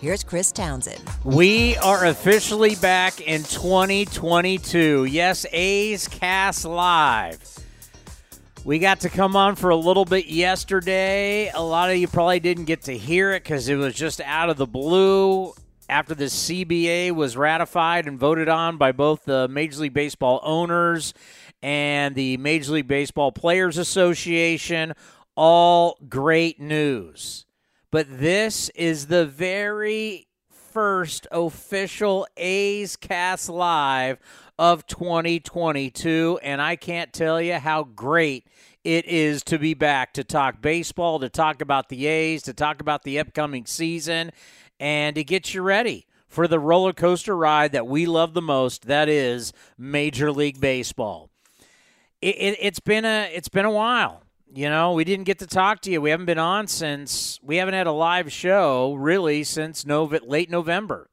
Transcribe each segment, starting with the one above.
Here's Chris Townsend. We are officially back in 2022. Yes, A's Cast Live. We got to come on for a little bit yesterday. A lot of you probably didn't get to hear it because it was just out of the blue after the CBA was ratified and voted on by both the Major League Baseball owners and the Major League Baseball Players Association. All great news. But this is the very first official A's Cast Live of 2022, and I can't tell you how great it is to be back to talk baseball, to talk about the A's, to talk about the upcoming season, and to get you ready for the roller coaster ride that we love the most. That is Major League Baseball. It, it, it's been a it's been a while. You know, we didn't get to talk to you. We haven't been on since we haven't had a live show really since Nov- late November.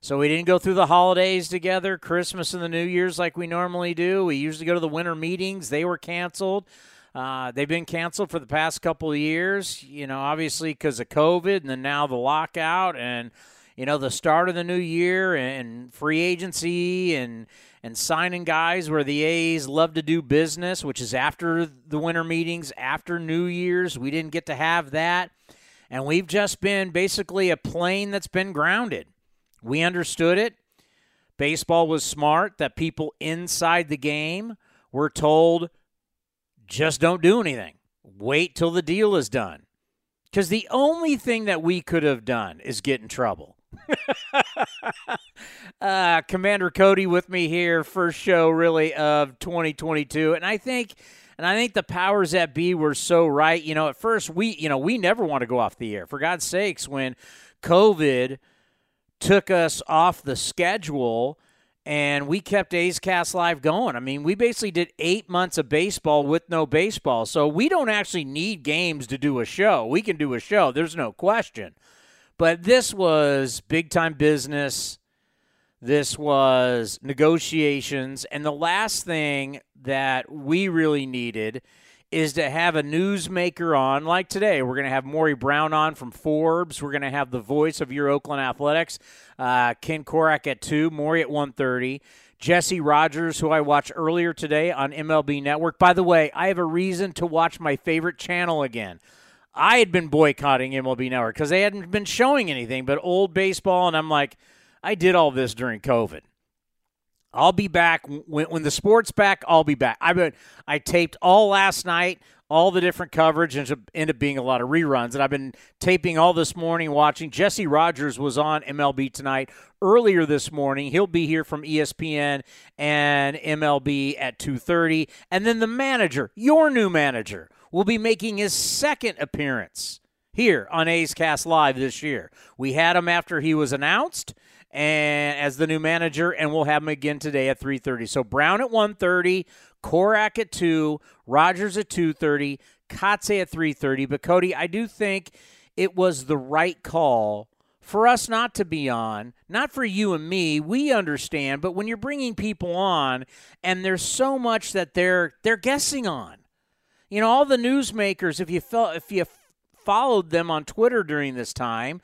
So we didn't go through the holidays together, Christmas and the New Year's like we normally do. We usually go to the winter meetings. They were canceled. Uh, they've been canceled for the past couple of years, you know, obviously because of COVID and then now the lockout and, you know, the start of the new year and free agency and and signing guys where the A's love to do business, which is after the winter meetings, after New Year's. We didn't get to have that. And we've just been basically a plane that's been grounded. We understood it. Baseball was smart that people inside the game were told just don't do anything. Wait till the deal is done. Because the only thing that we could have done is get in trouble. uh, Commander Cody with me here, first show really of 2022, and I think, and I think the powers that be were so right. You know, at first we, you know, we never want to go off the air. For God's sakes, when COVID took us off the schedule and we kept A's Cast Live going. I mean, we basically did eight months of baseball with no baseball. So we don't actually need games to do a show. We can do a show, there's no question. But this was big time business. This was negotiations. And the last thing that we really needed is to have a newsmaker on like today. We're going to have Maury Brown on from Forbes. We're going to have the voice of your Oakland Athletics, uh, Ken Korach at 2, Maury at 1.30. Jesse Rogers, who I watched earlier today on MLB Network. By the way, I have a reason to watch my favorite channel again. I had been boycotting MLB Network because they hadn't been showing anything but old baseball, and I'm like, I did all this during COVID. I'll be back when, when the sport's back. I'll be back. I been, I taped all last night, all the different coverage, and ended up being a lot of reruns. And I've been taping all this morning, watching. Jesse Rogers was on MLB tonight earlier this morning. He'll be here from ESPN and MLB at two thirty, and then the manager, your new manager, will be making his second appearance here on A's Cast Live this year. We had him after he was announced and as the new manager, and we'll have him again today at 3:30. So Brown at 1:30, Korach at 2, Rogers at 2:30, Kotsay at 3:30. But Cody, I do think it was the right call for us not to be on, not for you and me. We understand, but when you're bringing people on and there's so much that they're they're guessing on. You know, all the newsmakers if you felt if you followed them on Twitter during this time,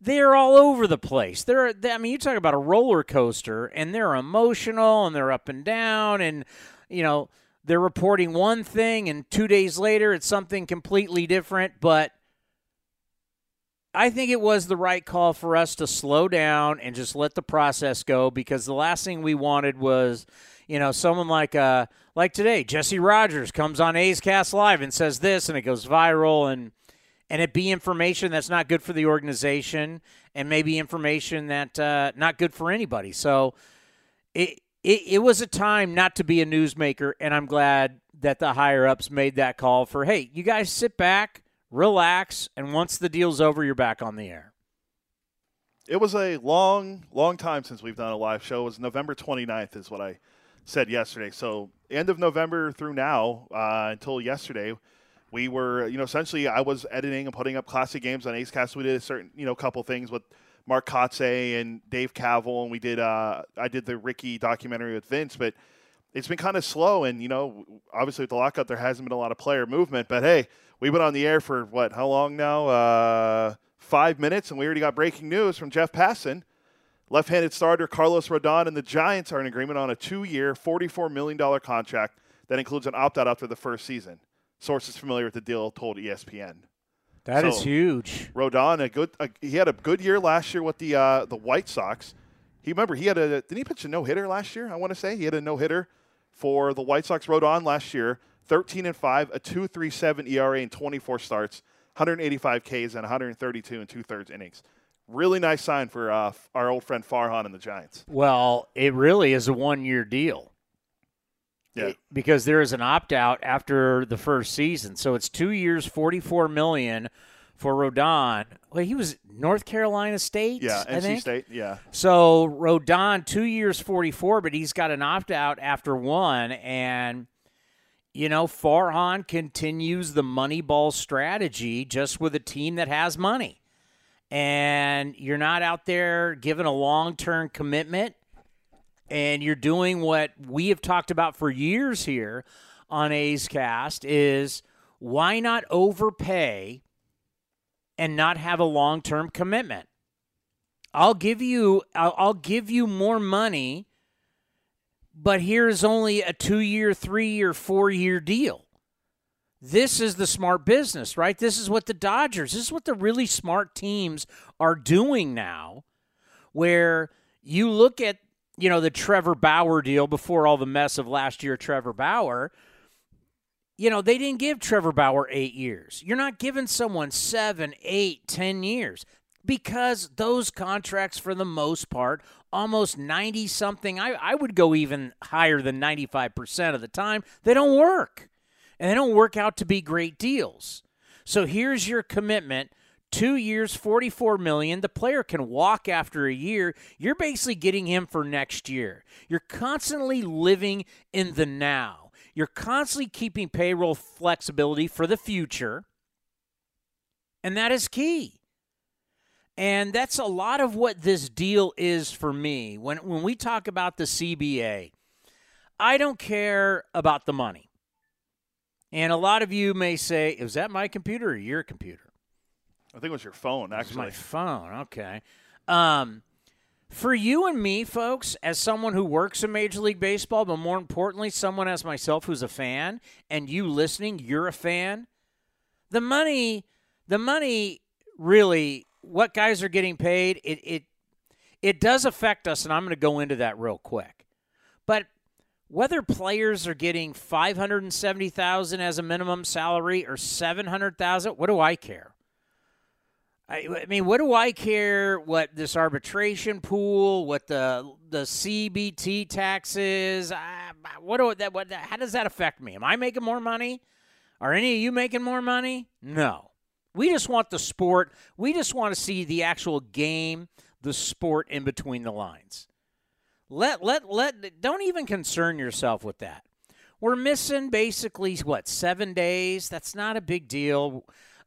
they're all over the place. They're, they, I mean, you talk about a roller coaster, and they're emotional, and they're up and down, and you know they're reporting one thing, and two days later it's something completely different. But I think it was the right call for us to slow down and just let the process go because the last thing we wanted was, you know, someone like uh like today, Jesse Rogers comes on A's Cast Live and says this and it goes viral and and it be information that's not good for the organization and maybe information that uh, not good for anybody. So it, it it was a time not to be a newsmaker, and I'm glad that the higher ups made that call for hey, you guys sit back, relax, and once the deal's over, you're back on the air. It was a long, long time since we've done a live show. It was November 29th, is what I said yesterday. So end of November through now uh, until yesterday, we were, you know, essentially I was editing and putting up classic games on A's Cast. We did a certain, you know, couple things with Mark Kotsay and Dave Kaval, and we did, uh, I did the Ricky documentary with Vince, but it's been kind of slow. And, you know, obviously with the lockout, there hasn't been a lot of player movement, but hey, we've been on the air for what, how long now? Uh, five minutes, and we already got breaking news from Jeff Passan. Left handed starter Carlos Rodon and the Giants are in agreement on a two year, $44 million contract that includes an opt out after the first season. Sources familiar with the deal told ESPN. That So- is huge. Rodon, a good, a, he had a good year last year with the uh, the White Sox. He remember he had a didn't he pitch a no hitter last year? I want to say he had a no hitter for the White Sox. Rodon last year, thirteen and five, a two three seven ERA in twenty four starts, 185 Ks and 132 and two thirds innings. Really nice sign for uh, our old friend Farhan and the Giants. Well, it really is a one year deal. Yeah. because there is an opt out after the first season. So it's two years, forty four million for Rodon. Well, he was North Carolina State. Yeah, I NC think? State. Yeah, So Rodon, two years, forty four, but he's got an opt out after one, and you know Farhan continues the Moneyball strategy just with a team that has money, and you're not out there giving a long term commitment and you're doing what we have talked about for years here on A's Cast is why not overpay and not have a long-term commitment? I'll give you I'll, I'll give you more money, but here's only a 2-year, 3-year, 4-year deal. This is the smart business, right? This is what the Dodgers, this is what the really smart teams are doing now where you look at you know the Trevor Bauer deal before all the mess of last year Trevor Bauer you know they didn't give Trevor Bauer 8 years. You're not giving someone seven, eight, ten years because those contracts for the most part almost 90 something I, I would go even higher than 95% of the time they don't work. And they don't work out to be great deals. So here's your commitment. Two years 44 million. The player can walk after a year. You're basically getting him for next year. You're constantly living in the now you're constantly keeping payroll flexibility for the future and that is key and that's a lot of what this deal is for me when when we talk about the CBA I don't care about the money and a lot of you may say is that my computer or your computer I think it was your phone actually. my phone. Okay. Um, for you and me, folks, as someone who works in Major League Baseball, but more importantly, someone as myself who's a fan, and you listening, you're a fan. The money, the money, really, what guys are getting paid, it it it does affect us, and I'm going to go into that real quick. But whether players are getting five hundred and seventy thousand as a minimum salary or seven hundred thousand, what do I care? I, I mean, what do I care what this arbitration pool, what the the CBT taxes? I, what do that? What? How does that affect me? Am I making more money? Are any of you making more money? No. We just want the sport. We just want to see the actual game, the sport in between the lines. Let let let. Don't even concern yourself with that. We're missing basically what seven days. That's not a big deal.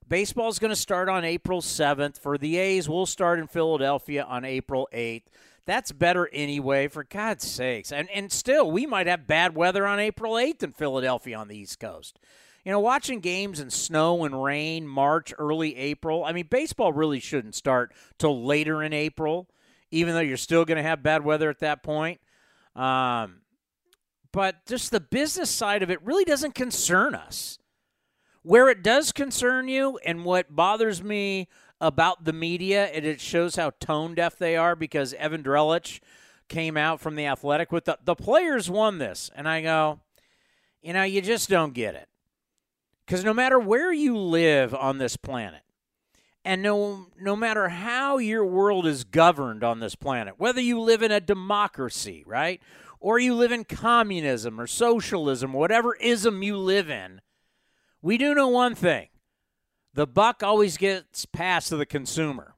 Baseball's going to start on April 7th. For the A's, we'll start in Philadelphia on April 8th. That's better anyway, for God's sakes. And, and still, we might have bad weather on April 8th in Philadelphia on the East Coast. You know, watching games in snow and rain, March, early April, I mean, baseball really shouldn't start till later in April, even though you're still going to have bad weather at that point. Um, but just the business side of it really doesn't concern us. Where it does concern you and what bothers me about the media, and it shows how tone deaf they are because Evan Drellich came out from the athletic with the, the players won this. And I go, you know, you just don't get it. Because no matter where you live on this planet, and no, no matter how your world is governed on this planet, whether you live in a democracy, right? Or you live in communism or socialism, whatever ism you live in, we do know one thing the buck always gets passed to the consumer.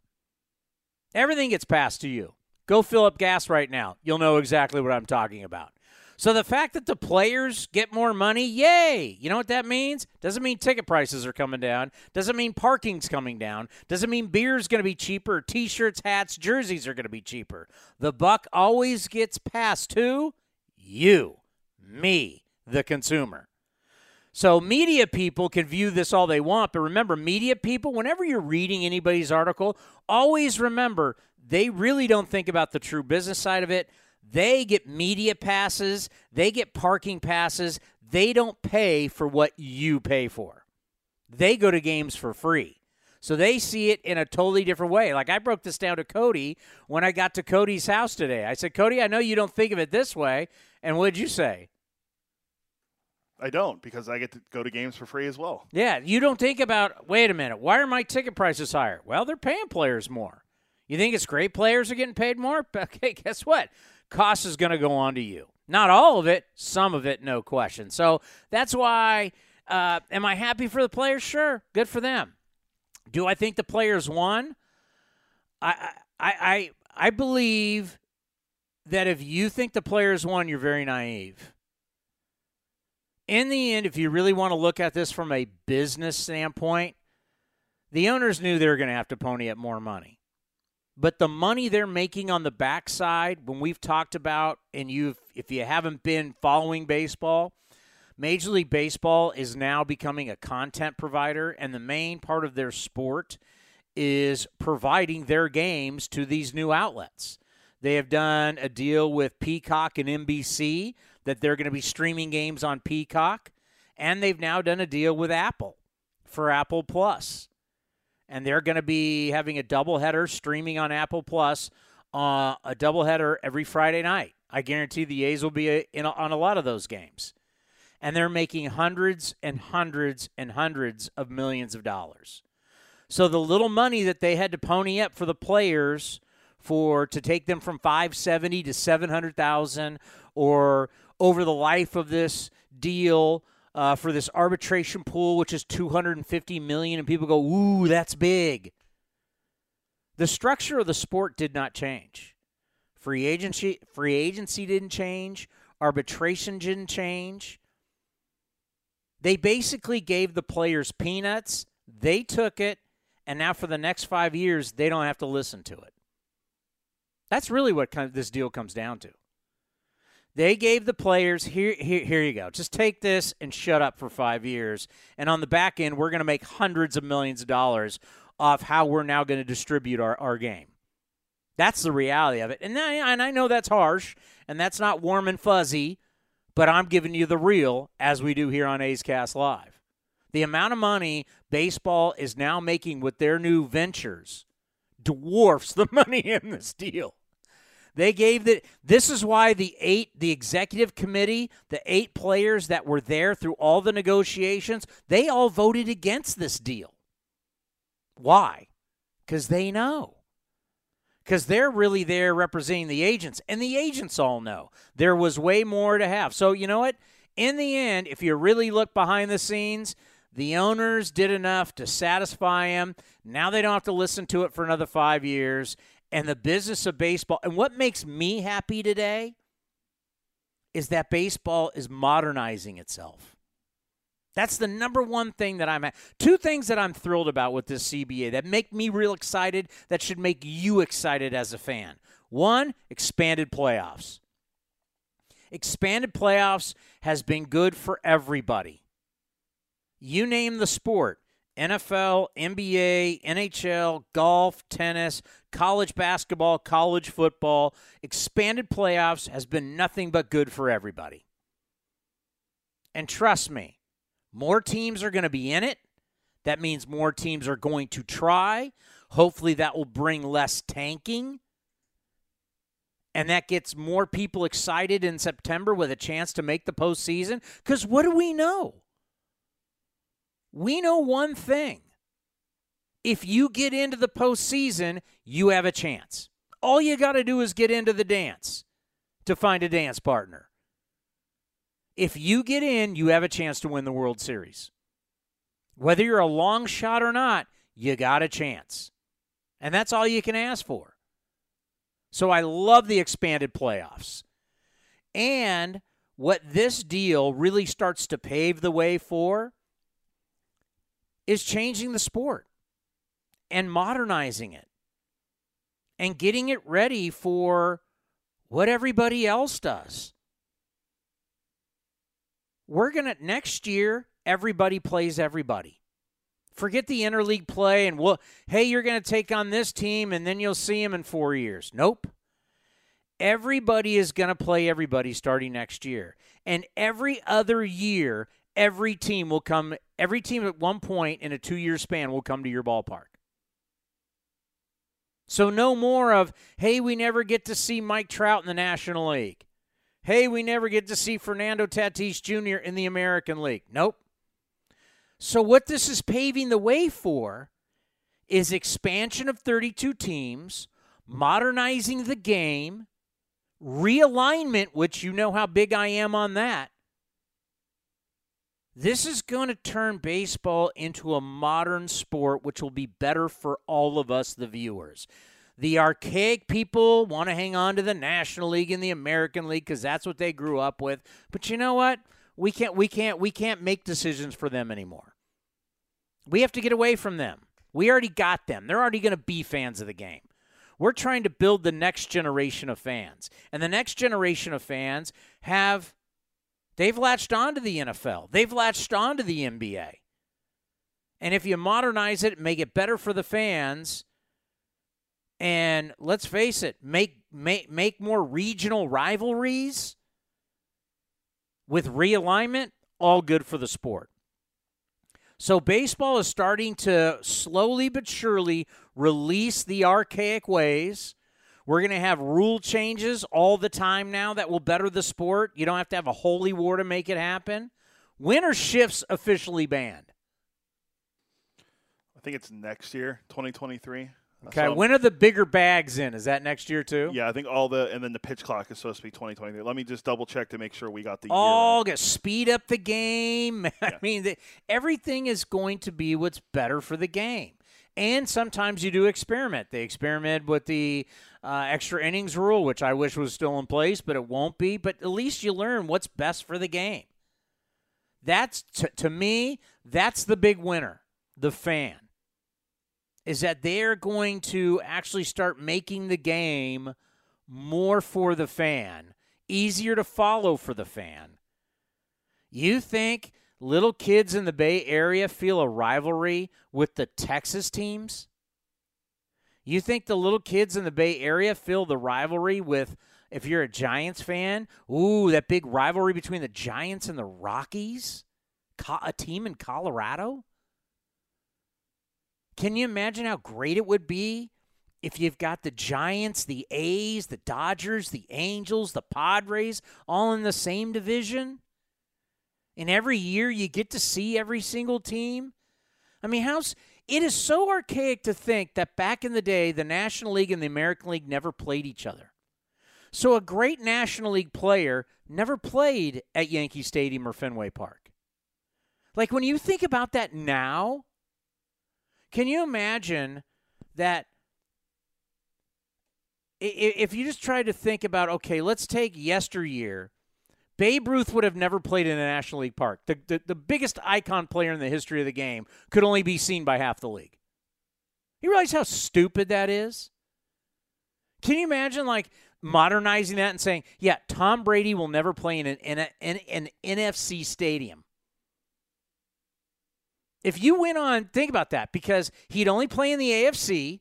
Everything gets passed to you. Go fill up gas right now. You'll know exactly what I'm talking about. So the fact that the players get more money, yay! You know what that means? Doesn't mean ticket prices are coming down. Doesn't mean parking's coming down. Doesn't mean beer's going to be cheaper. T-shirts, hats, jerseys are going to be cheaper. The buck always gets passed to you, me, the consumer. So media people can view this all they want, but remember, media people, whenever you're reading anybody's article, always remember they really don't think about the true business side of it. They get media passes, they get parking passes. They don't pay for what you pay for. They go to games for free. So they see it in a totally different way. Like I broke this down to Cody when I got to Cody's house today. I said, Cody, I know you don't think of it this way. And what did you say? I don't because I get to go to games for free as well. Yeah, you don't think about, wait a minute, why are my ticket prices higher? Well, they're paying players more. You think it's great players are getting paid more? Okay, guess what? cost is going to go on to you. Not all of it, some of it, no question. So that's why. Uh, am I happy for the players? Sure, good for them. Do I think the players won? I I I I believe that if you think the players won, you're very naive. In the end, if you really want to look at this from a business standpoint, the owners knew they were going to have to pony up more money. But the money they're making on the backside, when we've talked about, and you if you haven't been following baseball, Major League Baseball is now becoming a content provider, and the main part of their sport is providing their games to these new outlets. They have done a deal with Peacock and NBC that they're going to be streaming games on Peacock, and they've now done a deal with Apple for Apple Plus and they're going to be having a doubleheader streaming on Apple Plus, uh, a doubleheader every Friday night. I guarantee the A's will be a, in a, on a lot of those games. And they're making hundreds and hundreds and hundreds of millions of dollars. So the little money that they had to pony up for the players for to take them from 570 to 700,000 or over the life of this deal uh, for this arbitration pool, which is 250 million, and people go, "Ooh, that's big." The structure of the sport did not change. Free agency, free agency didn't change. Arbitration didn't change. They basically gave the players peanuts. They took it, and now for the next five years, they don't have to listen to it. That's really what this deal comes down to. They gave the players here, here, here you go. Just take this and shut up for five years. And on the back end, we're going to make hundreds of millions of dollars off how we're now going to distribute our, our game. That's the reality of it. And I, and I know that's harsh and that's not warm and fuzzy, but I'm giving you the real as we do here on A's Cast Live. The amount of money baseball is now making with their new ventures dwarfs the money in this deal. They gave the this is why the eight the executive committee, the eight players that were there through all the negotiations, they all voted against this deal. Why? Cuz they know. Cuz they're really there representing the agents and the agents all know. There was way more to have. So, you know what? In the end, if you really look behind the scenes, the owners did enough to satisfy them. Now they don't have to listen to it for another 5 years and the business of baseball. And what makes me happy today is that baseball is modernizing itself. That's the number one thing that I'm at. Two things that I'm thrilled about with this CBA that make me real excited, that should make you excited as a fan. One, expanded playoffs. Expanded playoffs has been good for everybody. You name the sport. NFL, NBA, NHL, golf, tennis, college basketball, college football, expanded playoffs has been nothing but good for everybody. And trust me, more teams are going to be in it. That means more teams are going to try. Hopefully, that will bring less tanking. And that gets more people excited in September with a chance to make the postseason. Because what do we know? We know one thing. If you get into the postseason, you have a chance. All you got to do is get into the dance to find a dance partner. If you get in, you have a chance to win the World Series. Whether you're a long shot or not, you got a chance. And that's all you can ask for. So I love the expanded playoffs. And what this deal really starts to pave the way for is changing the sport and modernizing it and getting it ready for what everybody else does. We're going to, next year, everybody plays everybody. Forget the interleague play and well, hey, you're going to take on this team and then you'll see them in four years. Nope. Everybody is going to play everybody starting next year. And every other year, every team will come, every team at one point in a two year span will come to your ballpark. So no more of, hey, we never get to see Mike Trout in the National League. Hey, we never get to see Fernando Tatis Jr. in the American League. Nope. So, what this is paving the way for is expansion of 32 teams, modernizing the game, realignment, which you know how big I am on that. This is going to turn baseball into a modern sport, which will be better for all of us, the viewers. The archaic people want to hang on to the National League and the American League because that's what they grew up with. But you know what? We can't we can't we can't make decisions for them anymore. We have to get away from them. We already got them. They're already going to be fans of the game. We're trying to build the next generation of fans. And the next generation of fans have they've latched onto the NFL. They've latched onto the NBA. And if you modernize it, make it better for the fans, and let's face it, make make make more regional rivalries with realignment, all good for the sport. So baseball is starting to slowly but surely release the archaic ways. We're going to have rule changes all the time now that will better the sport. You don't have to have a holy war to make it happen. When are shifts officially banned? I think it's next year, 2023. Okay, So- when are the bigger bags in? Is that next year too? Yeah, I think all the and then the pitch clock is supposed to be 2023. Let me just double check to make sure we got the right. get speed up the game. I mean, the, everything is going to be what's better for the game. And sometimes you do experiment. They experiment with the uh, extra innings rule, which I wish was still in place, but it won't be. But at least you learn what's best for the game. That's t- to me, that's the big winner, the fan. Is that they're going to actually start making the game more for the fan, easier to follow for the fan. You think little kids in the Bay Area feel a rivalry with the Texas teams? You think the little kids in the Bay Area feel the rivalry with, if you're a Giants fan, ooh, that big rivalry between the Giants and the Rockies? A team in Colorado? Can you imagine how great it would be if you've got the Giants, the A's, the Dodgers, the Angels, the Padres all in the same division? And every year you get to see every single team? I mean, how's it is so archaic to think that back in the day the National League and the American League never played each other. So a great National League player never played at Yankee Stadium or Fenway Park. Like when you think about that now, can you imagine that if you just try to think about, okay, let's take yesteryear, Babe Ruth would have never played in a National League park. The, the, the biggest icon player in the history of the game could only be seen by half the league. You realize how stupid that is? Can you imagine, like, modernizing that and saying, yeah, Tom Brady will never play in an, in a, in an NFC stadium? If you went on, think about that because he'd only play in the AFC,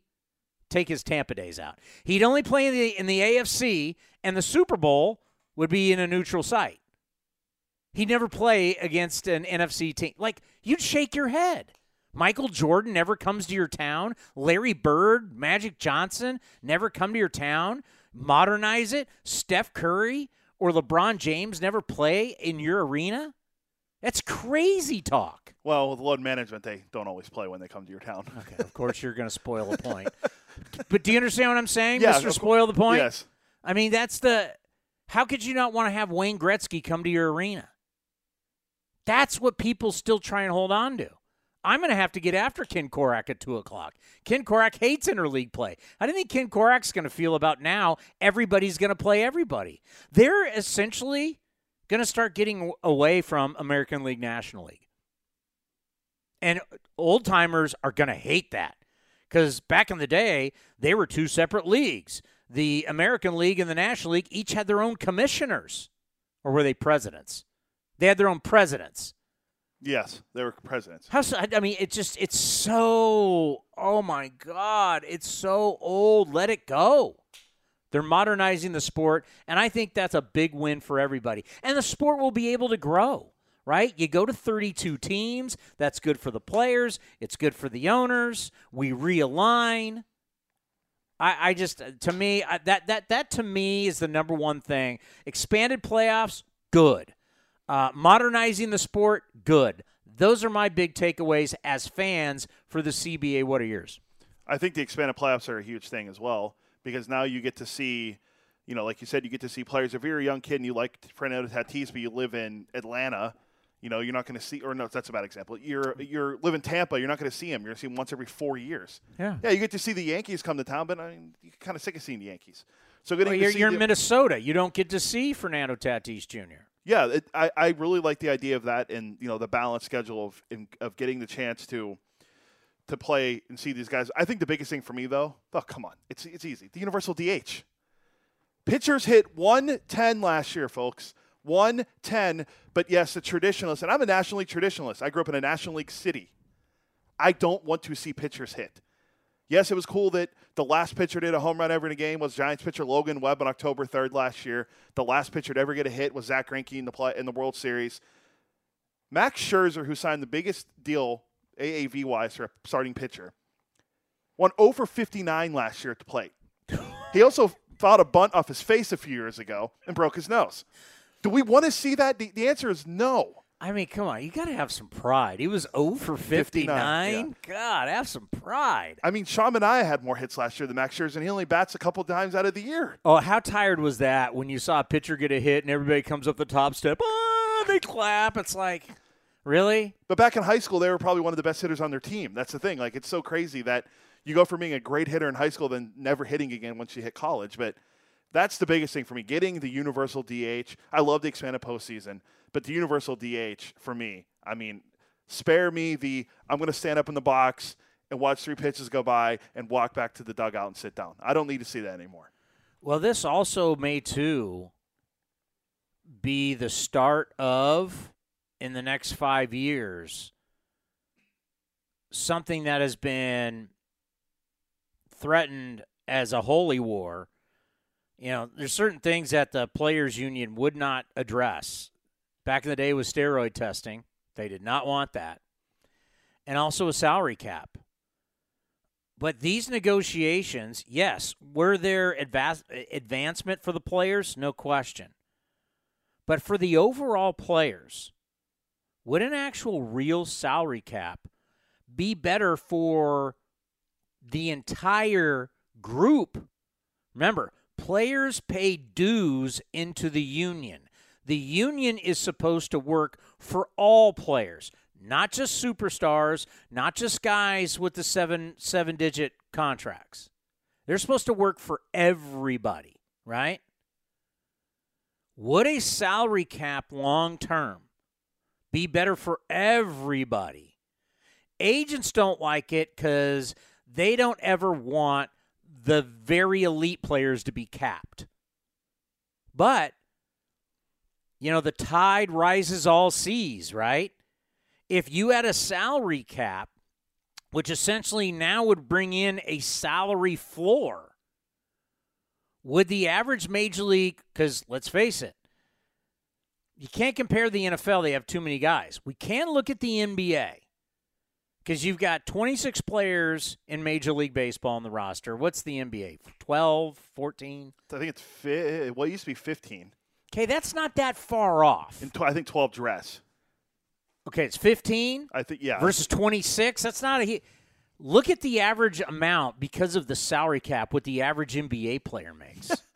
take his Tampa days out. He'd only play in the in the AFC, and the Super Bowl would be in a neutral site. He'd never play against an NFC team. Like you'd shake your head. Michael Jordan never comes to your town. Larry Bird, Magic Johnson never come to your town. Modernize it. Steph Curry or LeBron James never play in your arena. That's crazy talk. Well, with load management, they don't always play when they come to your town. Okay, of course you're going to spoil the point. but do you understand what I'm saying, Yeah, Mr. Spoil the point? Yes. I mean, that's the. How could you not want to have Wayne Gretzky come to your arena? That's what people still try and hold on to. I'm going to have to get after Ken Korach at 2 o'clock. Ken Korach hates interleague play. I do not think Ken Korach's going to feel about now everybody's going to play everybody? They're essentially going to start getting away from American League National League. And old timers are going to hate that because back in the day, they were two separate leagues. The American League and the National League each had their own commissioners, or were they presidents? They had their own presidents. Yes, they were presidents. How? so- I mean, it just it's so. Oh my God, it's so old. Let it go. They're modernizing the sport, and I think that's a big win for everybody. And the sport will be able to grow. Right? You go to 32 teams. That's good for the players. It's good for the owners. We realign. I, I just to me I, that that that to me is the number one thing. Expanded playoffs, good. Uh, modernizing the sport, good. Those are my big takeaways as fans for the CBA. What are yours? I think the expanded playoffs are a huge thing as well because now you get to see, you know, like you said, you get to see players. If you're a young kid and you like Fernando Tatis, but you live in Atlanta, you know, you're not going to see, or no, that's a bad example. You're you're live in Tampa, you're not going to see him. You're going to see him once every four years. Yeah. yeah. You get to see the Yankees come to town, but I mean, you're kind of sick of seeing the Yankees. So getting Well, you're you're the- in Minnesota. You don't get to see Fernando Tatis Jr. yeah, it, I, I really like the idea of that and you know the balanced schedule of in, of getting the chance to to play and see these guys. I think the biggest thing for me though, oh come on, it's it's easy. The universal DH. Pitchers hit 110 last year, folks. 110, but yes, a traditionalist, and I'm a National League traditionalist. I grew up in a National League city. I don't want to see pitchers hit. Yes, it was cool that the last pitcher did a home run ever in a game was Giants pitcher Logan Webb on October 3rd last year. The last pitcher to ever get a hit was Zack Greinke in the play, in the World Series. Max Scherzer, who signed the biggest deal AAV wise for a starting pitcher, won over 59 last year at the plate. he also fought a bunt off his face a few years ago and broke his nose. Do we want to see that? The, the answer is no. I mean, come on, you got to have some pride. He was 0 for 59. God, have some pride. I mean, Sean Manaea had more hits last year than Max Scherzer, and he only bats a couple times out of the year. Oh, how tired was that when you saw a pitcher get a hit and everybody comes up the top step? Ah, they clap. It's like, really? But back in high school, they were probably one of the best hitters on their team. That's the thing. Like, it's so crazy that you go from being a great hitter in high school then never hitting again once you hit college. But that's the biggest thing for me. Getting the universal DH. I love the expanded postseason, but the universal DH for me, I mean, spare me the I'm going to stand up in the box and watch three pitches go by and walk back to the dugout and sit down. I don't need to see that anymore. Well, this also may too be the start of, in the next five years, something that has been threatened as a holy war. You know, there's certain things that the players' union would not address. Back in the day with steroid testing, they did not want that. And also a salary cap. But these negotiations, yes, were there advance, advancement for the players? No question. But for the overall players, would an actual real salary cap be better for the entire group? Remember, players pay dues into the union. The union is supposed to work for all players, not just superstars, not just guys with the seven seven digit contracts. They're supposed to work for everybody, right? Would a salary cap long term be better for everybody? Agents don't like it because they don't ever want the very elite players to be capped. But, you know, the tide rises all seas, right? If you had a salary cap, which essentially now would bring in a salary floor, would the average major league, because let's face it, you can't compare the NFL, they have too many guys. We can look at the NBA because you've got 26 players in Major League Baseball on the roster. What's the NBA? 12, 14? I think it's fi- well, it used to be 15. Okay, that's not that far off. Tw- I think 12 dress. Okay, it's 15 I think yeah. versus 26. That's not a. he- Look at the average amount because of the salary cap. What the average NBA player makes.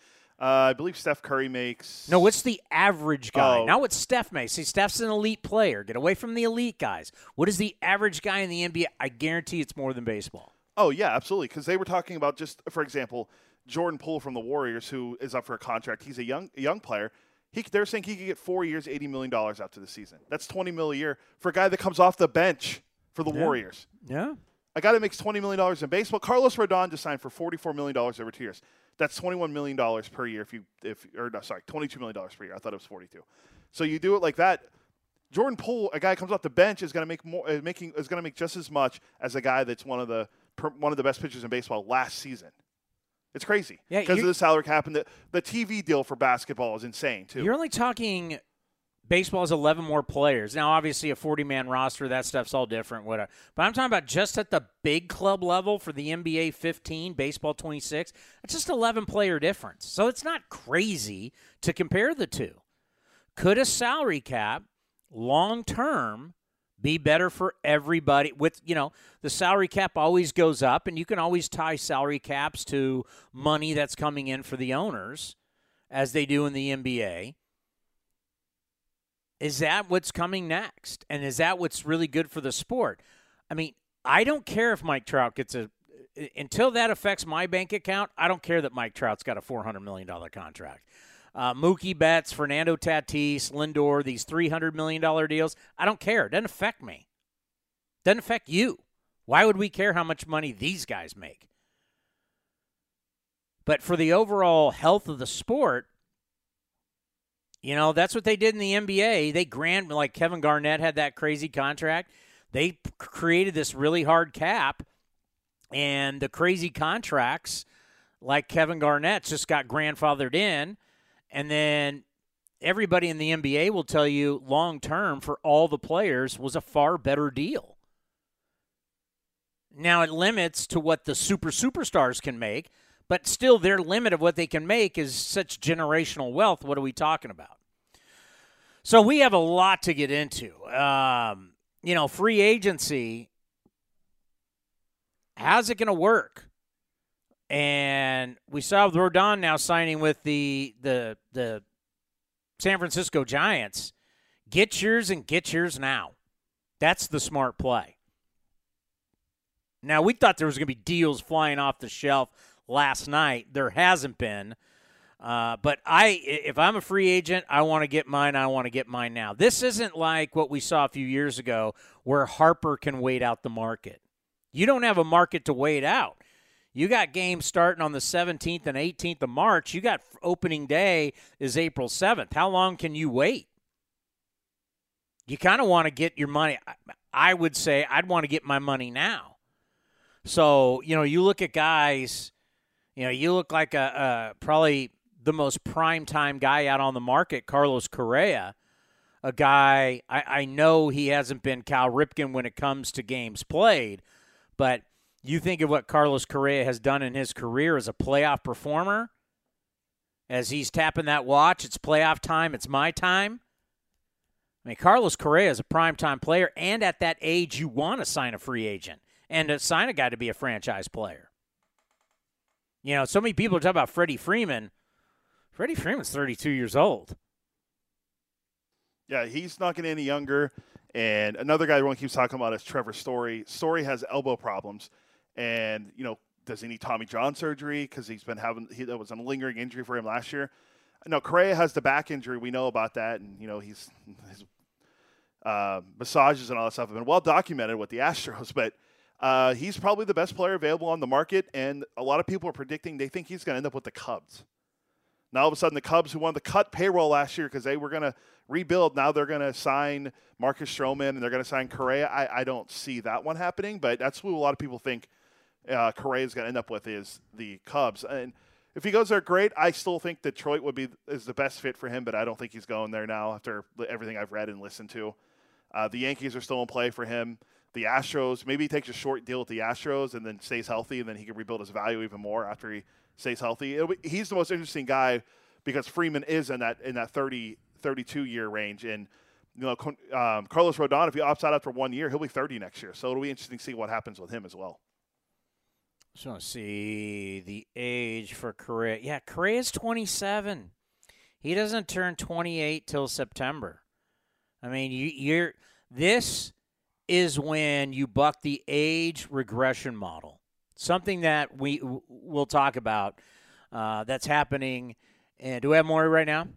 uh, I believe Steph Curry makes. no, what's the average guy? Oh. Not what Steph makes. See, Steph's an elite player. Get away from the elite guys. What is the average guy in the NBA? I guarantee it's more than baseball. Oh yeah, absolutely. Because they were talking about just for example, Jordan Poole from the Warriors, who is up for a contract. He's a young young player. He they're saying he could get four years, eighty million dollars after the season. That's twenty mil a year for a guy that comes off the bench for the Warriors. Yeah. A guy that makes twenty million dollars in baseball. Carlos Rodon just signed for forty four million dollars over two years. That's twenty one million dollars per year. If you if or no, sorry, twenty two million dollars per year. I thought it was forty two. So you do it like that. Jordan Poole, a guy who comes off the bench, is going to make more, uh, making is going to make just as much as a guy that's one of the per, one of the best pitchers in baseball last season. It's crazy Yeah, because of the salary cap and the the TV deal for basketball is insane too. You're only talking baseball has 11 more players. Now, obviously, a 40 man roster, that stuff's all different. Whatever. Uh, but I'm talking about just at the big club level for the NBA 15, baseball 26. It's just 11 player difference. So it's not crazy to compare the two. Could a salary cap long term be better for everybody with you know the salary cap always goes up and you can always tie salary caps to money that's coming in for the owners as they do in the NBA is that what's coming next? And is that what's really good for the sport? I mean, I don't care if Mike Trout gets a until that affects my bank account. I don't care that Mike Trout's got a four hundred million dollar contract. Uh, Mookie Betts, Fernando Tatis, Lindor, these three hundred million dollar deals. I don't care. It doesn't affect me. Doesn't affect you. Why would we care how much money these guys make? But for the overall health of the sport, you know, that's what they did in the NBA. They grant like Kevin Garnett had that crazy contract. They created this really hard cap, and the crazy contracts, like Kevin Garnett, just got grandfathered in, and then everybody in the NBA will tell you long term for all the players was a far better deal. Now it limits to what the super superstars can make, but still their limit of what they can make is such generational wealth. What are we talking about? So we have a lot to get into. Um, you know, free agency. How's it going to work? And we saw Rodon now signing with the the the San Francisco Giants. Get yours and get yours now. That's the smart play. Now we thought there was going to be deals flying off the shelf last night. There hasn't been. Uh, but I, if I'm a free agent, I want to get mine. I want to get mine now. This isn't like what we saw a few years ago, where Harper can wait out the market. You don't have a market to wait out. You got games starting on the 17th and 18th of March. You got opening day is April 7th. How long can you wait? You kind of want to get your money. I- I would say I'd want to get my money now. So, you know, you look at guys, you know, you look like a, a probably the most prime time guy out on the market, Carlos Correa, a guy I, I know he hasn't been Cal Ripken when it comes to games played, but you think of what Carlos Correa has done in his career as a playoff performer, as he's tapping that watch, it's playoff time, it's my time. I mean, Carlos Correa is a primetime player, and at that age, you want to sign a free agent and to sign a guy to be a franchise player. You know, so many people are talking about Freddie Freeman. Freddie Freeman's 32 years old. Yeah, he's not getting any younger. And another guy everyone keeps talking about is Trevor Story. Story has elbow problems, and you know, does he need Tommy John surgery because he's been having he, that was a lingering injury for him last year. No, Correa has the back injury. We know about that, and you know he's his uh, massages and all that stuff have been well documented with the Astros. But uh, he's probably the best player available on the market, and a lot of people are predicting they think he's going to end up with the Cubs. Now all of a sudden, the Cubs, who wanted to cut payroll last year because they were going to rebuild, now they're going to sign Marcus Stroman and they're going to sign Correa. I, I don't see that one happening, but that's who a lot of people think uh, Correa is going to end up with is the Cubs. And if he goes there, great. I still think Detroit would be is the best fit for him, but I don't think he's going there now after everything I've read and listened to. Uh, the Yankees are still in play for him. The Astros. Maybe he takes a short deal with the Astros and then stays healthy, and then he can rebuild his value even more after he stays healthy. Be, he's the most interesting guy because Freeman is in that in that 30, 32 year range, and you know um, Carlos Rodon, if he opts out after one year, he'll be 30 next year. So it'll be interesting to see what happens with him as well. So see the age for Correa. Yeah, Correa is 27. He doesn't turn 28 till September. I mean, you, you're this is when you buck the age regression model. Something that we will talk about uh, that's happening. And do we have Maury right now?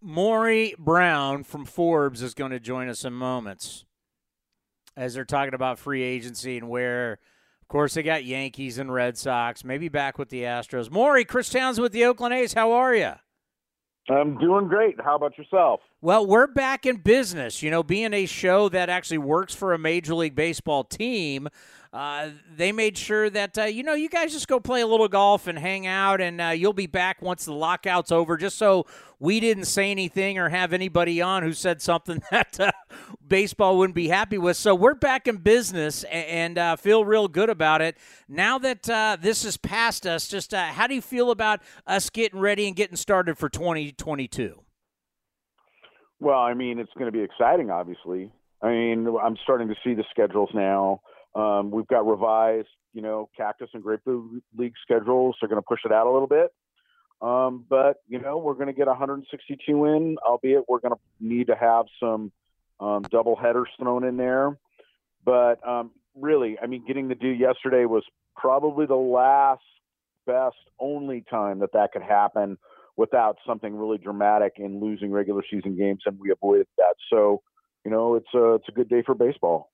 Maury Brown from Forbes is going to join us in moments as they're talking about free agency and where of – course, they got Yankees and Red Sox, maybe back with the Astros. Maury, Chris Townsend with the Oakland A's. How are you? I'm doing great. How about yourself? Well, we're back in business. You know, being a show that actually works for a Major League Baseball team, uh, they made sure that uh, you know you guys just go play a little golf and hang out, and uh, you'll be back once the lockout's over. Just so we didn't say anything or have anybody on who said something that uh, baseball wouldn't be happy with. So we're back in business and, and uh, feel real good about it. Now that uh, this is past us, just how do you feel about us getting ready and getting started for 2022? Well, I mean, it's going to be exciting, obviously. I mean, I'm starting to see the schedules now. Um, we've got revised, you know, Cactus and Grapefruit League schedules. They're going to push it out a little bit. Um, but, you know, we're going to get 162 in, albeit we're going to need to have some um, double headers thrown in there. But um, really, I mean, getting the do yesterday was probably the last, best, only time that that could happen without something really dramatic in losing regular season games, and we avoided that. So, you know, it's a it's a good day for baseball.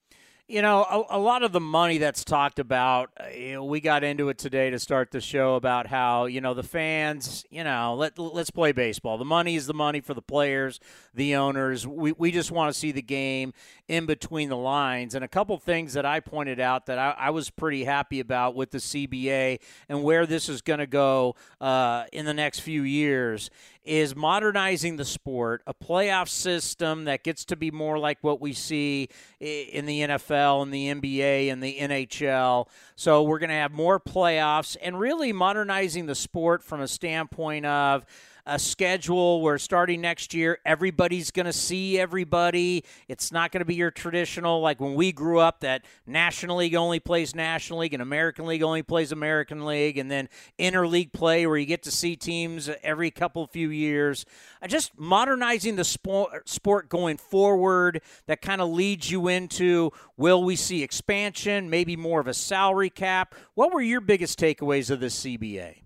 You know, a, a, lot of the money that's talked about, uh, you know, we got into it today to start the show about how, you know, the fans, you know, let, let's play baseball. The money is the money for the players, the owners. We, we just want to see the game in between the lines. And a couple things that I pointed out that I, I was pretty happy about with the CBA and where this is going to go uh, in the next few years is modernizing the sport, a playoff system that gets to be more like what we see in the NFL and the NBA and the NHL. So we're going to have more playoffs and really modernizing the sport from a standpoint of a schedule where starting next year, everybody's going to see everybody. It's not going to be your traditional, like when we grew up, that National League only plays National League and American League only plays American League, and then interleague play where you get to see teams every couple few years. Just modernizing the sport, sport going forward that kind of leads you into will we see expansion, maybe more of a salary cap? What were your biggest takeaways of this CBA?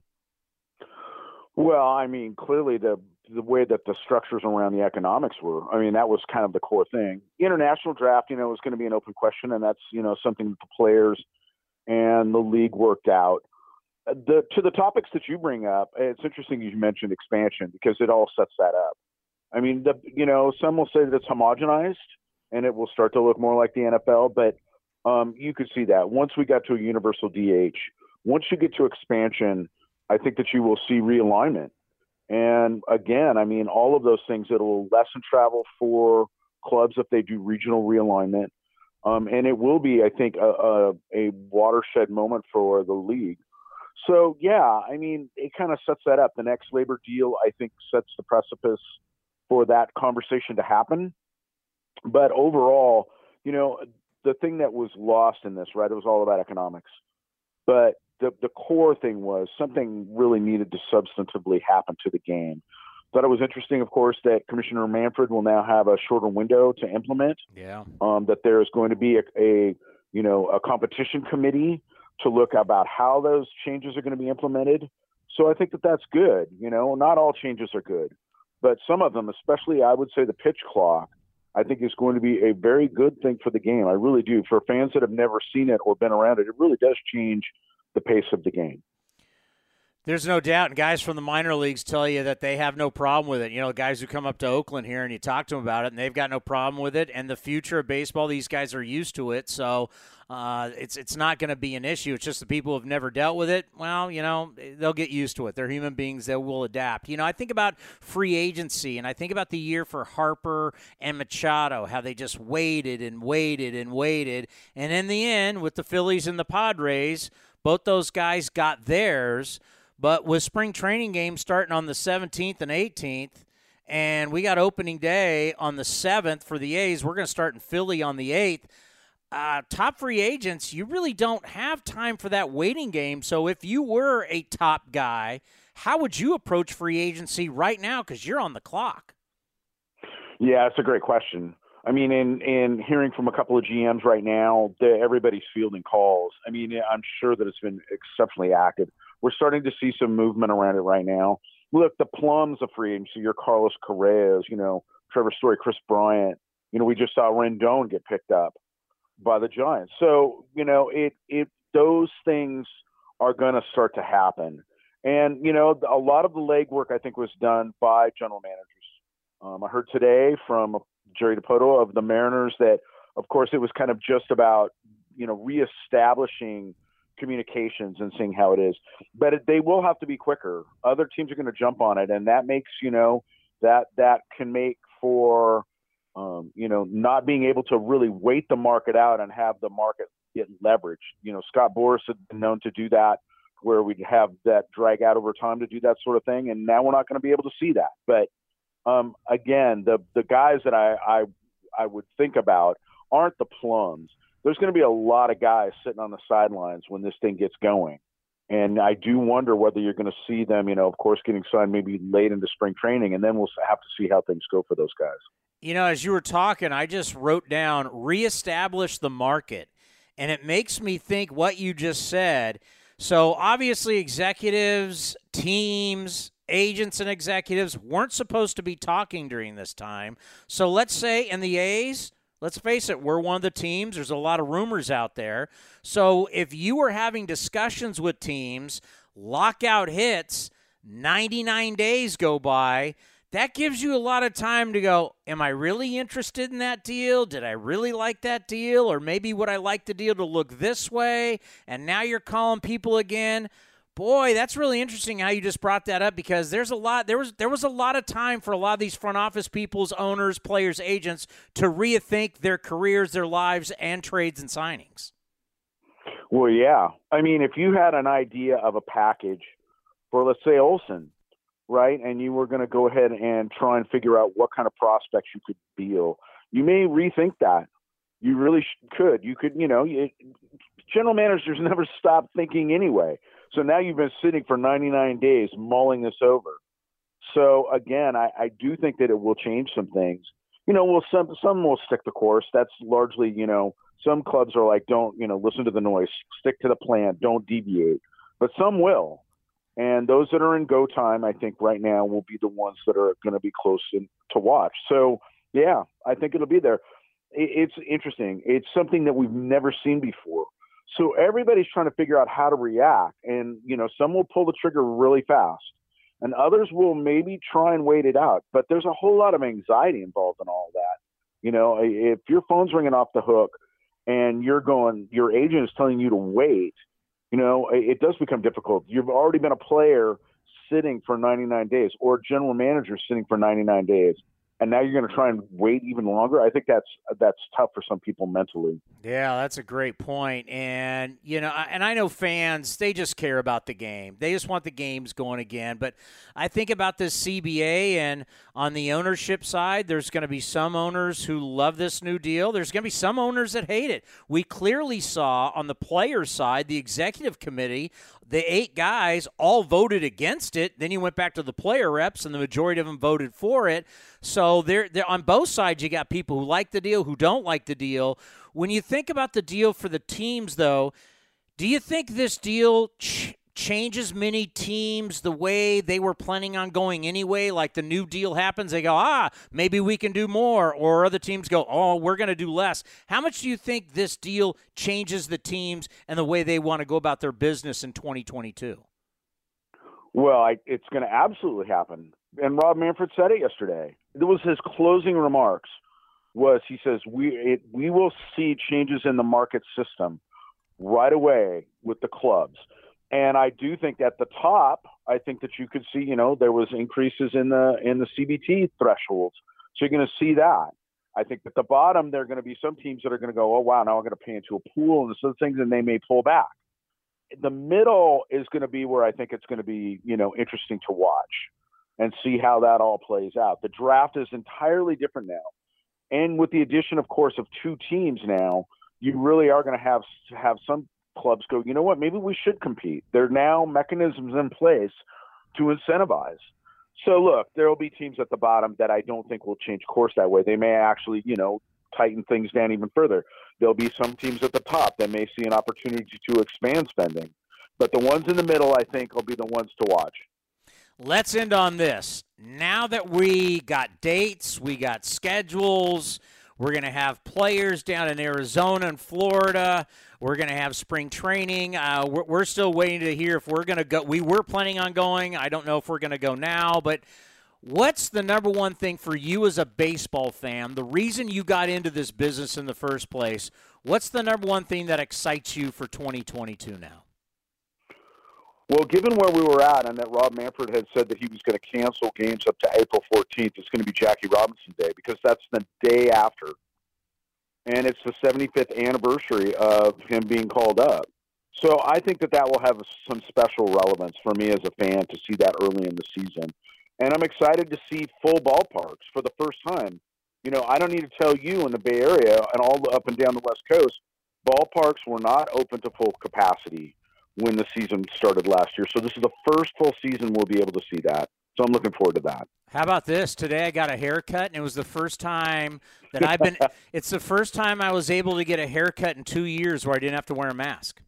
Well, I mean, clearly the the way that the structures around the economics were. I mean, that was kind of the core thing. International draft, you know, was going to be an open question, and that's you know something that the players and the league worked out. Uh, the to the topics that you bring up, it's interesting you mentioned expansion because it all sets that up. I mean, the you know some will say that it's homogenized and it will start to look more like the NFL, but um, you could see that once we got to a universal DH, once you get to expansion I think that you will see realignment. And again, I mean, all of those things, it'll lessen travel for clubs if they do regional realignment. Um, and it will be, I think, a, a, a, watershed moment for the league. So, yeah, I mean, it kind of sets that up. The next labor deal, I think, sets the precipice for that conversation to happen. But overall, you know, the thing that was lost in this, right, it was all about economics. But the, the core thing was something really needed to substantively happen to the game. Thought it was interesting, of course, that Commissioner Manfred will now have a shorter window to implement. Yeah. Um, that there is going to be a, a, you know, a competition committee to look about how those changes are going to be implemented. So I think that that's good. You know, not all changes are good, but some of them, especially I would say the pitch clock, I think is going to be a very good thing for the game. I really do. For fans that have never seen it or been around it, it really does change the pace of the game. There's no doubt, and guys from the minor leagues tell you that they have no problem with it. You know, guys who come up to Oakland here and you talk to them about it, and they've got no problem with it. And the future of baseball, these guys are used to it, so uh, it's it's not going to be an issue. It's just the people who've never dealt with it. Well, you know, they'll get used to it. They're human beings; they will adapt. You know, I think about free agency, and I think about the year for Harper and Machado, how they just waited and waited and waited, and in the end, with the Phillies and the Padres, both those guys got theirs. But with spring training games starting on the 17th and 18th, and we got opening day on the 7th for the A's, we're going to start in Philly on the 8th. Uh, top free agents, you really don't have time for that waiting game. So if you were a top guy, how would you approach free agency right now? Because you're on the clock. Yeah, that's a great question. I mean, in in hearing from a couple of GMs right now, everybody's fielding calls. I mean, I'm sure that it's been exceptionally active. We're starting to see some movement around it right now. Look, the plums of free agency, your Carlos Correa's, you know, Trevor Story, Kris Bryant. You know, we just saw Rodon get picked up by the Giants. So, you know, it it those things are going to start to happen. And, you know, a lot of the legwork I think was done by general managers. Um, I heard today from Jerry Dipoto of the Mariners that, of course, it was kind of just about, you know, reestablishing – communications and seeing how it is. But it, they will have to be quicker. Other teams are going to jump on it, and that makes you know that that can make for um, you know not being able to really wait the market out and have the market get leverage. You know, Scott Boras had been known to do that, where we'd have that drag out over time to do that sort of thing, and now we're not going to be able to see that. But um, again, the the guys that I, I I would think about aren't the plums there's going to be a lot of guys sitting on the sidelines when this thing gets going. And I do wonder whether you're going to see them, you know, of course, getting signed maybe late into spring training, and then we'll have to see how things go for those guys. You know, as you were talking, I just wrote down reestablish the market. And it makes me think what you just said. So obviously, executives, teams, agents, and executives weren't supposed to be talking during this time. So let's say in the A's, Let's face it, we're one of the teams. There's a lot of rumors out there. So if you were having discussions with teams, lockout hits, 99 days go by, that gives you a lot of time to go, am I really interested in that deal? Did I really like that deal? Or maybe would I like the deal to look this way? And now you're calling people again. Boy, that's really interesting how you just brought that up because there's a lot there was there was a lot of time for a lot of these front office people's owners, players, agents to rethink their careers, their lives and trades and signings. Well, yeah. I mean, if you had an idea of a package for let's say Olson, right, and you were going to go ahead and try and figure out what kind of prospects you could deal, you may rethink that. You really could. You could, you know, general managers never stop thinking anyway. So now you've been sitting for 99 days mulling this over. So again, I, I do think that it will change some things. You know, well, some some will stick the course. That's largely, you know, some clubs are like, don't, you know, listen to the noise, stick to the plan, don't deviate. But some will, and those that are in go time, I think right now will be the ones that are going to be close in, to watch. So yeah, I think it'll be there. It, it's interesting. It's something that we've never seen before. So everybody's trying to figure out how to react. And, you know, some will pull the trigger really fast and others will maybe try and wait it out. But there's a whole lot of anxiety involved in all that. You know, if your phone's ringing off the hook and you're going, your agent is telling you to wait, you know, it does become difficult. You've already been a player sitting for 99 days or general manager sitting for 99 days and now you're going to try and wait even longer. I think that's that's tough for some people mentally. Yeah, that's a great point. And you know, and I know fans they just care about the game. They just want the games going again. But I think about this CBA and on the ownership side, there's going to be some owners who love this new deal. There's going to be some owners that hate it. We clearly saw on the players' side, the executive committee the eight guys all voted against it. Then you went back to the player reps, and the majority of them voted for it. So they're, they're on both sides. You got people who like the deal, who don't like the deal. When you think about the deal for the teams, though, do you think this deal changes many teams the way they were planning on going anyway. Like the new deal happens, they go, ah, maybe we can do more. Or other teams go, oh, we're going to do less. How much do you think this deal changes the teams and the way they want to go about their business in 2022? Well, I, it's going to absolutely happen. And Rob Manfred said it yesterday. It was his closing remarks. Was he says we it, we will see changes in the market system right away with the clubs. And I do think at the top, I think that you could see, you know, there was increases in the in the CBT thresholds. So you're going to see that. I think at the bottom, there are going to be some teams that are going to go, oh wow, now I'm going to pay into a pool and some things, and they may pull back. The middle is going to be where I think it's going to be, you know, interesting to watch and see how that all plays out. The draft is entirely different now, and with the addition, of course, of two teams now, you really are going to have have some clubs go, you know what, maybe we should compete. There are now mechanisms in place to incentivize. So look, there will be teams at the bottom that I don't think will change course that way. They may actually, you know, tighten things down even further. There'll be some teams at the top that may see an opportunity to expand spending. But the ones in the middle, I think, will be the ones to watch. Let's end on this. Now that we got dates, we got schedules, we're going to have players down in Arizona and Florida. We're going to have spring training. Uh, we're, we're, still waiting to hear if we're going to go. We were planning on going. I don't know if we're going to go now, but what's the number one thing for you as a baseball fan? The reason you got into this business in the first place. What's the number one thing that excites you for 2022 now? Well, given where we were at, and that Rob Manfred had said that he was going to cancel games up to April 14th, it's going to be Jackie Robinson Day because that's the day after and it's the 75th anniversary of him being called up. So I think that that will have some special relevance for me as a fan to see that early in the season. And I'm excited to see full ballparks for the first time. You know, I don't need to tell you in the Bay Area and all up and down the West Coast, ballparks were not open to full capacity when the season started last year. So this is the first full season we'll be able to see that. So I'm looking forward to that. How about this? Today I got a haircut, and it was the first time that I've been. it's the first time I was able to get a haircut in two years where I didn't have to wear a mask.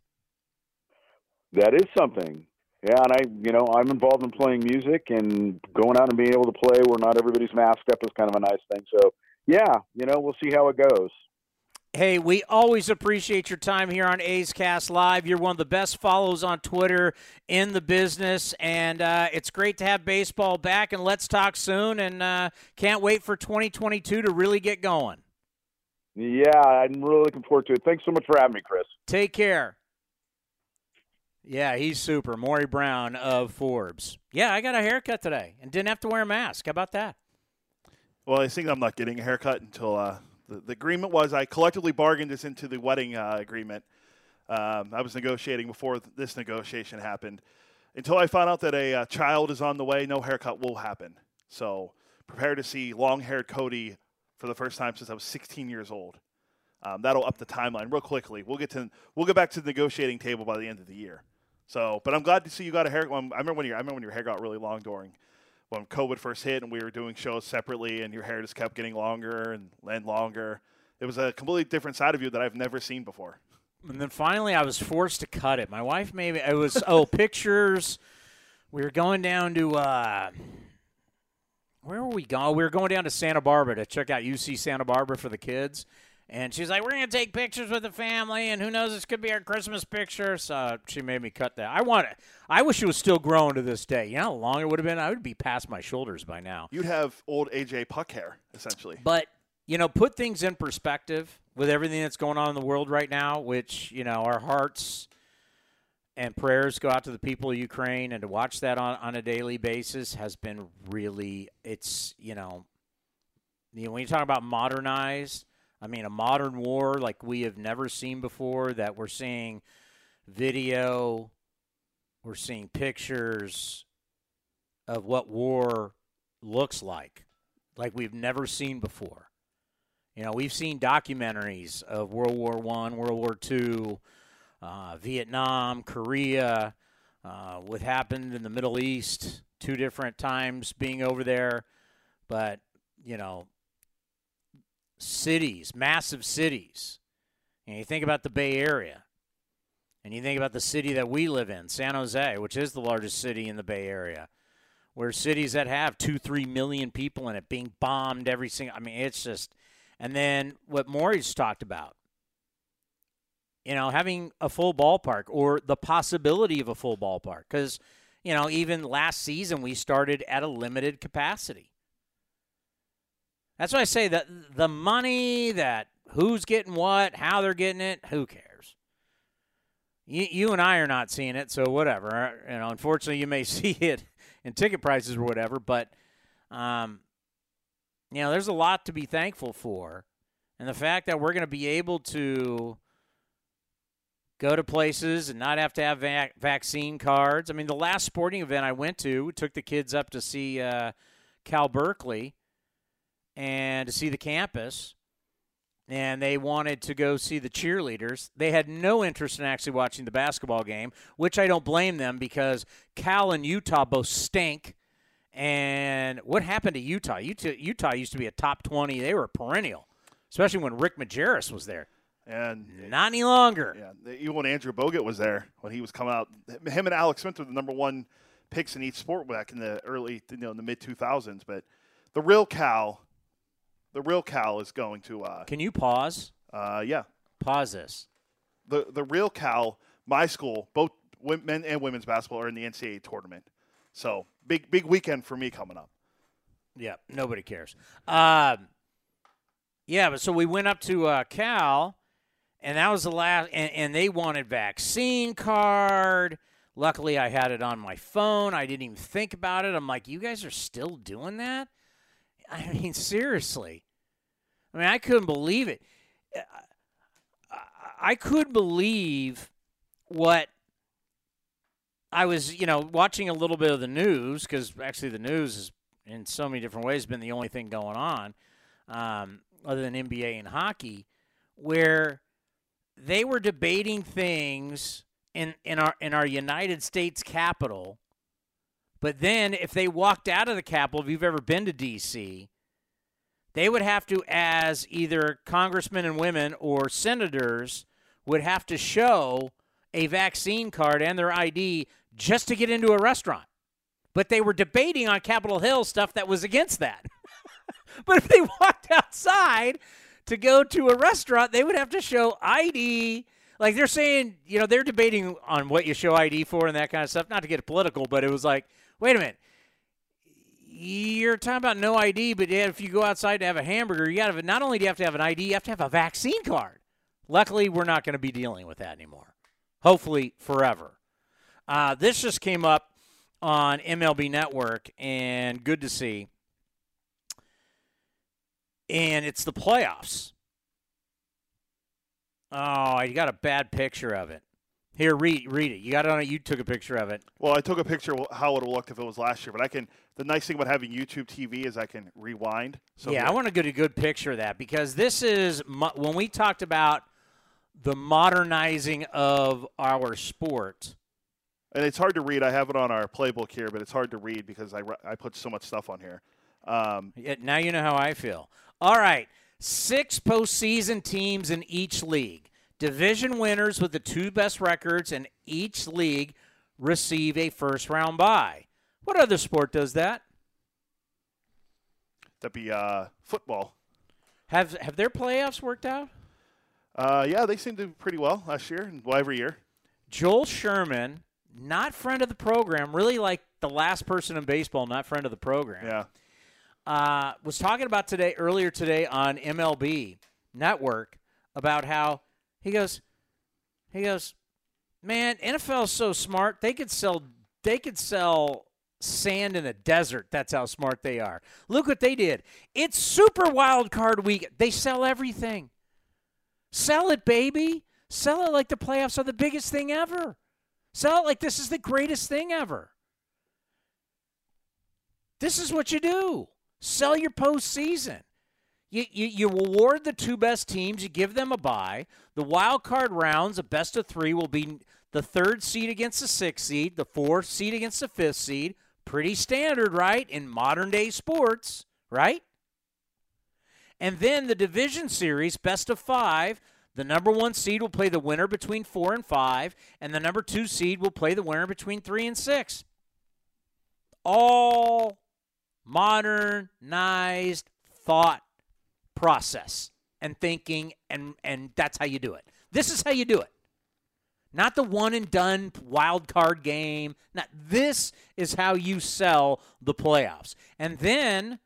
That is something. Yeah, and I, you know, I'm involved in playing music and going out and being able to play where not everybody's masked up is kind of a nice thing. So, yeah, you know, we'll see how it goes. Hey, we always appreciate your time here on A's Cast Live. You're one of the best follows on Twitter in the business, and uh, it's great to have baseball back. And let's talk soon. And uh, can't wait for 2022 to really get going. Yeah, I'm really looking forward to it. Thanks so much for having me, Chris. Take care. Yeah, he's super. Maury Brown of Forbes. Yeah, I got a haircut today and didn't have to wear a mask. How about that? Well, I think I'm not getting a haircut until. Uh the, the agreement was I collectively bargained this into the wedding uh, agreement. Um, I was negotiating before this negotiation happened. Until I found out that a uh, child is on the way, no haircut will happen. So prepare to see long-haired Cody for the first time since I was 16 years old. Um, that'll up the timeline real quickly. We'll get to we'll get back to the negotiating table by the end of the year. So, but I'm glad to see you got a hair. I remember when your I remember when your hair got really long during when COVID first hit and we were doing shows separately and your hair just kept getting longer and, and longer. It was a completely different side of you that I've never seen before. And then finally, I was forced to cut it. My wife maybe it was oh pictures. We were going down to uh, where were we going? We were going down to Santa Barbara to check out UC Santa Barbara for the kids, and she's like, "We're gonna take pictures with the family, and who knows, this could be our Christmas picture." So she made me cut that. I want it. I wish it was still growing to this day. You know how long it would have been? I would be past my shoulders by now. You'd have old AJ Puk hair, essentially. But you know, put things in perspective with everything that's going on in the world right now. Which you know, our hearts and prayers go out to the people of Ukraine, and to watch that on on a daily basis has been really. It's you know, you know when you talk about modernized I mean, a modern war like we have never seen before, that we're seeing video, we're seeing pictures of what war looks like, like we've never seen before. You know, we've seen documentaries of World War One, World War Two, uh, Vietnam, Korea, uh, what happened in the Middle East, two different times being over there. But, you know, cities, massive cities. And you think about the Bay Area, and you think about the city that we live in, San Jose, which is the largest city in the Bay Area, where cities that have two, three million people in it being bombed every single. I mean, it's just. And then what Maury's talked about, you know, having a full ballpark or the possibility of a full ballpark, because you know, even last season we started at a limited capacity. That's why I say that the money, that who's getting what, how they're getting it, who cares? You, you and I are not seeing it, so whatever. You know, unfortunately, you may see it in ticket prices or whatever, but um, you know, there's a lot to be thankful for, and the fact that we're going to be able to go to places and not have to have vac- vaccine cards. I mean, the last sporting event I went to, took the kids up to see uh, Cal Berkeley and to see the campus. And they wanted to go see the cheerleaders. They had no interest in actually watching the basketball game, which I don't blame them because Cal and Utah both stink. And what happened to Utah? Utah, Utah used to be a top 20. They were perennial, especially when Rick Majerus was there. And Not any longer. yeah, even when Andrew Bogut was there, when he was coming out, him and Alex Smith were the number one picks in each sport back in the early, you know, in the mid 2000s. But the real Cal, the real Cal is going to, uh, Can you pause? uh, yeah, Pause this. the the real Cal, my school, both men and women's basketball are in the NCAA tournament. So big big weekend for me coming up. Yeah, nobody cares. Um, yeah, but so we went up to uh, Cal, and that was the last, and, and they wanted vaccine card. Luckily, I had it on my phone. I didn't even think about it. I'm like, you guys are still doing that? I mean, seriously. I mean, I couldn't believe it. I, could believe what I was, you know, watching a little bit of the news because actually the news is in so many different ways been the only thing going on um, other than NBA and hockey, where they were debating things in in our in our United States Capitol. But then, if they walked out of the Capitol, if you've ever been to D.C., they would have to, as either congressmen and women or senators, would have to show a vaccine card and their ID just to get into a restaurant. But they were debating on Capitol Hill stuff that was against that. but if they walked outside to go to a restaurant, they would have to show ID. Like they're saying, you know, they're debating on what you show ID for and that kind of stuff. Not to get political, but it was like, wait a minute. You're talking about no ID, but if you go outside to have a hamburger, you got to not only do you have to have an ID, you have to have a vaccine card. Luckily, we're not going to be dealing with that anymore. Hopefully, forever. Uh, this just came up on MLB Network, and good to see. And it's the playoffs. Oh, I got a bad picture of it. Here, read read it. You got it on it. You took a picture of it. Well, I took a picture of how it looked if it was last year, but I can. The nice thing about having YouTube TV is I can rewind. So yeah, here- I want to get a good picture of that because this is when we talked about the modernizing of our sport. and it's hard to read. I have it on our playbook here, but it's hard to read because I, I put so much stuff on here. Um, Yeah, now you know how I feel. All right, six postseason teams in each league. Division winners with the two best records in each league receive a first round bye. What other sport does that? that'd be uh, football. Have have their playoffs worked out? Uh, yeah, they seem to do pretty well last year and well every year. Joel Sherman, not friend of the program, really like the last person in baseball, not friend of the program. Yeah. uh, was talking about today earlier today on MLB Network about how he goes, he goes, man, NFL is so smart they could sell they could sell sand in a desert. That's how smart they are. Look what they did. It's Super Wild Card Week. They sell everything. Sell it, baby. Sell it like the playoffs are the biggest thing ever. Sell it like this is the greatest thing ever. This is what you do. Sell your postseason. You, you, you award the two best teams, you give them a bye. The wild card rounds, a best of three, will be the third seed against the sixth seed, the fourth seed against the fifth seed. Pretty standard, right? In modern day sports, right? And then the division series, best of five. The number one seed will play the winner between four and five, and the number two seed will play the winner between three and six. All modernized thought process and thinking, and, and that's how you do it. This is how you do it. Not the one and done wild card game. Not this is how you sell the playoffs. And then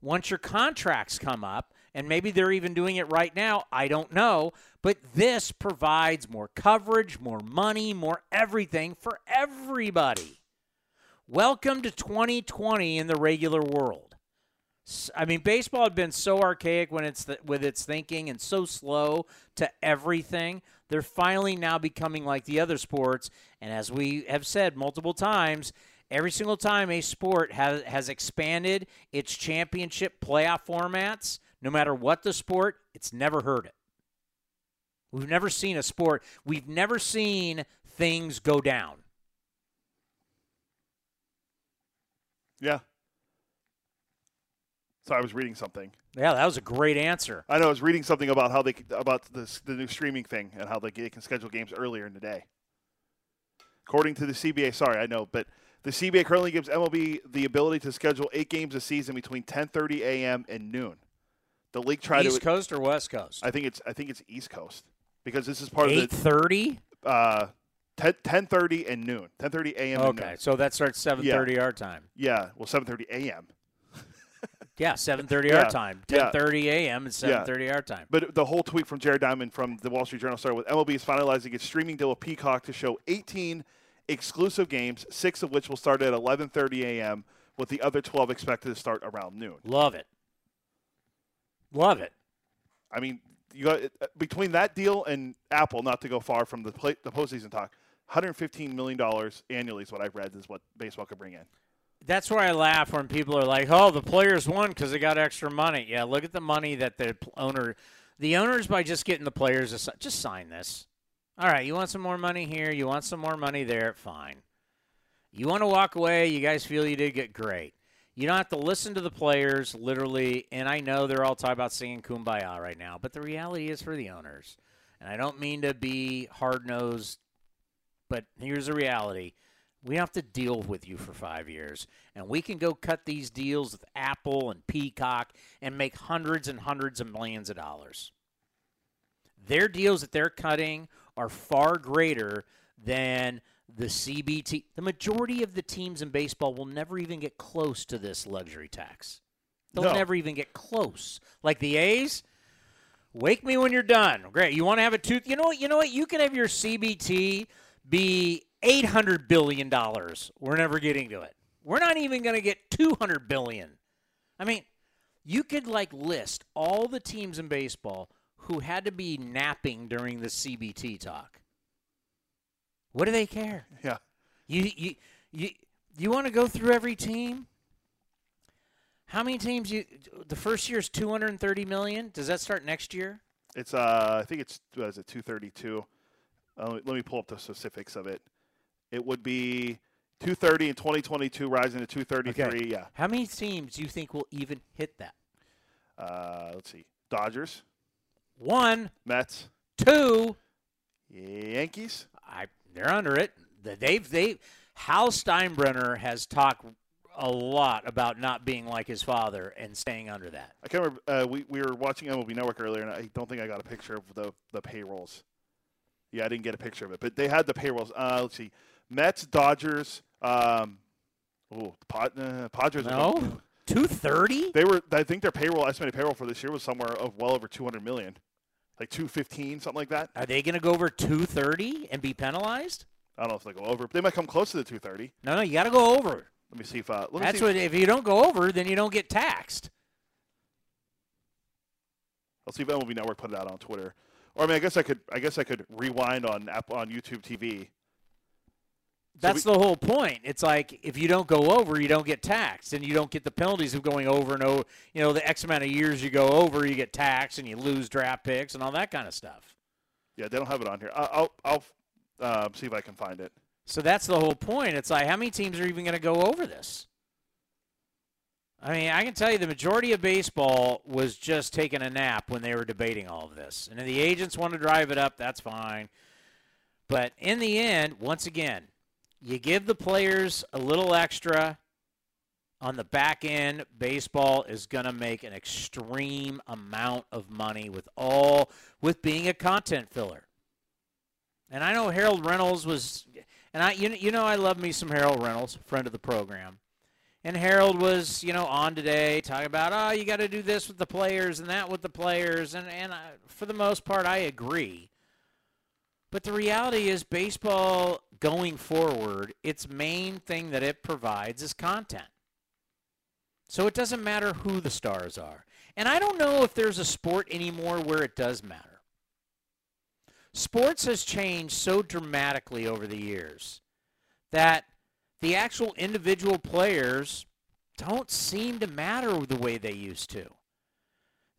once your contracts come up, and maybe they're even doing it right now, I don't know, but this provides more coverage, more money, more everything for everybody. Welcome to 2020 in the regular world. I mean, baseball had been so archaic when it's th- with its thinking and so slow to everything. They're finally now becoming like the other sports. And as we have said multiple times, every single time a sport has, has expanded its championship playoff formats, no matter what the sport, it's never heard it. We've never seen a sport, we've never seen things go down. Yeah. So I was reading something. Yeah, that was a great answer. I know I was reading something about how they about this the new streaming thing and how they can schedule games earlier in the day. According to the CBA, sorry, I know, but the CBA currently gives MLB the ability to schedule eight games a season between 10:30 a.m. and noon. The league tried to East to Coast or West Coast? I think it's I think it's East Coast because this is part of the Eight thirty. the uh, 10, 10:30 and noon. 10:30 a.m. and Okay, so that starts seven thirty our time. Yeah, well 7:30 a.m. Yeah, seven thirty Yeah, our time. yeah. Ten thirty a.m. and seven thirty our time. But the whole tweet from Jared Diamond from the Wall Street Journal started with MLB is finalizing its streaming deal with Peacock to show 18 exclusive games, six of which will start at 11:30 a.m. with the other 12 expected to start around noon. Love it. Love it. I mean, you got uh, between that deal and Apple, not to go far from the play, the postseason talk, 115 million dollars annually is what I've read is what baseball could bring in. That's where I laugh when people are like, "Oh, the players won because they got extra money." Yeah, look at the money that the owner, the owners by just getting the players to just sign this. All right, you want some more money here? You want some more money there? Fine. You want to walk away? You guys feel you did get great. You don't have to listen to the players, literally. And I know they're all talking about singing "Kumbaya" right now, but the reality is for the owners. And I don't mean to be hard nosed, but here's the reality: we have to deal with you for five years, and we can go cut these deals with Apple and Peacock and make hundreds and hundreds of millions of dollars. Their deals that they're cutting are far greater than the CBT. The majority of the teams in baseball will never even get close to this luxury tax. They'll No. never even get close. Like the A's, wake me when you're done. Great. You want to have a tooth? You know what? You know what? You can have your CBT be eight hundred billion dollars. We're never getting to it. We're not even going to get two hundred billion. I mean, you could like list all the teams in baseball who had to be napping during the CBT talk. What do they care? Yeah. You you you you want to go through every team? How many teams you the first year is 230 million? Does that start next year? It's uh, I think it's was it 232. Uh, let me pull up the specifics of it. It would be 230 in 2022, rising to 233. Yeah. How many teams do you think will even hit that? Uh, let's see. Dodgers, One, Mets, two, Yankees. I they're under it. They've they Hal Steinbrenner has talked a lot about not being like his father and staying under that. I can't remember. Uh, we we were watching MLB Network earlier, and I don't think I got a picture of the the payrolls. Yeah, I didn't get a picture of it, but they had the payrolls. Uh, let's see. Mets, Dodgers. Um, oh, Pod, uh, Padres. No, two thirty. They were. I think their payroll estimated payroll for this year was somewhere of well over 200 million, like 215, something like that. Are they going to go over two thirty and be penalized? I don't know if they go over. They might come close to the 230. No, no, you got to go over. Let me see if. Uh, let me That's see. what. If you don't go over, then you don't get taxed. I'll see if MLB Network put it out on Twitter. Or I mean, I guess I could. I guess I could rewind on app on YouTube TV. That's the whole point. It's like if you don't go over, you don't get taxed, and you don't get the penalties of going over and over. You know, the X amount of years you go over, you get taxed, and you lose draft picks and all that kind of stuff. Yeah, they don't have it on here. I- I'll I'll uh, see if I can find it. So that's the whole point. It's like how many teams are even going to go over this? I mean, I can tell you the majority of baseball was just taking a nap when they were debating all of this. And if the agents want to drive it up, that's fine. But in the end, once again, you give the players a little extra on the back end. Baseball is going to make an extreme amount of money with all with being a content filler. And I know Harold Reynolds was, and I you know, you know I love me some Harold Reynolds, friend of the program. And Harold was, you know, on today talking about, oh, you got to do this with the players and that with the players, and and I, for the most part, I agree. But the reality is, baseball going forward, its main thing that it provides is content. So it doesn't matter who the stars are. And I don't know if there's a sport anymore where it does matter. Sports has changed so dramatically over the years that the actual individual players don't seem to matter the way they used to.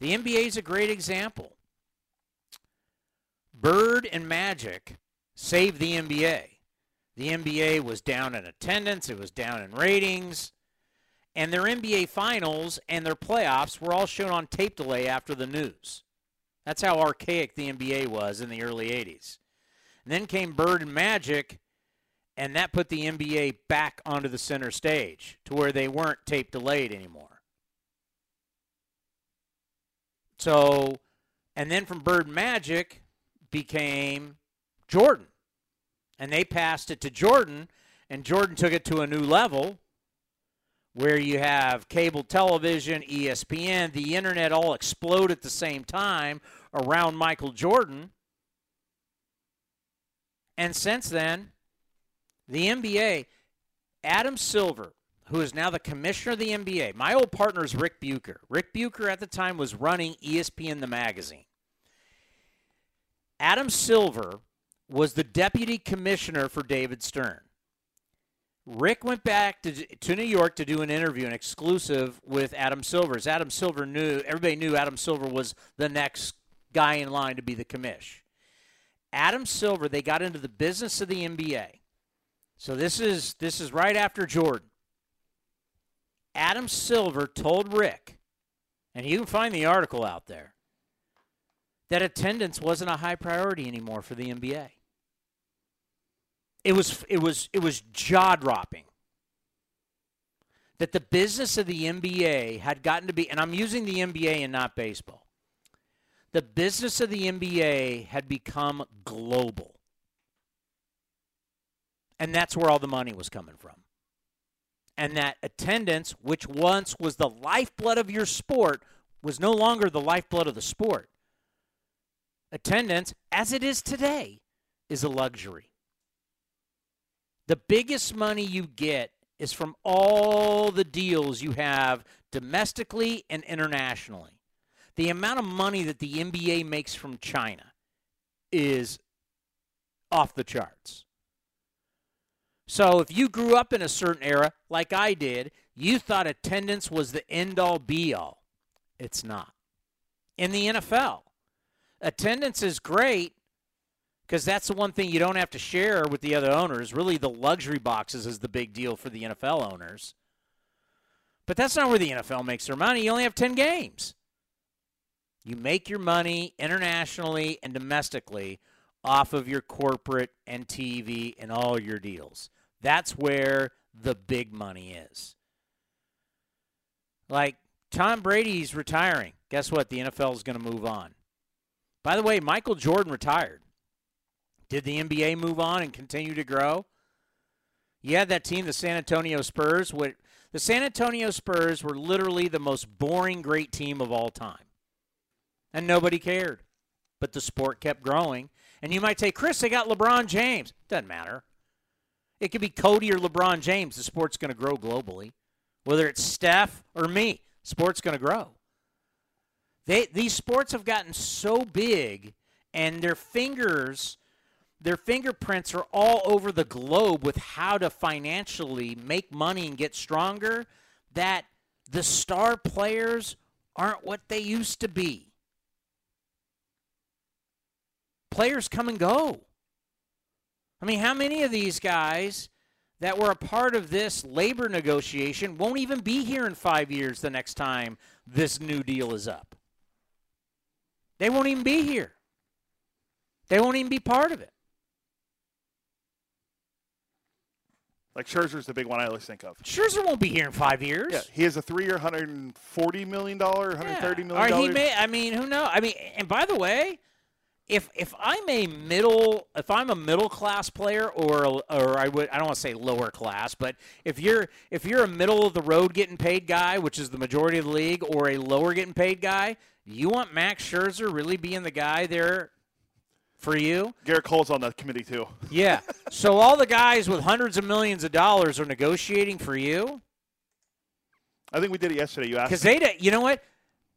The NBA is a great example. Bird and Magic saved the NBA. The NBA was down in attendance, it was down in ratings, and their NBA finals and their playoffs were all shown on tape delay after the news. That's how archaic the NBA was in the early 80s. And then came Bird and Magic, and that put the NBA back onto the center stage to where they weren't tape delayed anymore. So, and then from Bird and Magic became Jordan. And they passed it to Jordan, and Jordan took it to a new level where you have cable television, ESPN, the internet all explode at the same time around Michael Jordan. And since then, the NBA, Adam Silver, who is now the commissioner of the NBA, my old partner is Rick Bucher. Rick Bucher at the time was running ESPN the magazine. Adam Silver was the deputy commissioner for David Stern. Rick went back to, to New York to do an interview, an exclusive with Adam Silver. As Adam Silver knew, everybody knew Adam Silver was the next guy in line to be the commish. Adam Silver, they got into the business of the NBA. So this is this is right after Jordan. Adam Silver told Rick, and you can find the article out there, that attendance wasn't a high priority anymore for the NBA. It was it was it was jaw dropping that the business of the NBA had gotten to be, and I'm using the NBA and not baseball. The business of the NBA had become global. And that's where all the money was coming from. And that attendance, which once was the lifeblood of your sport, was no longer the lifeblood of the sport. Attendance, as it is today, is a luxury. The biggest money you get is from all the deals you have domestically and internationally. The amount of money that the NBA makes from China is off the charts. So if you grew up in a certain era, like I did, you thought attendance was the end all be all. It's not. In the NFL, attendance is great, because that's the one thing you don't have to share with the other owners. Really, the luxury boxes is the big deal for the NFL owners. But that's not where the NFL makes their money. You only have 10 games. You make your money internationally and domestically off of your corporate and TV and all your deals. That's where the big money is. Like Tom Brady's retiring. Guess what? The NFL is going to move on. By the way, Michael Jordan retired. Did the NBA move on and continue to grow? You had that team, the San Antonio Spurs. What the San Antonio Spurs were literally the most boring great team of all time. And nobody cared. But the sport kept growing. And you might say, Chris, they got LeBron James. Doesn't matter. It could be Cody or LeBron James. The sport's going to grow globally. Whether it's Steph or me, sport's going to grow. They, these sports have gotten so big and their fingers their fingerprints are all over the globe with how to financially make money and get stronger that the star players aren't what they used to be. Players come and go. I mean, how many of these guys that were a part of this labor negotiation won't even be here in five years the next time this new deal is up? They won't even be here. They won't even be part of it. Like Scherzer's the big one I always think of. Scherzer won't be here in five years. Yeah, he has a three-year, hundred and forty million dollar, hundred thirty yeah. million Or he may. I mean, who knows? I mean, and by the way, if if I'm a middle if I'm a middle class player or or I would I don't want to say lower class, but if you're if you're a middle of the road getting paid guy, which is the majority of the league, or a lower getting paid guy, you want Max Scherzer really being the guy there for you? Gerrit Cole's on that committee too. Yeah. so all the guys with hundreds of millions of dollars are negotiating for you I think we did it yesterday. You asked. because they, did, you know what?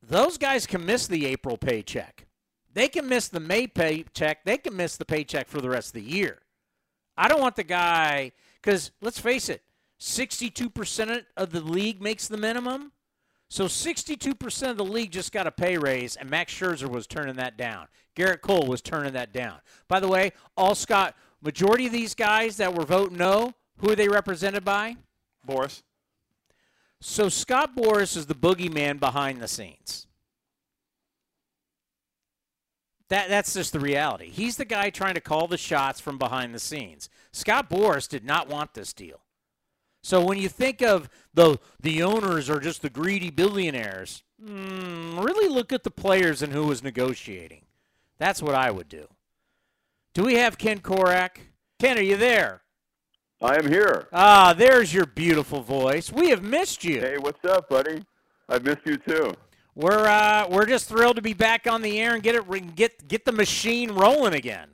Those guys can miss the April paycheck. They can miss the May paycheck. They can miss the paycheck for the rest of the year. I don't want the guy because let's face it, 62% of the league makes the minimum. So 62% of the league just got a pay raise, and Max Scherzer was turning that down. Gerrit Cole was turning that down. By the way, all Scott, majority of these guys that were voting no, who are they represented by? Boras. So Scott Boras is the boogeyman behind the scenes. That that's just the reality. He's the guy trying to call the shots from behind the scenes. Scott Boras did not want this deal. So when you think of the the owners are just the greedy billionaires, mm, really look at the players and who was negotiating. That's what I would do. Do we have Ken Korach? Ken, are you there? I am here. Ah, there's your beautiful voice. We have missed you. Hey, what's up, buddy? I've missed you too. We're uh, we're just thrilled to be back on the air and get it get get the machine rolling again.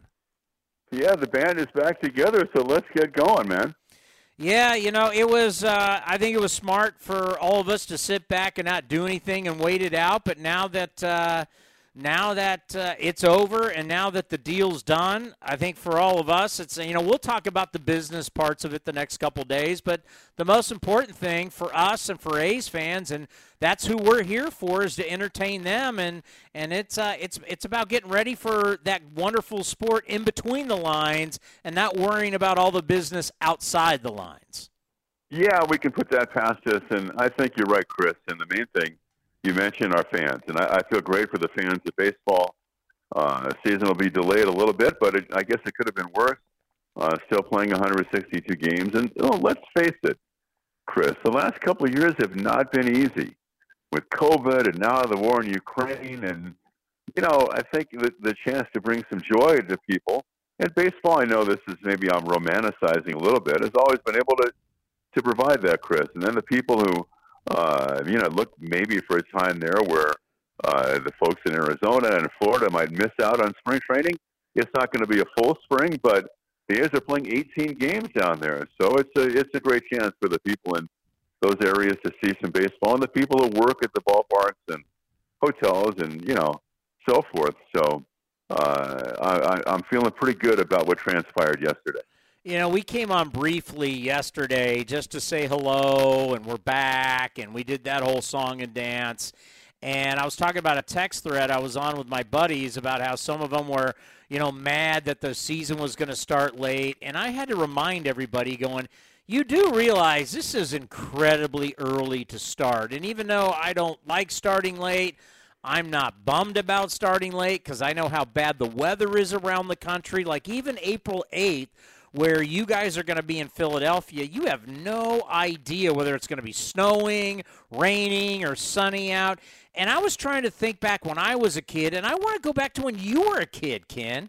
Yeah, the band is back together, so let's get going, man. Yeah, you know, it was. Uh, I think it was smart for all of us to sit back and not do anything and wait it out. But now that uh, now that uh, it's over and now that the deal's done, I think for all of us, it's you know we'll talk about the business parts of it the next couple days, but the most important thing for us and for A's fans, and that's who we're here for, is to entertain them, and and it's uh, it's it's about getting ready for that wonderful sport in between the lines and not worrying about all the business outside the lines. Yeah, we can put that past us, and I think you're right, Chris. And the main thing you mentioned our fans, and I, I feel great for the fans of baseball. Uh, season will be delayed a little bit, but it, I guess it could have been worse. Uh, still playing 162 games, and oh, let's face it, Chris, the last couple of years have not been easy with COVID and now the war in Ukraine, and you know, I think the, the chance to bring some joy to people. And baseball, I know this is maybe I'm romanticizing a little bit, has always been able to to provide that, Chris. And then the people who uh, you know, look maybe for a time there where uh, the folks in Arizona and Florida might miss out on spring training. It's not going to be a full spring, but the A's are playing 18 games down there, so it's a it's a great chance for the people in those areas to see some baseball and the people who work at the ballparks and hotels and you know so forth. So uh, I, I'm feeling pretty good about what transpired yesterday. You know, we came on briefly yesterday just to say hello and we're back and we did that whole song and dance. And I was talking about a text thread I was on with my buddies about how some of them were, you know, mad that the season was going to start late. And I had to remind everybody going, you do realize this is incredibly early to start. And even though I don't like starting late, I'm not bummed about starting late because I know how bad the weather is around the country. Like even April 8th where you guys are going to be in Philadelphia, you have no idea whether it's going to be snowing, raining, or sunny out. And I was trying to think back when I was a kid, and I want to go back to when you were a kid, Ken.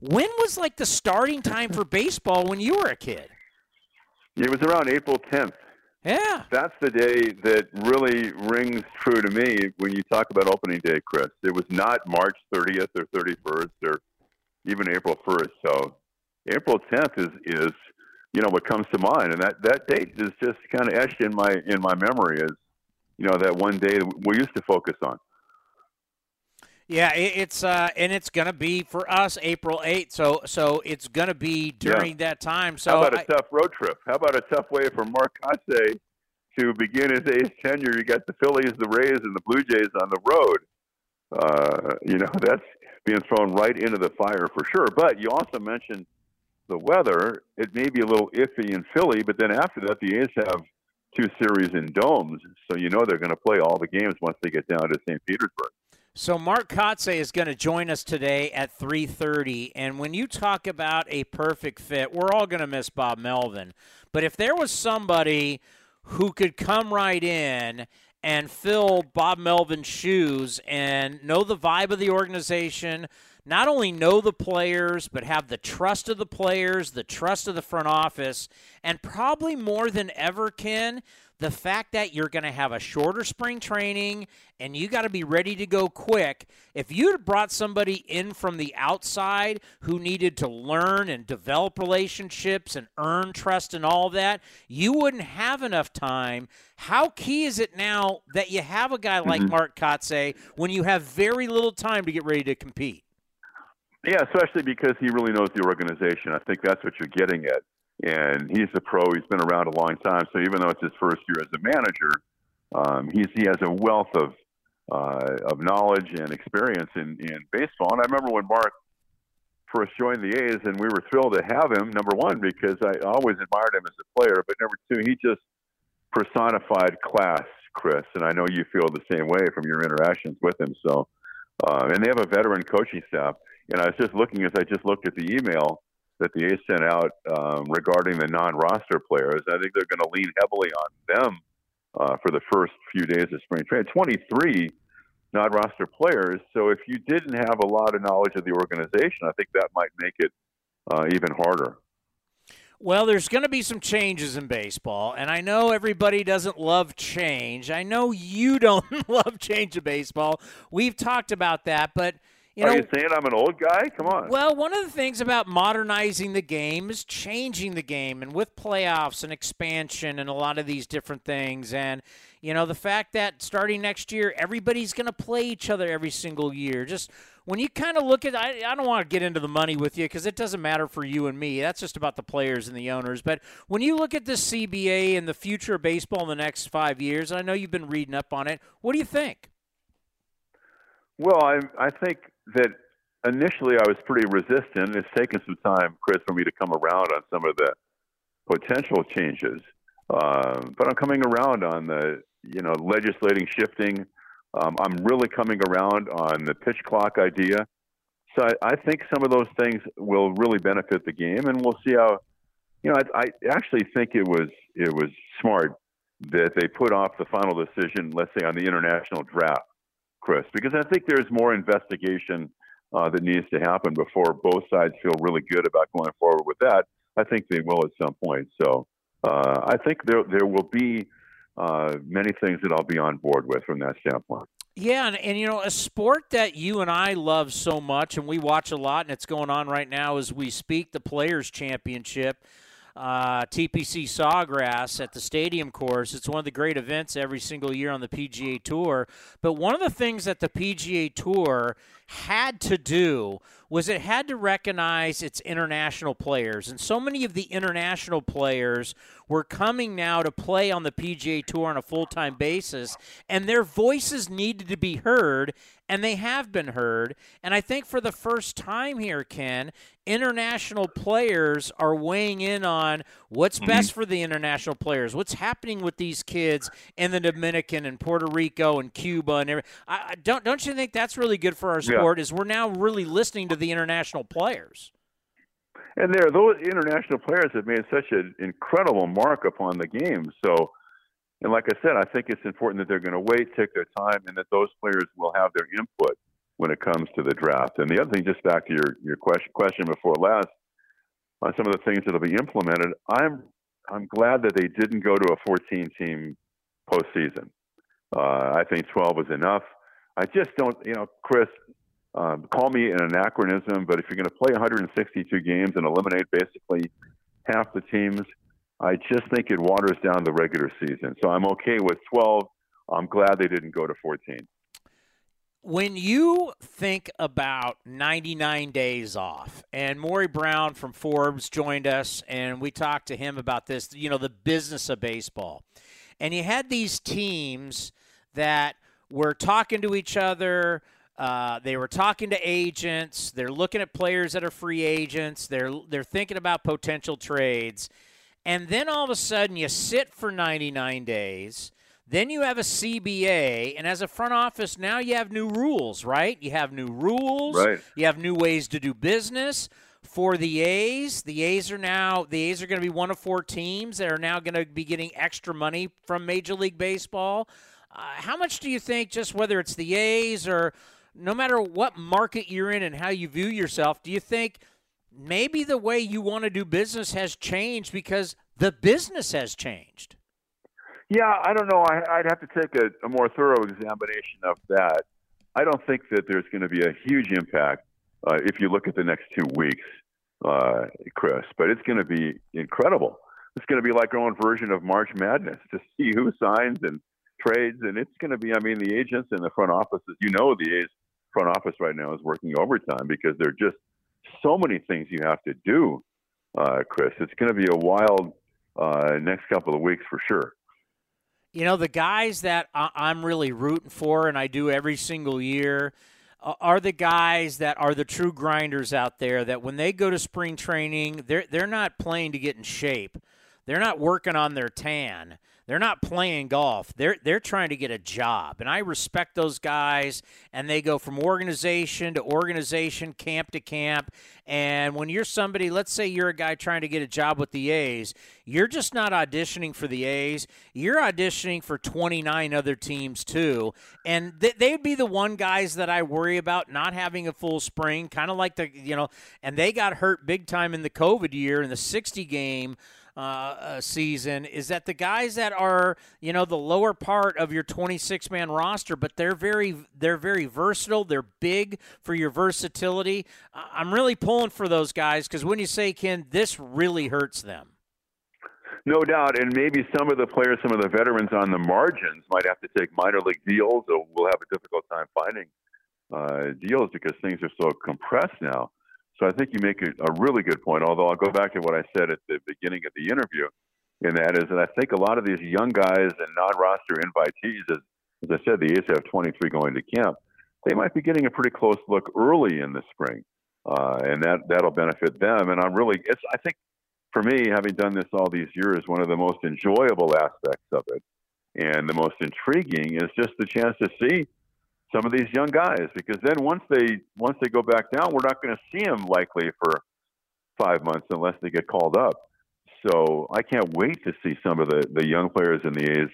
When was like the starting time for baseball when you were a kid? It was around April 10th. Yeah. That's the day that really rings true to me when you talk about opening day, Chris. It was not March 30th or 31st or even April 1st. So April 10th is is you know what comes to mind, and that that date is just kind of etched in my in my memory as you know that one day we used to focus on. Yeah, it's uh, and it's gonna be for us April 8th. So so it's gonna be during yeah. that time. So how about a tough road trip? How about a tough way for Mark Kotsay to begin his A's tenure? You got the Phillies, the Rays, and the Blue Jays on the road. Uh, you know that's being thrown right into the fire for sure. But you also mentioned the weather, it may be a little iffy in Philly, but then after that, the A's have two series in domes, so you know they're going to play all the games once they get down to St. Petersburg. So Mark Kotsay is going to join us today at 3:30 and when you talk about a perfect fit, we're all going to miss Bob Melvin. But if there was somebody who could come right in and fill Bob Melvin's shoes and know the vibe of the organization, not only know the players, but have the trust of the players, the trust of the front office, and probably more than ever, Ken, the fact that you're going to have a shorter spring training and you got to be ready to go quick. If you had brought somebody in from the outside who needed to learn and develop relationships and earn trust and all that, you wouldn't have enough time. How key is it now that you have a guy like mm-hmm. Mark Kotsay when you have very little time to get ready to compete? Yeah, especially because he really knows the organization. I think that's what you're getting at and he's a pro. He's been around a long time. So even though it's his first year as a manager, um, he's he has a wealth of uh, of knowledge and experience in in baseball. And I remember when Mark first joined the A's, and we were thrilled to have him. Number one, because I always admired him as a player, but number two, he just personified class, Chris. And I know you feel the same way from your interactions with him. So, uh, and they have a veteran coaching staff. And I was just looking as I just looked at the email that the A's sent out um, regarding the non-roster players. I think they're going to lean heavily on them uh, for the first few days of spring training. 23 non-roster players. So if you didn't have a lot of knowledge of the organization, I think that might make it uh, even harder. Well, there's going to be some changes in baseball, and I know everybody doesn't love change. I know you don't love change in baseball. We've talked about that, but – you Are know, you saying I'm an old guy? Come on. Well, one of the things about modernizing the game is changing the game, and with playoffs and expansion and a lot of these different things, and you know the fact that starting next year everybody's going to play each other every single year. Just when you kind of look at, I, I don't want to get into the money with you because it doesn't matter for you and me. That's just about the players and the owners. But when you look at the CBA and the future of baseball in the next five years, I know you've been reading up on it. What do you think? Well, I I think that initially I was pretty resistant. It's taken some time, Chris, for me to come around on some of the potential changes. Uh, but I'm coming around on the, you know, legislating shifting. Um, I'm really coming around on the pitch clock idea. So I, I, think some of those things will really benefit the game, and we'll see how. You know, I, I actually think it was it was smart that they put off the final decision, let's say, on the international draft Chris, because I think there's more investigation uh, that needs to happen before both sides feel really good about going forward with that. I think they will at some point. So uh, I think there there will be uh, many things that I'll be on board with from that standpoint. Yeah, and, and you know, a sport that you and I love so much, and we watch a lot, and it's going on right now as we speak, the Players Championship uh, TPC Sawgrass at the stadium course. It's one of the great events every single year on the PGA Tour. But one of the things that the PGA Tour had to do was it had to recognize its international players. And so many of the international players were coming now to play on the PGA Tour on a full time basis, and their voices needed to be heard, and they have been heard. And I think for the first time here, Ken, international players are weighing in on what's mm-hmm. best for the international players, what's happening with these kids in the Dominican and Puerto Rico and Cuba and everything. I, don't don't you think that's really good for our sport? Yeah. Is we're now really listening to the international players. And there, those international players have made such an incredible mark upon the game. So, and like I said, I think it's important that they're going to wait, take their time, and that those players will have their input when it comes to the draft. And the other thing, just back to your your question question before last, on some of the things that'll be implemented, I'm I'm glad that they didn't go to a 14 team postseason. Uh, I think 12 was enough. I just don't, you know, Chris. Um, call me an anachronism, but if you're going to play 162 games and eliminate basically half the teams, I just think it waters down the regular season. So I'm okay with 12. I'm glad they didn't go to 14. When you think about 99 days off, and Maury Brown from Forbes joined us, and we talked to him about this, you know, the business of baseball. And you had these teams that were talking to each other, uh, they were talking to agents. They're looking at players that are free agents. They're they're thinking about potential trades, and then all of a sudden you sit for 99 days. Then you have a CBA, and as a front office, now you have new rules, right? You have new rules. Right. You have new ways to do business for the A's. The A's are now the A's are going to be one of four teams that are now going to be getting extra money from Major League Baseball. Uh, how much do you think, just whether it's the A's or no matter what market you're in and how you view yourself, do you think maybe the way you want to do business has changed because the business has changed? Yeah, I don't know. I, would have to take a, a, more thorough examination of that. I don't think that there's going to be a huge impact uh, if you look at the next two weeks, uh, Chris. But it's going to be incredible. It's going to be like our own version of March Madness to see who signs and trades, and it's going to be. I mean, the agents and the front offices. You know, the front office right now is working overtime because there are just so many things you have to do, uh, Chris. It's going to be a wild uh, next couple of weeks for sure. You know, the guys that I'm really rooting for, and I do every single year, are the guys that are the true grinders out there. That when they go to spring training, they're they're not playing to get in shape. They're not working on their tan. They're not playing golf. They're they're trying to get a job. And I respect those guys and they go from organization to organization, camp to camp. And when you're somebody, let's say you're a guy trying to get a job with the A's, you're just not auditioning for the A's. You're auditioning for 29 other teams too. And th- they'd be the one guys that I worry about not having a full spring, kind of like the, you know, and they got hurt big time in the COVID year in the 60 game uh, season is that the guys that are you know the lower part of your 26 man roster, but they're very they're very versatile. They're big for your versatility. I'm really pulling for those guys because when you say Ken, this really hurts them. No doubt, and maybe some of the players, some of the veterans on the margins might have to take minor league deals, or we'll have a difficult time finding uh, deals because things are so compressed now. So I think you make a, a really good point. Although I'll go back to what I said at the beginning of the interview, and that is that I think a lot of these young guys and non-roster invitees, as, as I said, the A's have 23 going to camp. They might be getting a pretty close look early in the spring, uh, and that that'll benefit them. And I'm really, it's I think for me, having done this all these years, one of the most enjoyable aspects of it, and the most intriguing is just the chance to see some of these young guys because then once they once they go back down, we're not going to see them likely for five months unless they get called up. So I can't wait to see some of the the young players in the A's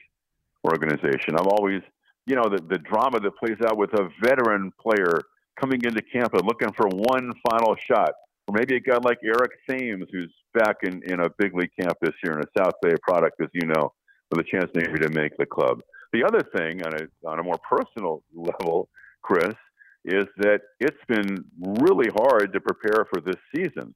organization. I'm always, you know, the the drama that plays out with a veteran player coming into camp and looking for one final shot, or maybe a guy like Eric Thames who's back in in a big league camp this year and a South Bay product, as you know, with a chance maybe to make the club. The other thing, on a, on a more personal level, Chris, is that it's been really hard to prepare for this season.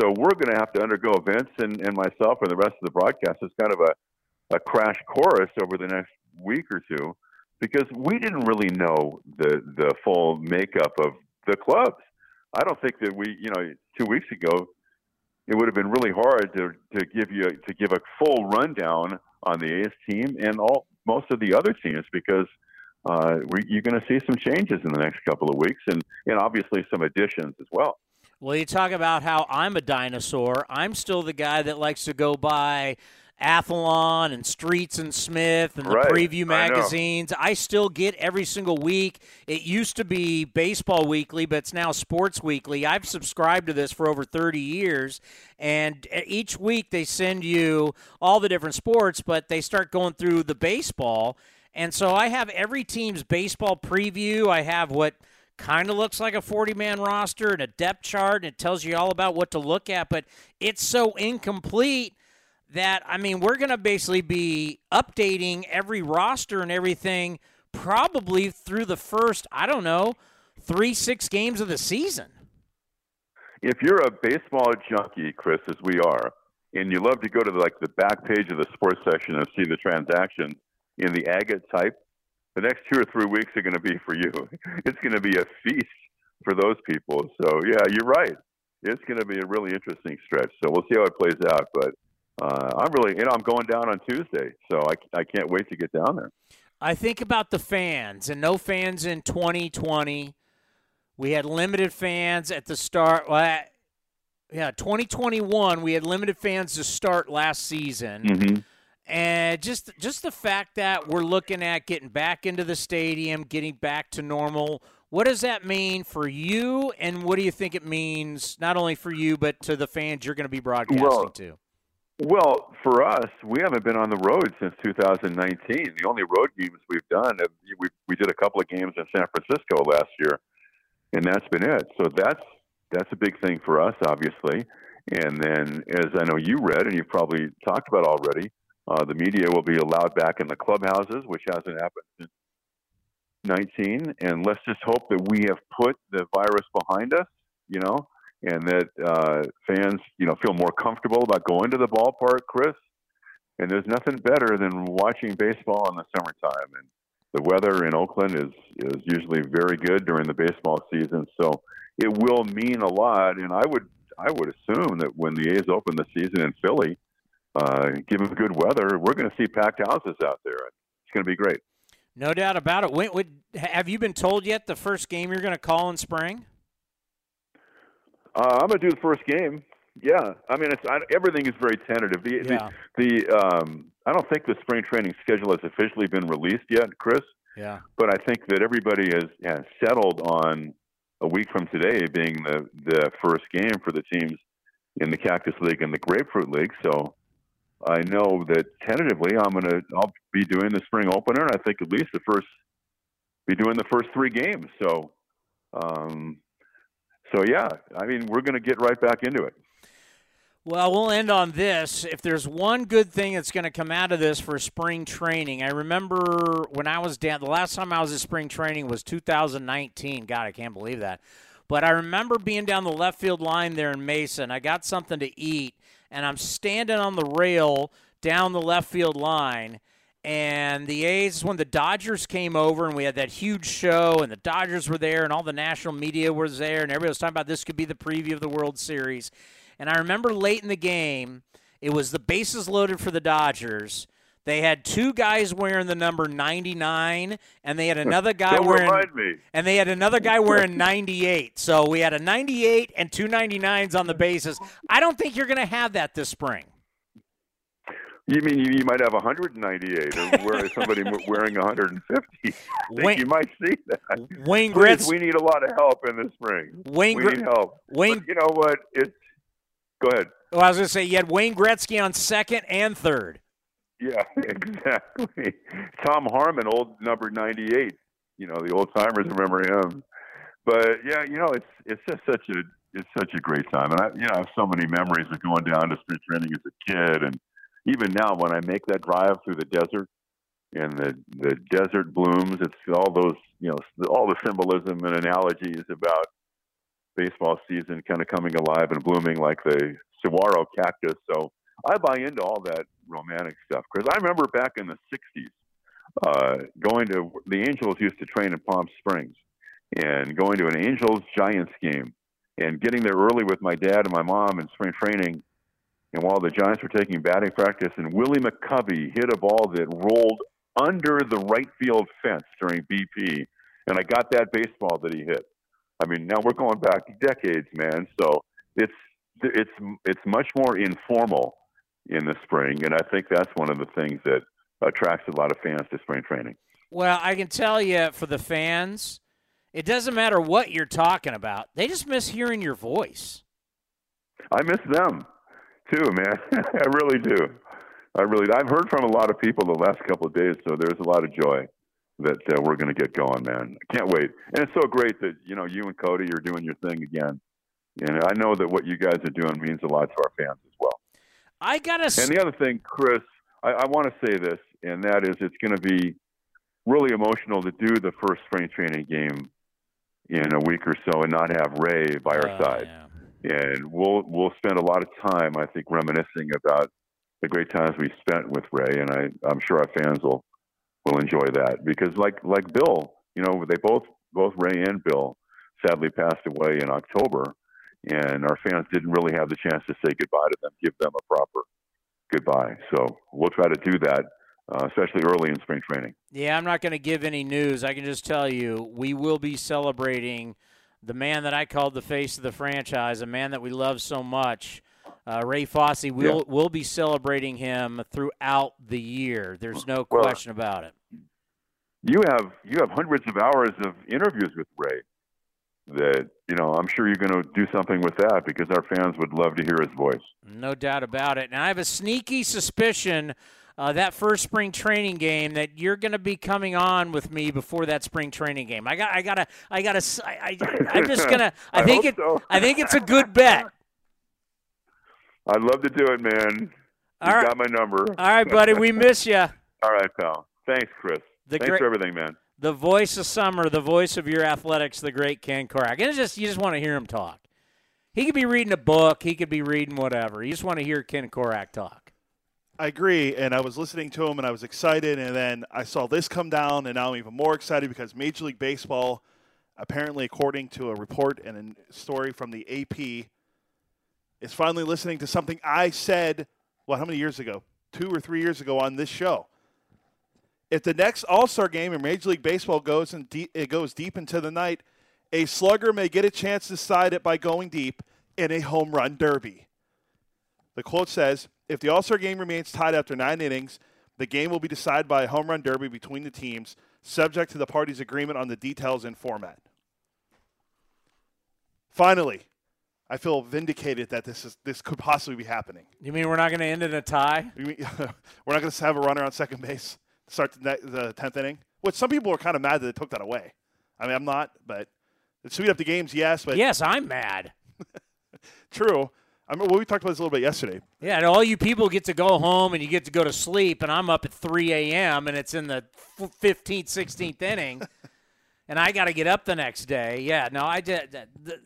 So we're going to have to undergo Vince and, and myself and the rest of the broadcast as kind of a, a crash course over the next week or two because we didn't really know the, the full makeup of the clubs. I don't think that we, you know, two weeks ago, it would have been really hard to, to give you to give a full rundown on the A's team and all most of the other teams because uh, you're going to see some changes in the next couple of weeks and, and obviously some additions as well. Well, you talk about how I'm a dinosaur. I'm still the guy that likes to go by Athlon and Streets and Smith and the right. preview magazines. I, I, still get every single week. It used to be Baseball Weekly, but it's now Sports Weekly. I've subscribed to this for over 30 years, and each week they send you all the different sports, but they start going through the baseball. And so I have every team's baseball preview. I have what kind of looks like a 40 man roster and a depth chart, and it tells you all about what to look at, but it's so incomplete that I mean we're going to basically be updating every roster and everything probably through the first I don't know three six games of the season. If you're a baseball junkie, Chris, as we are, and you love to go to the, like the back page of the sports section and see the transactions in the agate type, the next two or three weeks are going to be for you. It's going to be a feast for those people. So yeah, you're right. It's going to be a really interesting stretch. So we'll see how it plays out, but uh, I'm really, you know, I'm going down on Tuesday, so I, I can't wait to get down there. I think about the fans and no fans in 2020. We had limited fans at the start. Well, yeah, 2021 we had limited fans to start last season. Mm-hmm. And just just the fact that we're looking at getting back into the stadium, getting back to normal. What does that mean for you and what do you think it means not only for you but to the fans you're going to be broadcasting well, to? Well, for us, we haven't been on the road since 2019. The only road games we've done, we we did a couple of games in San Francisco last year, and that's been it. So that's that's a big thing for us, obviously. And then, as I know you read, and you've probably talked about already, uh, the media will be allowed back in the clubhouses, which hasn't happened since 19. And let's just hope that we have put the virus behind us, you know, and that uh, fans, you know, feel more comfortable about going to the ballpark, Chris. And there's nothing better than watching baseball in the summertime. And the weather in Oakland is is usually very good during the baseball season, so it will mean a lot. And I would I would assume that when the A's open the season in Philly, uh, given good weather, we're going to see packed houses out there. It's going to be great. No doubt about it. When, when, have you been told yet the first game you're going to call in spring? Uh, I'm going to do the first game. Yeah, I mean, it's I, everything is very tentative. The yeah. the, the um, I don't think the spring training schedule has officially been released yet, Chris. Yeah. But I think that everybody has, has settled on a week from today being the the first game for the teams in the Cactus League and the Grapefruit League. So I know that tentatively I'm gonna I'll be doing the spring opener, and I think at least the first be doing the first three games. So, um, so yeah, I mean we're gonna get right back into it. Well, we'll end on this. If there's one good thing that's going to come out of this for spring training, I remember when I was down, the last time I was at spring training was 2019. God, I can't believe that. But I remember being down the left field line there in Mesa. I got something to eat, and I'm standing on the rail down the left field line. And the A's, when the Dodgers came over and we had that huge show, and the Dodgers were there, and all the national media was there, and everybody was talking about this could be the preview of the World Series. And I remember late in the game, it was the bases loaded for the Dodgers. They had two guys wearing the number 99, and they had another guy Don't wearing and they had another guy wearing 98. So we had a 98 and two 99s on the bases. I don't think you're going to have that this spring. You mean you, you might have 198, or where somebody wearing 150? Think Wayne, you might see that. Wayne Gretzky. we need a lot of help in the spring. Wayne we need help. Wayne, but you know what? It's Go ahead. Well, I was going to say you had Wayne Gretzky on second and third. Yeah, exactly. Tom Harmon, old number ninety-eight. You know, the old timers remember him. But yeah, you know, it's it's just such a it's such a great time, and I you know I have so many memories of going down to spring training as a kid, and even now when I make that drive through the desert and the the desert blooms, it's all those you know all the symbolism and analogies about baseball season kind of coming alive and blooming like the saguaro cactus. So I buy into all that romantic stuff because I remember back in the 60s uh, going to the Angels used to train in Palm Springs and going to an Angels Giants game and getting there early with my dad and my mom in spring training. And while the Giants were taking batting practice, and Willie McCovey hit a ball that rolled under the right field fence during BP, and I got that baseball that he hit. I mean, now we're going back decades, man. So it's it's it's much more informal in the spring, and I think that's one of the things that attracts a lot of fans to spring training. Well, I can tell you for the fans, it doesn't matter what you're talking about; they just miss hearing your voice. I miss them too, man. I really do. I really. I've heard from a lot of people the last couple of days, so there's a lot of joy that uh, we're going to get going, man. I can't wait. And it's so great that you know you and Cody are doing your thing again. And I know that what you guys are doing means a lot to our fans as well. I gotta. And the other thing, Chris, I, I want to say this, and that is, it's going to be really emotional to do the first spring training game in a week or so and not have Ray by our uh, side. Yeah. And we'll we'll spend a lot of time, I think, reminiscing about the great times we spent with Ray, and I, I'm sure our fans will will enjoy that because like like Bill, you know, they both both Ray and Bill sadly passed away in October, and our fans didn't really have the chance to say goodbye to them, give them a proper goodbye. So we'll try to do that. Uh, especially early in spring training. Yeah, I'm not going to give any news. I can just tell you we will be celebrating the man that I called the face of the franchise, a man that we love so much, uh, Ray Fosse, we'll yeah. we'll be celebrating him throughout the year. There's no well, question about it. You have you have hundreds of hours of interviews with Ray. that you know I'm sure you're going to do something with that because our fans would love to hear his voice. No doubt about it. And I have a sneaky suspicion uh, that first spring training game that you're going to be coming on with me before that spring training game. I got, I got to, I got to, I, I, am just gonna. I, I think it, so. I think it's a good bet. I'd love to do it, man. All You've right. got my number. All right, buddy. We miss you. All right, pal. Thanks, Chris. The Thanks great- for everything, man. The voice of summer, the voice of your athletics, the great Ken Korach. And it's just you just want to hear him talk. He could be reading a book. He could be reading whatever. You just want to hear Ken Korach talk. I agree, and I was listening to him, and I was excited, and then I saw this come down, and now I'm even more excited because Major League Baseball, apparently, according to a report and a story from the AP, is finally listening to something I said. What? How many years ago? Two or three years ago on this show. If the next All Star game in Major League Baseball goes and de- it goes deep into the night, a slugger may get a chance to decide it by going deep in a home run derby. The quote says, "If the All-Star game remains tied after 9 innings, the game will be decided by a home run derby between the teams, subject to the parties' agreement on the details and format." Finally, I feel vindicated that this is this could possibly be happening. You mean we're not going to end in a tie? We- We're not going to have a runner on second base to start the, the 10th inning, which some people are kind of mad that they took that away. I mean, I'm not, but it speed up the games, yes, but Yes, I'm mad. true. I mean, well, we talked about this a little bit yesterday. Yeah, and all you people get to go home and you get to go to sleep, and I'm up at 3 a.m. and it's in the 15th, 16th inning, and I got to get up the next day. Yeah, no, I did. The, the,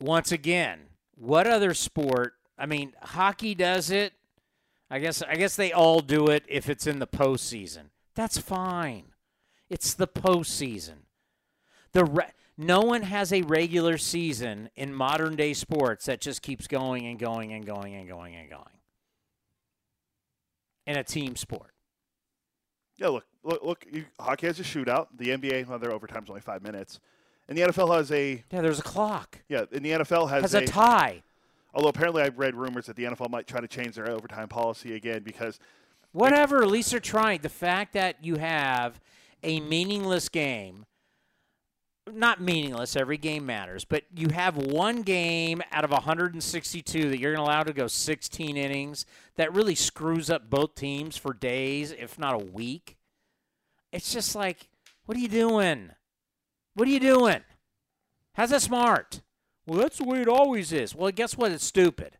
once again, what other sport? I mean, hockey does it. I guess. I guess they all do it if it's in the postseason. That's fine. It's the postseason. The re- no one has a regular season in modern day sports that just keeps going and going and going and going and going. In a team sport. Yeah, look, look, look you, hockey has a shootout. The NBA, well, their overtime's only five minutes, and the NFL has a Yeah, there's a clock. yeah. And the NFL has, Has a tie. Although apparently I've read rumors that the NFL might try to change their overtime policy again because Whatever, at least they're trying. The fact that you have a meaningless game, not meaningless, every game matters, but you have one game out of 162 that you're going to allow to go 16 innings that really screws up both teams for days, if not a week. It's just like, what are you doing? What are you doing? How's that smart? Well, that's the way it always is. Well, guess what? It's stupid.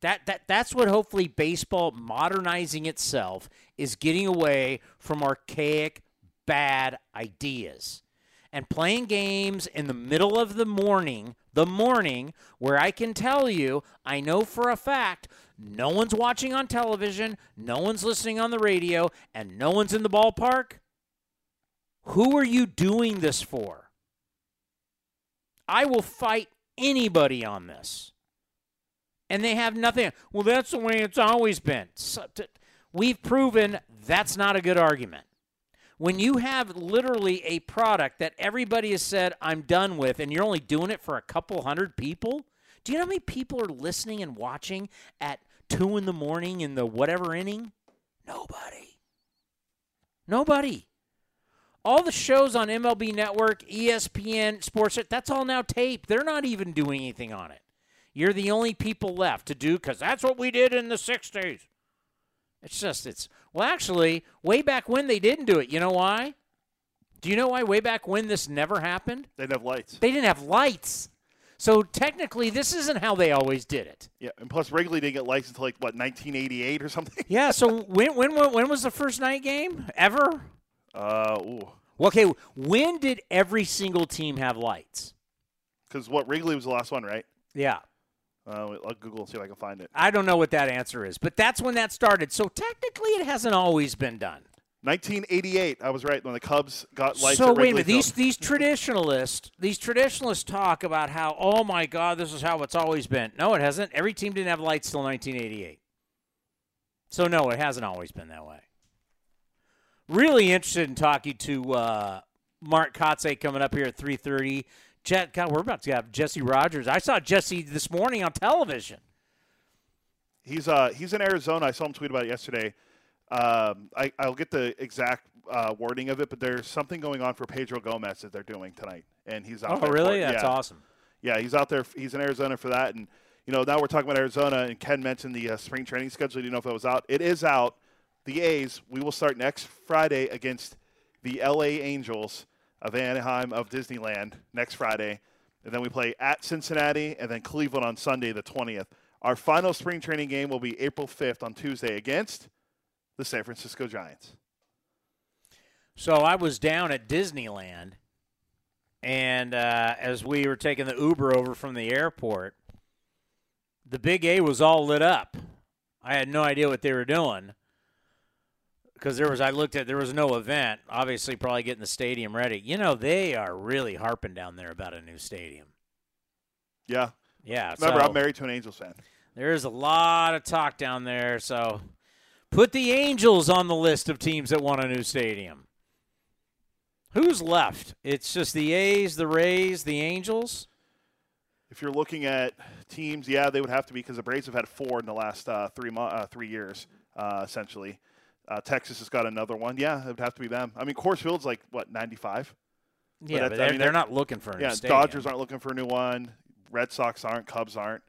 That, that that's what hopefully baseball modernizing itself is getting away from archaic bad ideas and playing games in the middle of the morning the morning where I can tell you I know for a fact no one's watching on television no one's listening on the radio and no one's in the ballpark who are you doing this for I will fight anybody on this and they have nothing. Well, that's the way it's always been. We've proven that's not a good argument. When you have literally a product that everybody has said, I'm done with, and you're only doing it for a couple hundred people, do you know how many people are listening and watching at 2 in the morning in the whatever inning? Nobody. Nobody. All the shows on MLB Network, ESPN, Sports, that's all now taped. They're not even doing anything on it. You're the only people left to do because that's what we did in the 60s. It's just, it's, well, actually, way back when they didn't do it. You know why? Do you know why way back when this never happened? they didn't have lights. They didn't have lights. So technically, this isn't how they always did it. Yeah, and plus Wrigley didn't get lights until like what 1988 or something. Yeah, so when, when, when was the first night game ever? Uh, ooh, Okay, when did every single team have lights? because what Wrigley was the last one, right? Yeah. Uh, I'll Google and see if I can find it. I don't know what that answer is, but that's when that started. So technically, it hasn't always been done. 1988. I was right when the Cubs got lights. so wait a minute. These these traditionalists these traditionalists talk about how oh my god this is how it's always been. No, it hasn't. Every team didn't have lights till 1988. So no, it hasn't always been that way. Really interested in talking to uh, Mark Kotsay coming up here at 3:30. Jet, God, we're about to have Jesse Rogers. I saw Jesse this morning on television. He's uh he's in Arizona. I saw him tweet about it yesterday. Um, I I'll get the exact uh, wording of it, but there's something going on for Pedro Gomez that they're doing tonight, and he's out Oh, there. really? That's yeah. awesome. Yeah, he's out there. He's in Arizona for that, and you know now we're talking about Arizona. And Ken mentioned the uh, spring training schedule. Do you know if it was out? It is out. The A's. We will start next Friday against the L.A. Angels of Anaheim of Disneyland next Friday, and then we play at Cincinnati and then Cleveland on Sunday the twentieth. Our final spring training game will be April fifth on Tuesday against the San Francisco Giants. So I was down at Disneyland, and uh, as we were taking the Uber over from the airport, the Big A was all lit up. I had no idea what they were doing because there was. I looked at there was no event. Obviously, probably getting the stadium ready. You know, they are really harping down there about a new stadium. Yeah. Yeah. Remember, so I'm married to an Angels fan. There's a lot of talk down there. So put the Angels on the list of teams that want a new stadium. Who's left? It's just the A's, the Rays, the Angels. If you're looking at teams, yeah, they would have to be because the Braves have had four in the last uh, three mo- uh, three years, uh, essentially. Uh, Texas has got another one. Yeah, it would have to be them. I mean, Coors Field's like what 95. Yeah, that- but I they're, mean, they're not looking for a new Yeah, stadium. Dodgers aren't looking for a new one. Red Sox aren't. Cubs aren't.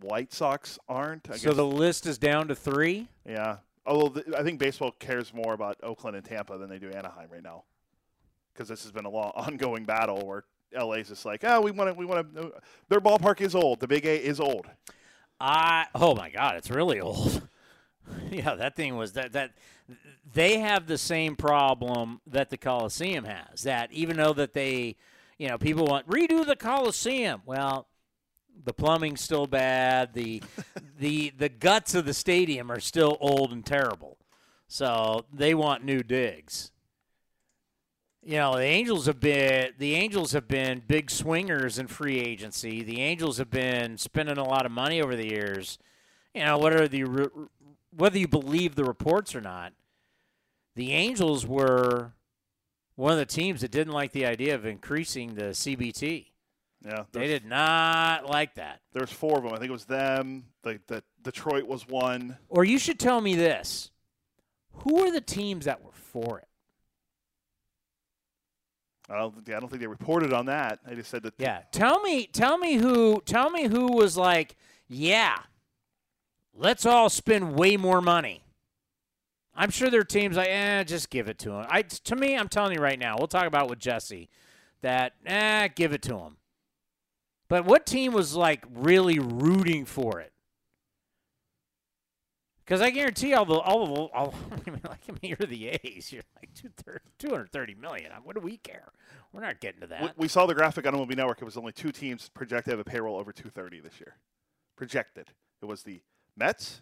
White Sox aren't. I So guess, the list is down to three. yeah. Although the, I think baseball cares more about Oakland and Tampa than they do Anaheim right now, because this has been a long ongoing battle where LA's just like, oh, we want to, we want to. Their ballpark is old. The Big A is old. I oh my god, it's really old. yeah, that thing was that that they have the same problem that the Coliseum has. That even though that they, you know, people want redo the Coliseum. Well, the plumbing's still bad. The the the guts of the stadium are still old and terrible. So they want new digs. You know, the Angels have been the Angels have been big swingers in free agency. The Angels have been spending a lot of money over the years. You know, what are the re- whether you believe the reports or not, the Angels were one of the teams that didn't like the idea of increasing the CBT. Yeah, They did not like that. There's four of them. I think it was them. The, the Detroit was one. Or you should tell me this: Who are the teams that were for it? I don't, I don't think they reported on that. They just said that. Yeah, tell me, tell me who, tell me who was like, yeah, let's all spend way more money. I'm sure there are teams like, eh, just give it to them. I, to me, I'm telling you right now, we'll talk about with Jesse that, eh, give it to him. But what team was like really rooting for it? Because I guarantee all the all the all, I mean, like I mean, you're the A's. You're like 230 million. What do we care? We're not getting to that. We, we saw the graphic on MLB Network. It was only two teams projected to have a payroll over 230 this year. Projected. It was the Mets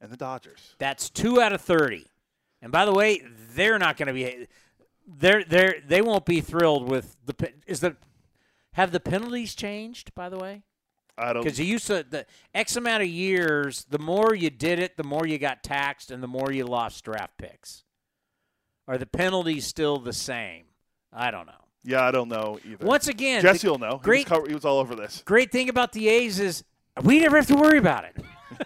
and the Dodgers. That's two out of thirty. And by the way, they're not going to be. They're they're they won't be thrilled with the. Is the have the penalties changed? By the way, I don't. because you used to the X amount of years. The more you did it, the more you got taxed, and the more you lost draft picks. Are the penalties still the same? I don't know. Yeah, I don't know either. Once again, Jesse will know. Great, He was, cover, he was all over this. great thing about the A's is we never have to worry about it.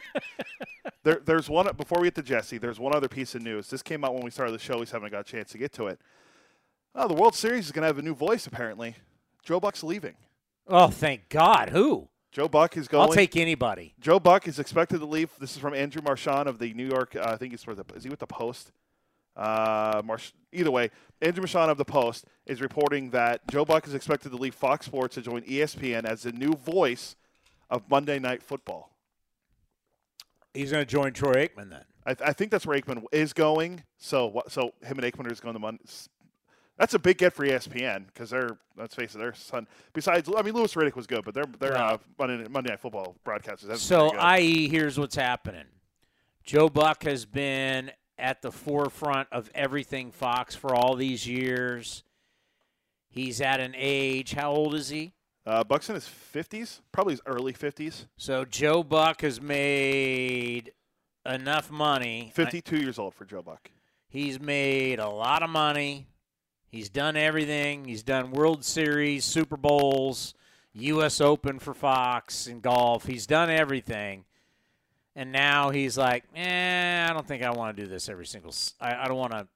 There, there's one before we get to Jesse. There's one other piece of news. This came out when we started the show. We just haven't got a chance to get to it. Oh, the World Series is going to have a new voice. Apparently, Joe Buck's leaving. Oh, thank God! Who? Joe Buck is going. I'll take anybody. Joe Buck is expected to leave. This is from Andrew Marchand of the New York. Uh, I think he's for the. Is he with the Post? Uh, Marsh, either way, Andrew Marchand of the Post is reporting that Joe Buck is expected to leave Fox Sports to join ESPN as the new voice of Monday Night Football. He's going to join Troy Aikman then. I, I think that's where Aikman is going. So. So him and Aikman are just going to Monday. That's a big get for ESPN because they're let's face it, their son. Besides, I mean, Louis Riddick was good, but their their uh, Monday, Monday Night Football broadcasters. So, i.e., here's what's happening. Joe Buck has been at the forefront of everything Fox for all these years. He's at an age. How old is he? Uh, Buck's in his fifties, probably his early fifties. So Joe Buck has made enough money. Fifty-two years old for Joe Buck. He's made a lot of money. He's done everything. He's done World Series, Super Bowls, U.S. Open for Fox in golf. He's done everything. And now he's like, eh, I don't think I want to do this every single. s- I, I don't want to.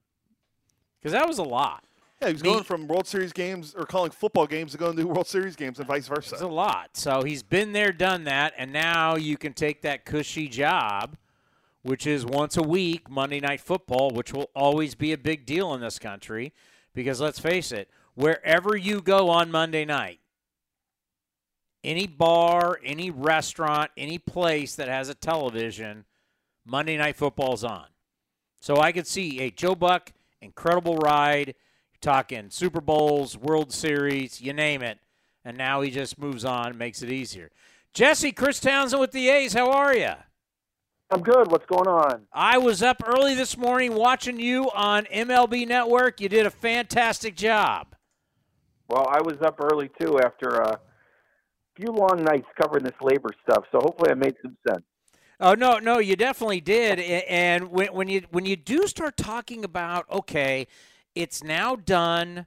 because that was a lot. Yeah, he was Me- going from World Series games or calling football games to going to World Series games and vice versa. It's a lot. So he's been there, done that, and now you can take that cushy job, which is once a week Monday Night Football, which will always be a big deal in this country, because let's face it, wherever you go on Monday night, any bar, any restaurant, any place that has a television, Monday Night Football's on. So I could see a Joe Buck incredible ride. Talking Super Bowls, World Series, you name it. And now he just moves on, makes it easier. Jesse, Chris Townsend with the A's, how are you? I'm good. What's going on? I was up early this morning watching you on MLB Network. You did a fantastic job. Well, I was up early too after a few long nights covering this labor stuff, so hopefully I made some sense. Oh no, no, you definitely did. And when, when you when you do start talking about okay, it's now done.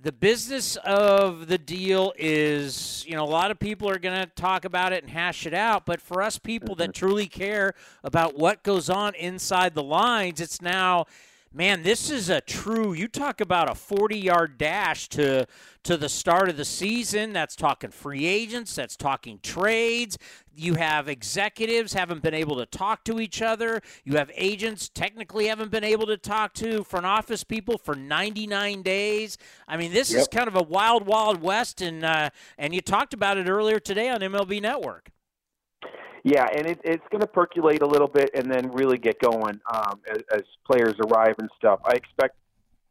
The business of the deal is, you know, a lot of people are going to talk about it and hash it out. But for us people that mm-hmm. truly care about what goes on inside the lines, it's now, man, this is a true. You talk about a forty-yard dash to to the start of the season. That's talking free agents. That's talking trades. You have executives haven't been able to talk to each other. You have agents technically haven't been able to talk to front office people for 99 days. I mean, this is kind of a wild, wild west, and uh, and you talked about it earlier today on MLB Network. Yeah, and it, it's going to percolate a little bit and then really get going um, as, as players arrive and stuff. I expect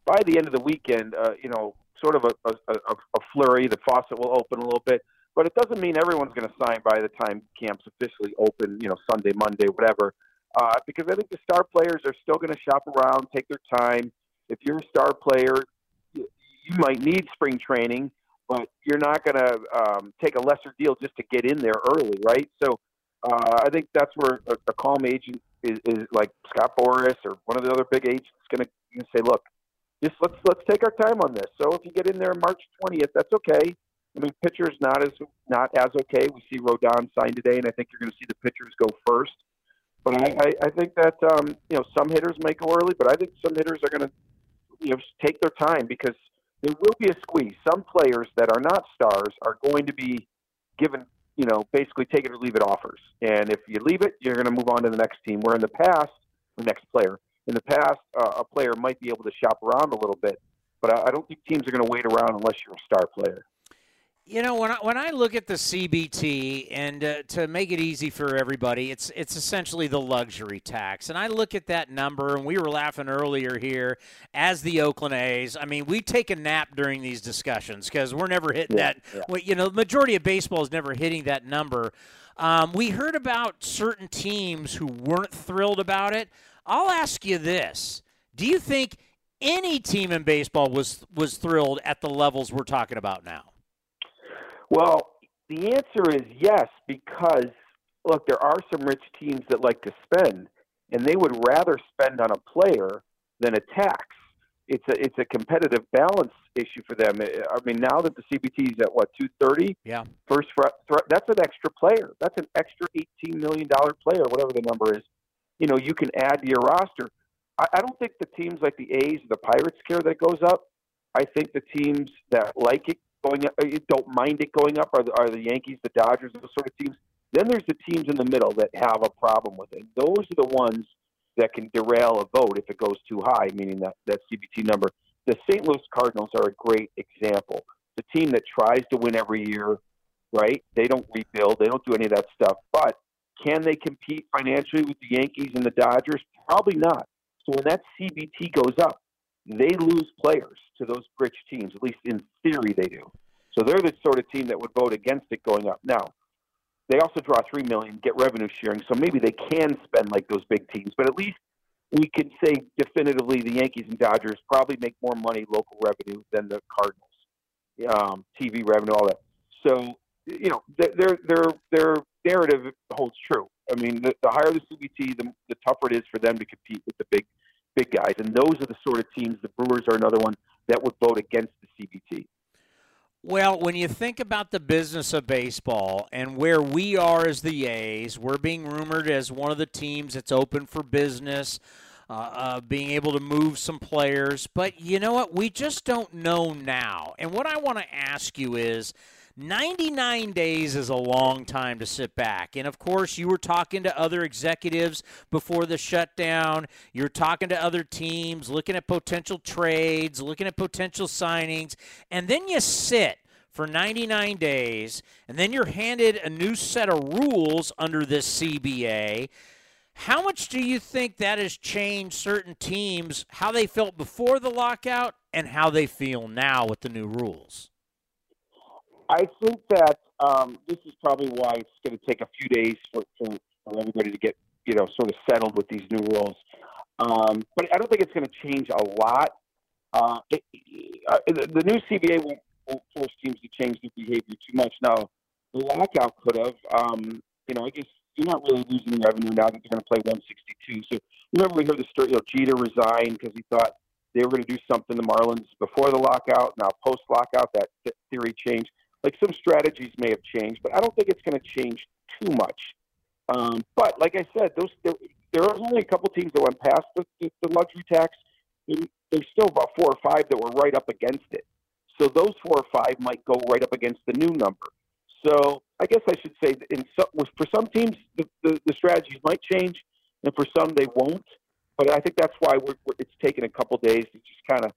by the end of the weekend, uh, you know, sort of a, a, a, flurry. The faucet will open a little bit, but it doesn't mean everyone's going to sign by the time camps officially open. You know, Sunday, Monday, whatever. Uh, because I think the star players are still going to shop around, take their time. If you're a star player, you, you might need spring training, but you're not going to um, take a lesser deal just to get in there early, right? So uh, I think that's where a, a calm agent is, is like Scott Boras or one of the other big agents going to say, look, just let's let's take our time on this. So if you get in there March 20th, that's okay. I mean, pitchers not as not as okay. We see Rodon signed today, and I think you're going to see the pitchers go first. But I, I, I think that um, you know some hitters may go early, but I think some hitters are going to you know take their time because there will be a squeeze. Some players that are not stars are going to be given you know basically take it or leave it offers, and if you leave it, you're going to move on to the next team. Where in the past, the next player in the past, uh, a player might be able to shop around a little bit, but I, I don't think teams are going to wait around unless you're a star player. You know, when I, when I look at the CBT, and uh, to make it easy for everybody, it's it's essentially the luxury tax. And I look at that number, and we were laughing earlier here as the Oakland A's. I mean, we take a nap during these discussions because we're never hitting Yeah, that. yeah. Well, you know, the majority of baseball is never hitting that number. Um, we heard about certain teams who weren't thrilled about it. I'll ask you this: Do you think any team in baseball was was thrilled at the levels we're talking about now? Well, the answer is yes, because look, there are some rich teams that like to spend, and they would rather spend on a player than a tax. It's a it's a competitive balance issue for them. I mean, now that the CBT is at what two thirty, Yeah. first fr- thre- that's an extra player. That's an extra eighteen million dollar player, whatever the number is. You know, you can add to your roster. I, I don't think the teams like the A's, the Pirates care that it goes up. I think the teams that like it going up, don't mind it going up, are the, are the Yankees, the Dodgers, those sort of teams. Then there's the teams in the middle that have a problem with it. Those are the ones that can derail a vote if it goes too high, meaning that that CBT number. The St. Louis Cardinals are a great example. The team that tries to win every year, right? They don't rebuild, they don't do any of that stuff. But can they compete financially with the Yankees and the Dodgers? Probably not. So when that CBT goes up, they lose players to those rich teams. At least in theory, they do. So they're the sort of team that would vote against it going up. Now, they also draw three million, get revenue sharing, so maybe they can spend like those big teams. But at least we can say definitively the Yankees and Dodgers probably make more money local revenue than the Cardinals, um, TV revenue, all that. So you know their their their narrative holds true. I mean, the, the higher the CBT, the, the tougher it is for them to compete with the big big guys, and those are the sort of teams. The Brewers are another one that would vote against the CBT. Well, when you think about the business of baseball and where we are as the A's, we're being rumored as one of the teams that's open for business. uh, uh, being able to move some players. But you know what? We just don't know now. And what I want to ask you is 99 days is a long time to sit back. And of course, you were talking to other executives before the shutdown. You're talking to other teams, looking at potential trades, looking at potential signings. And then you sit for 99 days, and then you're handed a new set of rules under this CBA. How much do you think that has changed certain teams, how they felt before the lockout and how they feel now with the new rules? I think that um, this is probably why it's going to take a few days for, for, for everybody to get you know sort of settled with these new rules. Um, but I don't think it's going to change a lot. Uh, it, uh, the, the new CBA won't, won't force teams to change their behavior too much. Now, the lockout could have. Um, you know, I guess you're not really losing revenue now that they're going to play 162. So remember we heard the story. You know, Jeter resigned because he thought they were going to do something to Marlins before the lockout. Now post lockout, that theory changed like some strategies may have changed, but I don't think it's going to change too much. Um, but like I said, those there, there are only a couple teams that went past the, the, the luxury tax. There's still about four or five that were right up against it. So those four or five might go right up against the new number. So I guess I should say, in some, for some teams, the, the, the strategies might change, and for some they won't. But I think that's why we're, we're, it's taken a couple days to just kind of.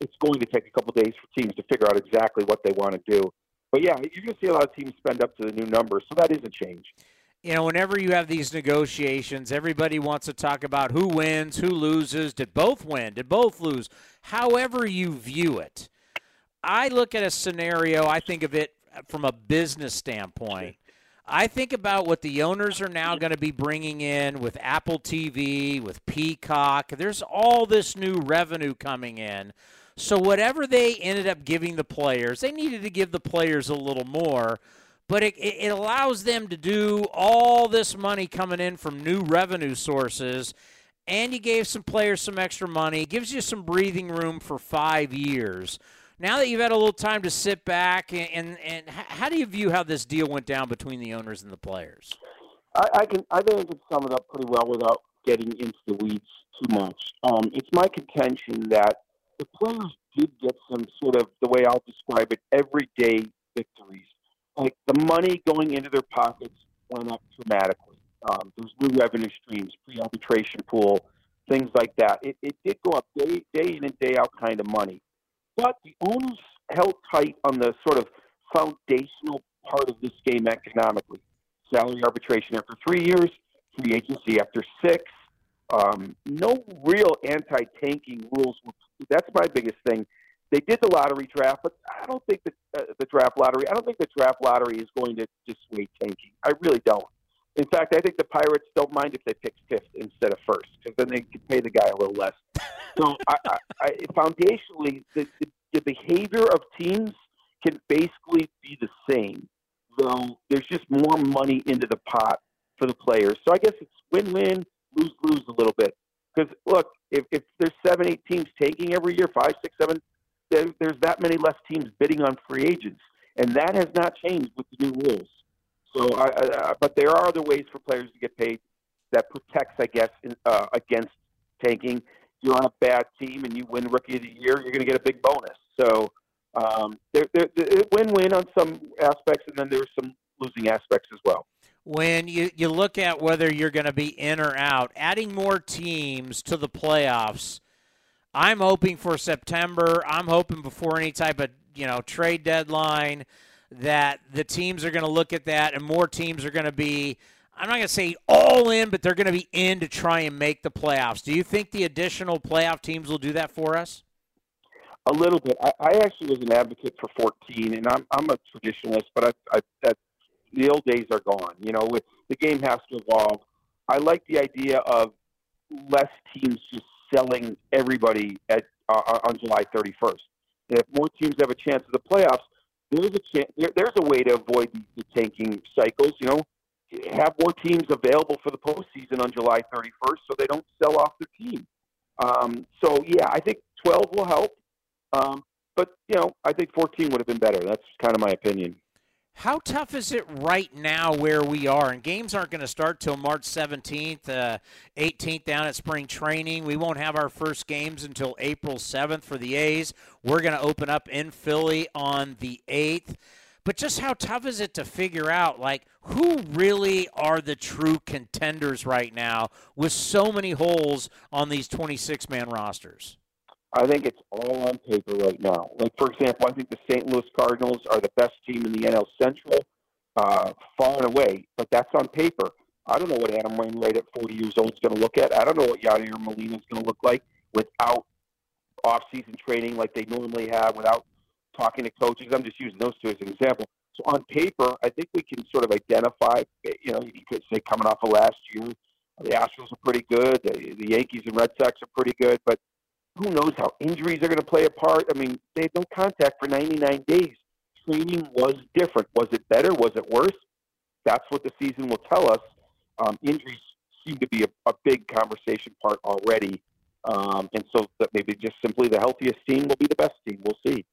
It's going to take a couple days for teams to figure out exactly what they want to do. But yeah, you're going to see a lot of teams spend up to the new number, so that is a change. You know, whenever you have these negotiations, everybody wants to talk about who wins, who loses, did both win, did both lose, however you view it. I look at a scenario, I think of it from a business standpoint. I think about what the owners are now going to be bringing in with Apple TV, with Peacock. There's all this new revenue coming in. So whatever they ended up giving the players, they needed to give the players a little more. But it, it allows them to do all this money coming in from new revenue sources, and you gave some players some extra money. It gives you some breathing room for five years. Now that you've had a little time to sit back, and, and, and how do you view how this deal went down between the owners and the players? I, I can I think I can sum it up pretty well without getting into the weeds too much. Um, it's my contention that the players did get some sort of the way I'll describe it, everyday victories. Like the money going into their pockets went up dramatically. Um, there's new revenue streams, pre-arbitration pool, things like that. It, it did go up day, day in and day out kind of money. But the owners held tight on the sort of foundational part of this game economically. Salary arbitration after three years, free agency after six, um, no real anti-tanking rules. That's my biggest thing. They did the lottery draft, but I don't think that uh, the draft lottery. I don't think the draft lottery is going to dissuade tanking. I really don't. In fact, I think the Pirates don't mind if they pick fifth instead of first, because then they can pay the guy a little less. So, I, I, I, foundationally, the, the, the behavior of teams can basically be the same, though there's just more money into the pot for the players. So I guess it's win-win lose lose a little bit. Because look, if, if there's seven, eight teams taking every year, five, six, seven, there, there's that many less teams bidding on free agents, and that has not changed with the new rules. So, I, I, but there are other ways for players to get paid that protects, I guess, in, uh, against tanking. You're on a bad team and you win Rookie of the Year, you're going to get a big bonus. So, um, there, there, there, win-win on some aspects, and then there's some losing aspects as well when you, you look at whether you're going to be in or out, adding more teams to the playoffs, I'm hoping for September. I'm hoping before any type of you know trade deadline that the teams are going to look at that and more teams are going to be. I'm not going to say all in, but they're going to be in to try and make the playoffs. Do you think the additional playoff teams will do that for us? A little bit. I, I actually was an advocate for 14, and I'm I'm a traditionalist, but I, I that the old days are gone. You know, the game has to evolve. I like the idea of less teams just selling everybody at uh, on July 31st. If more teams have a chance of the playoffs, there's a chance, there, there's a way to avoid the, the tanking cycles. You know, have more teams available for the postseason on July 31st, so they don't sell off their team. Um, so yeah, I think 12 will help. Um, but you know, I think 14 would have been better. That's kind of my opinion. How tough is it right now where we are? And games aren't going to start till March 17th, uh, 18th down at spring training. We won't have our first games until April 7th for the A's. We're going to open up in Philly on the 8th. But just how tough is it to figure out, like, who really are the true contenders right now with so many holes on these 26 man rosters? I think it's all on paper right now. Like for example, I think the St. Louis Cardinals are the best team in the NL Central, uh, far and away. But that's on paper. I don't know what Adam Wainwright at 40 years old is going to look at. I don't know what Yadier Molina is going to look like without off-season training like they normally have, without talking to coaches. I'm just using those two as an example. So on paper, I think we can sort of identify. You know, you could say coming off of last year, the Astros are pretty good. The, the Yankees and Red Sox are pretty good, but who knows how injuries are going to play a part? I mean, they had no contact for 99 days. Training was different. Was it better? Was it worse? That's what the season will tell us. Um, injuries seem to be a, a big conversation part already. Um, and so that maybe just simply the healthiest team will be the best team. We'll see.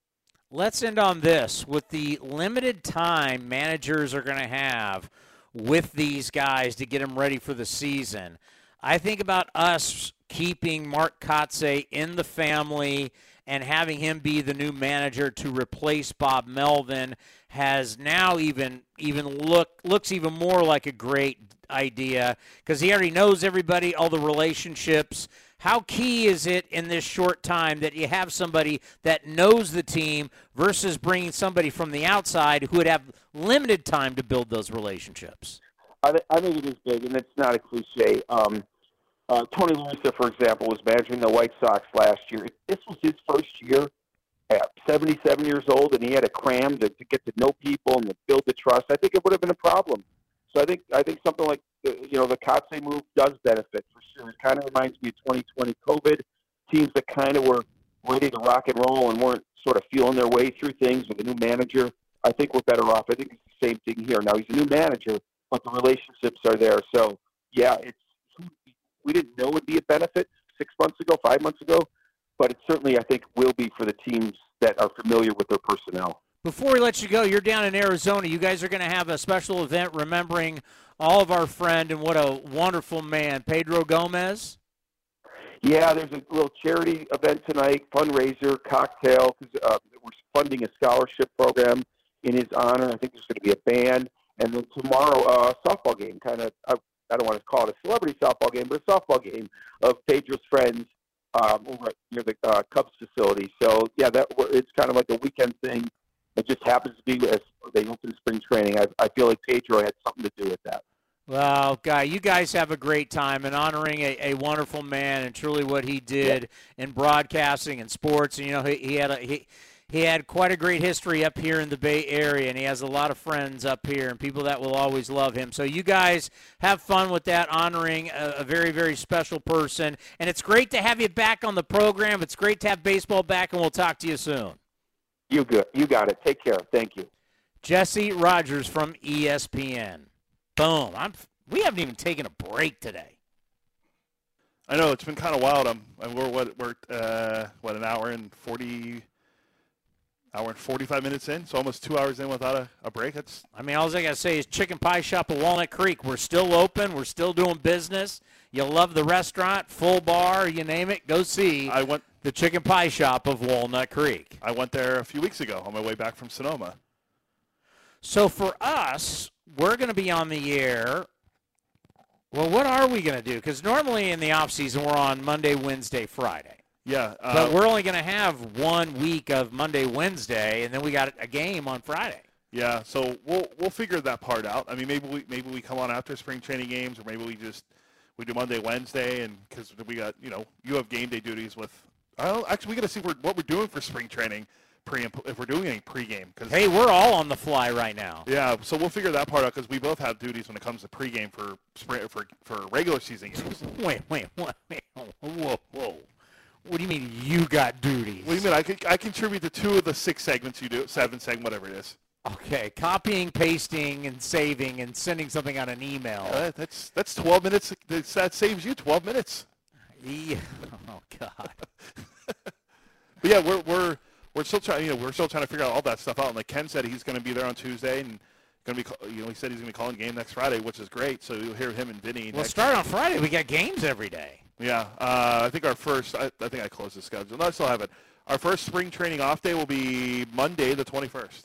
Let's end on this. With the limited time managers are going to have with these guys to get them ready for the season, I think about us keeping Mark Kotsay in the family and having him be the new manager to replace Bob Melvin has now even even look looks even more like a great idea because he already knows everybody, all the relationships. How key is it in this short time that you have somebody that knows the team versus bringing somebody from the outside who would have limited time to build those relationships? I think it is big, and it's not a cliche. Um, uh, Tony La Russa, for example, was managing the White Sox last year. This was his first year at 77 years old, and he had to cram to, to get to know people and to build the trust. I think it would have been a problem. So I think I think something like the, you know the Kotsay move does benefit for sure. It kind of reminds me of 2020 COVID teams that kind of were ready to rock and roll and weren't sort of feeling their way through things with a new manager. I think we're better off. I think it's the same thing here. Now he's a new manager, but the relationships are there. So yeah, it's we didn't know it would be a benefit six months ago, five months ago, but it certainly I think will be for the teams that are familiar with their personnel. Before we let you go, you're down in Arizona. You guys are going to have a special event remembering all of our friend and what a wonderful man, Pedro Gomez. Yeah, there's a little charity event tonight, fundraiser, cocktail, because uh, we're funding a scholarship program in his honor. I think there's going to be a band, and then tomorrow, uh, a softball game. Kind of, I, I don't want to call it a celebrity softball game, but a softball game of Pedro's friends um, over near the uh, Cubs facility. So yeah, that it's kind of like a weekend thing. It just happens to be as they open spring training. I, I feel like Pedro had something to do with that. Well, Guy, you guys have a great time and honoring a, a wonderful man and truly what he did yeah. in broadcasting and sports. And you know, he, he had a he he had quite a great history up here in the Bay Area, and he has a lot of friends up here and people that will always love him. So you guys have fun with that, honoring a, a, very, very special person. And it's great to have you back on the program. It's great to have baseball back, and we'll talk to you soon. You good? You got it. Take care. Thank you, Jesse Rogers from ESPN. Boom. I'm. We haven't even taken a break today. I know it's been kind of wild. I'm. I'm We're what we're uh, what an hour and forty hour and 45 minutes in, so almost two hours in without a, a break. That's I mean, all I got to say is Chicken Pie Shop at Walnut Creek. We're still open. We're still doing business. You love the restaurant, full bar, you name it, go see I went, the Chicken Pie Shop of Walnut Creek. I went there a few weeks ago on my way back from Sonoma. So for us, we're going to be on the air. Well, what are we going to do? Because normally in the off season, we're on Monday, Wednesday, Friday. Yeah, uh, but we're only going to have one week of Monday, Wednesday, and then we got a game on Friday. Yeah, so we'll we'll figure that part out. I mean, maybe we maybe we come on after spring training games, or maybe we just we do Monday, Wednesday, and because we got you know you have game day duties with. Oh, actually, we got to see what we're doing for spring training pre if we're doing any pregame. Cause, hey, we're all on the fly right now. Yeah, so we'll figure that part out because we both have duties when it comes to pregame for spring for for regular season games. wait, wait, wait, wait, whoa, whoa. What do you mean you got duties? What do you mean? I, can, I contribute to two of the six segments you do, seven segment, whatever it is. Okay, copying, pasting, and saving, and sending something on an email. Uh, that's that's twelve minutes. That's, that saves you twelve minutes. Yeah. Oh God. but yeah, we're we're we're still trying. You know, we're still trying to figure out all that stuff out. And like Ken said, he's going to be there on Tuesday, and Going to be, you know, he said he's going to be calling game next Friday, which is great. So you'll hear him and Vinny. Well, start on Friday. We got games every day. Yeah, uh, I think our first. I, I think I closed the schedule. No, I still have it. Our first spring training off day will be Monday, the 21st.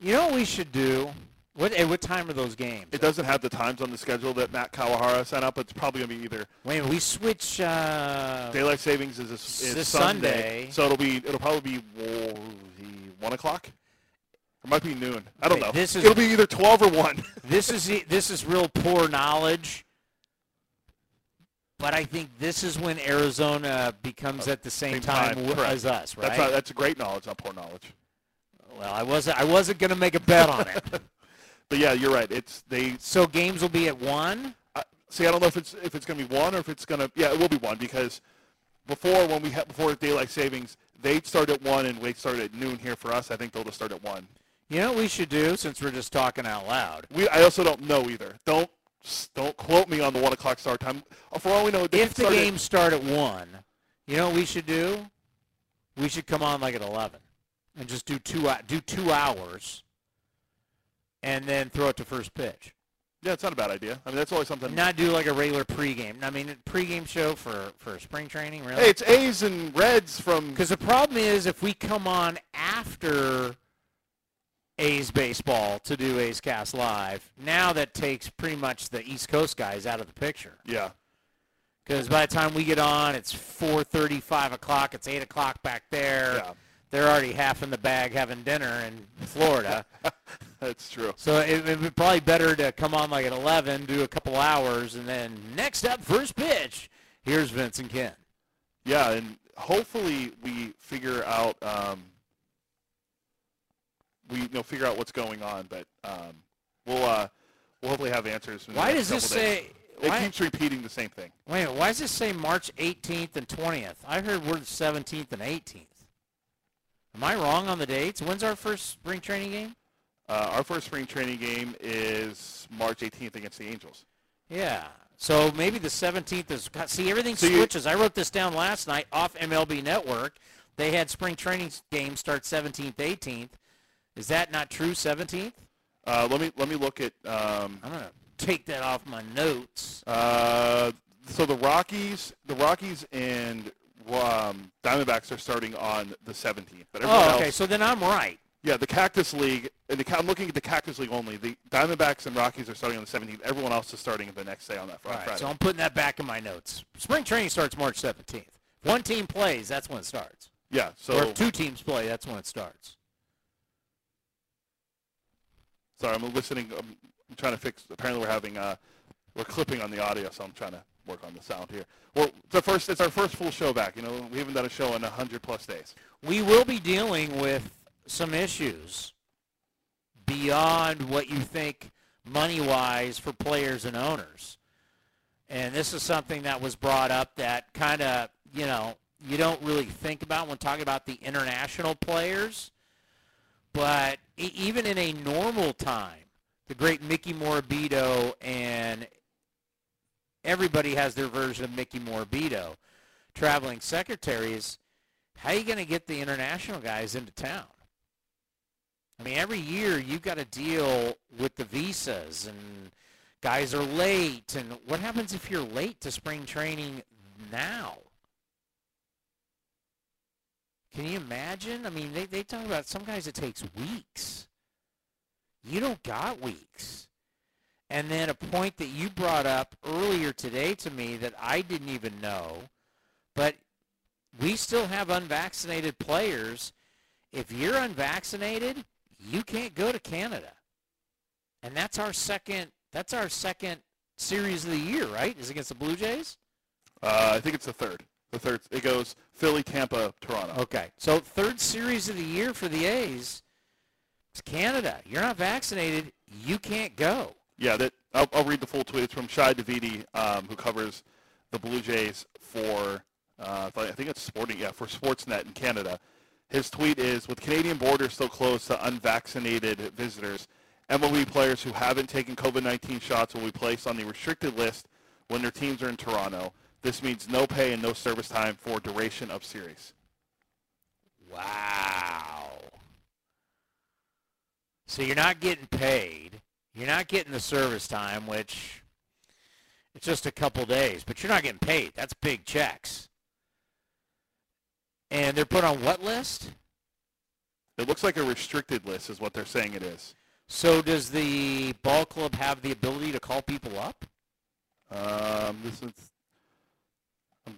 You know what we should do? What at what time are those games? It doesn't have the times on the schedule that Matt Kawahara sent up. It's probably going to be either Wait, we switch. Uh, daylight savings is, is This Sunday, Sunday. so it'll be it'll probably be one o'clock. It might be noon. I don't Wait, know. this is- it'll be either twelve or one. this is this is real poor knowledge. But I think this is when Arizona becomes at the same, Same time, time, w- as us, right? That's a, that's great knowledge, not poor knowledge. well, I wasn't I wasn't going to make a bet on it. But yeah, you're right. It's they so games will be at one. Uh, see, I don't know if it's if it's going to be one or if it's going to. Yeah, it will be one because before when we had before daylight savings, they start at one and we start at noon here for us. I think they'll just start at one. You know what we should do since we're just talking out loud? We I also don't know either. Don't don't quote me on the one o'clock start time. For all we know, If the at- games start at one, you know what we should do? We should come on like at eleven and just do two uh, do two hours, and then throw it to first pitch. yeah, it's not a bad idea. I mean, that's always something. Not do like a regular pregame. I mean, a pregame show for for spring training, really. Hey, it's A's and Reds from. Because the problem is, if we come on after A's baseball to do A's Cast Live, now that takes pretty much the East Coast guys out of the picture. Yeah, Because by the time we get on, it's 4.30, 5 o'clock. It's 8 o'clock back there. Yeah. They're already half in the bag having dinner in Florida. that's true. so it would be probably better to come on like at 11, do a couple hours, and then next up, first pitch, here's Vince and Ken. Yeah, and hopefully we figure out um, we you know figure out what's going on, but um, we'll uh, we'll hopefully have answers. Why does this days. say... It why- keeps repeating the same thing. Wait, minute, why does this say March 18th and 20th? I heard we're the 17th and 18th. Am I wrong on the dates? When's our first spring training game? Uh, our first spring training game is March 18th against the Angels. Yeah. So maybe the 17th is. God, See, everything So you- switches. I wrote this down last night off MLB Network. They had spring training games start 17th, 18th. Is that not true? 17th? Uh, let me let me look at. Um, I'm gonna take that off my notes. uh, so the Rockies, the Rockies and um, Diamondbacks are starting on the 17th. But Oh, okay. else, So then I'm right. yeah, the Cactus League. And the, I'm looking at the Cactus League only. The Diamondbacks and Rockies are starting on the 17th. Everyone else is starting the next day on that All on right, Friday. so I'm putting that back in my notes. Spring training starts March 17th. If one team plays, that's when it starts. yeah. So or if two teams play, that's when it starts. Sorry, I'm listening. I'm, I'm trying to fix. Apparently, we're having uh, we're clipping on the audio, so I'm trying to work on the sound here. Well, it's our first. It's our first full show back. You know, we haven't done a show in hundred plus days. We will be dealing with some issues beyond what you think money-wise for players and owners. And this is something that was brought up that kind of, you know, you don't really think about when talking about the international players. But e- even in a normal time, the great Mickey Morabito and everybody has their version of Mickey Morabito, traveling secretaries, how are you going to get the international guys into town? I mean, every year you've got to deal with the visas and guys are late. And what happens if you're late to spring training now? Can you imagine? I mean, they, they talk about some guys it takes weeks. You don't got weeks. And then a point that you brought up earlier today to me that I didn't even know, but we still have unvaccinated players. If you're unvaccinated, you can't go to Canada. And that's our second that's our second series of the year, right? Is against the Blue Jays? Uh, I think it's the third. The third. It goes Philly, Tampa, Toronto. Okay. So third series of the year for the A's. It's Canada. You're not vaccinated, you can't go. Yeah, that I'll, I'll read the full tweet. It's from Shi Davidi, um, who covers the Blue Jays for uh, I think it's Sporting, yeah, for Sportsnet in Canada. His tweet is: With Canadian borders still closed to unvaccinated visitors, MLB players who haven't taken COVID-19 shots will be placed on the restricted list when their teams are in Toronto. This means no pay and no service time for duration of series. Wow. So you're not getting paid. You're not getting the service time, which it's just a couple days, but you're not getting paid. That's big checks. And they're put on what list? It looks like a restricted list, is what they're saying it is. So does the ball club have the ability to call people up? Um, this is.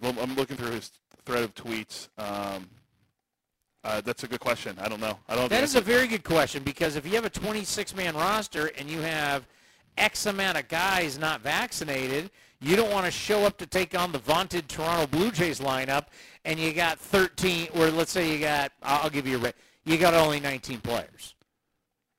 I'm, I'm looking through his thread of tweets. Um, uh, that's a good question. I don't know. I don't. That is a very good question because if you have a 26-man roster and you have X amount of guys not vaccinated, you don't want to show up to take on the vaunted Toronto Blue Jays lineup, and you got 13, or let's say you got, I'll give you a, you got only 19 players.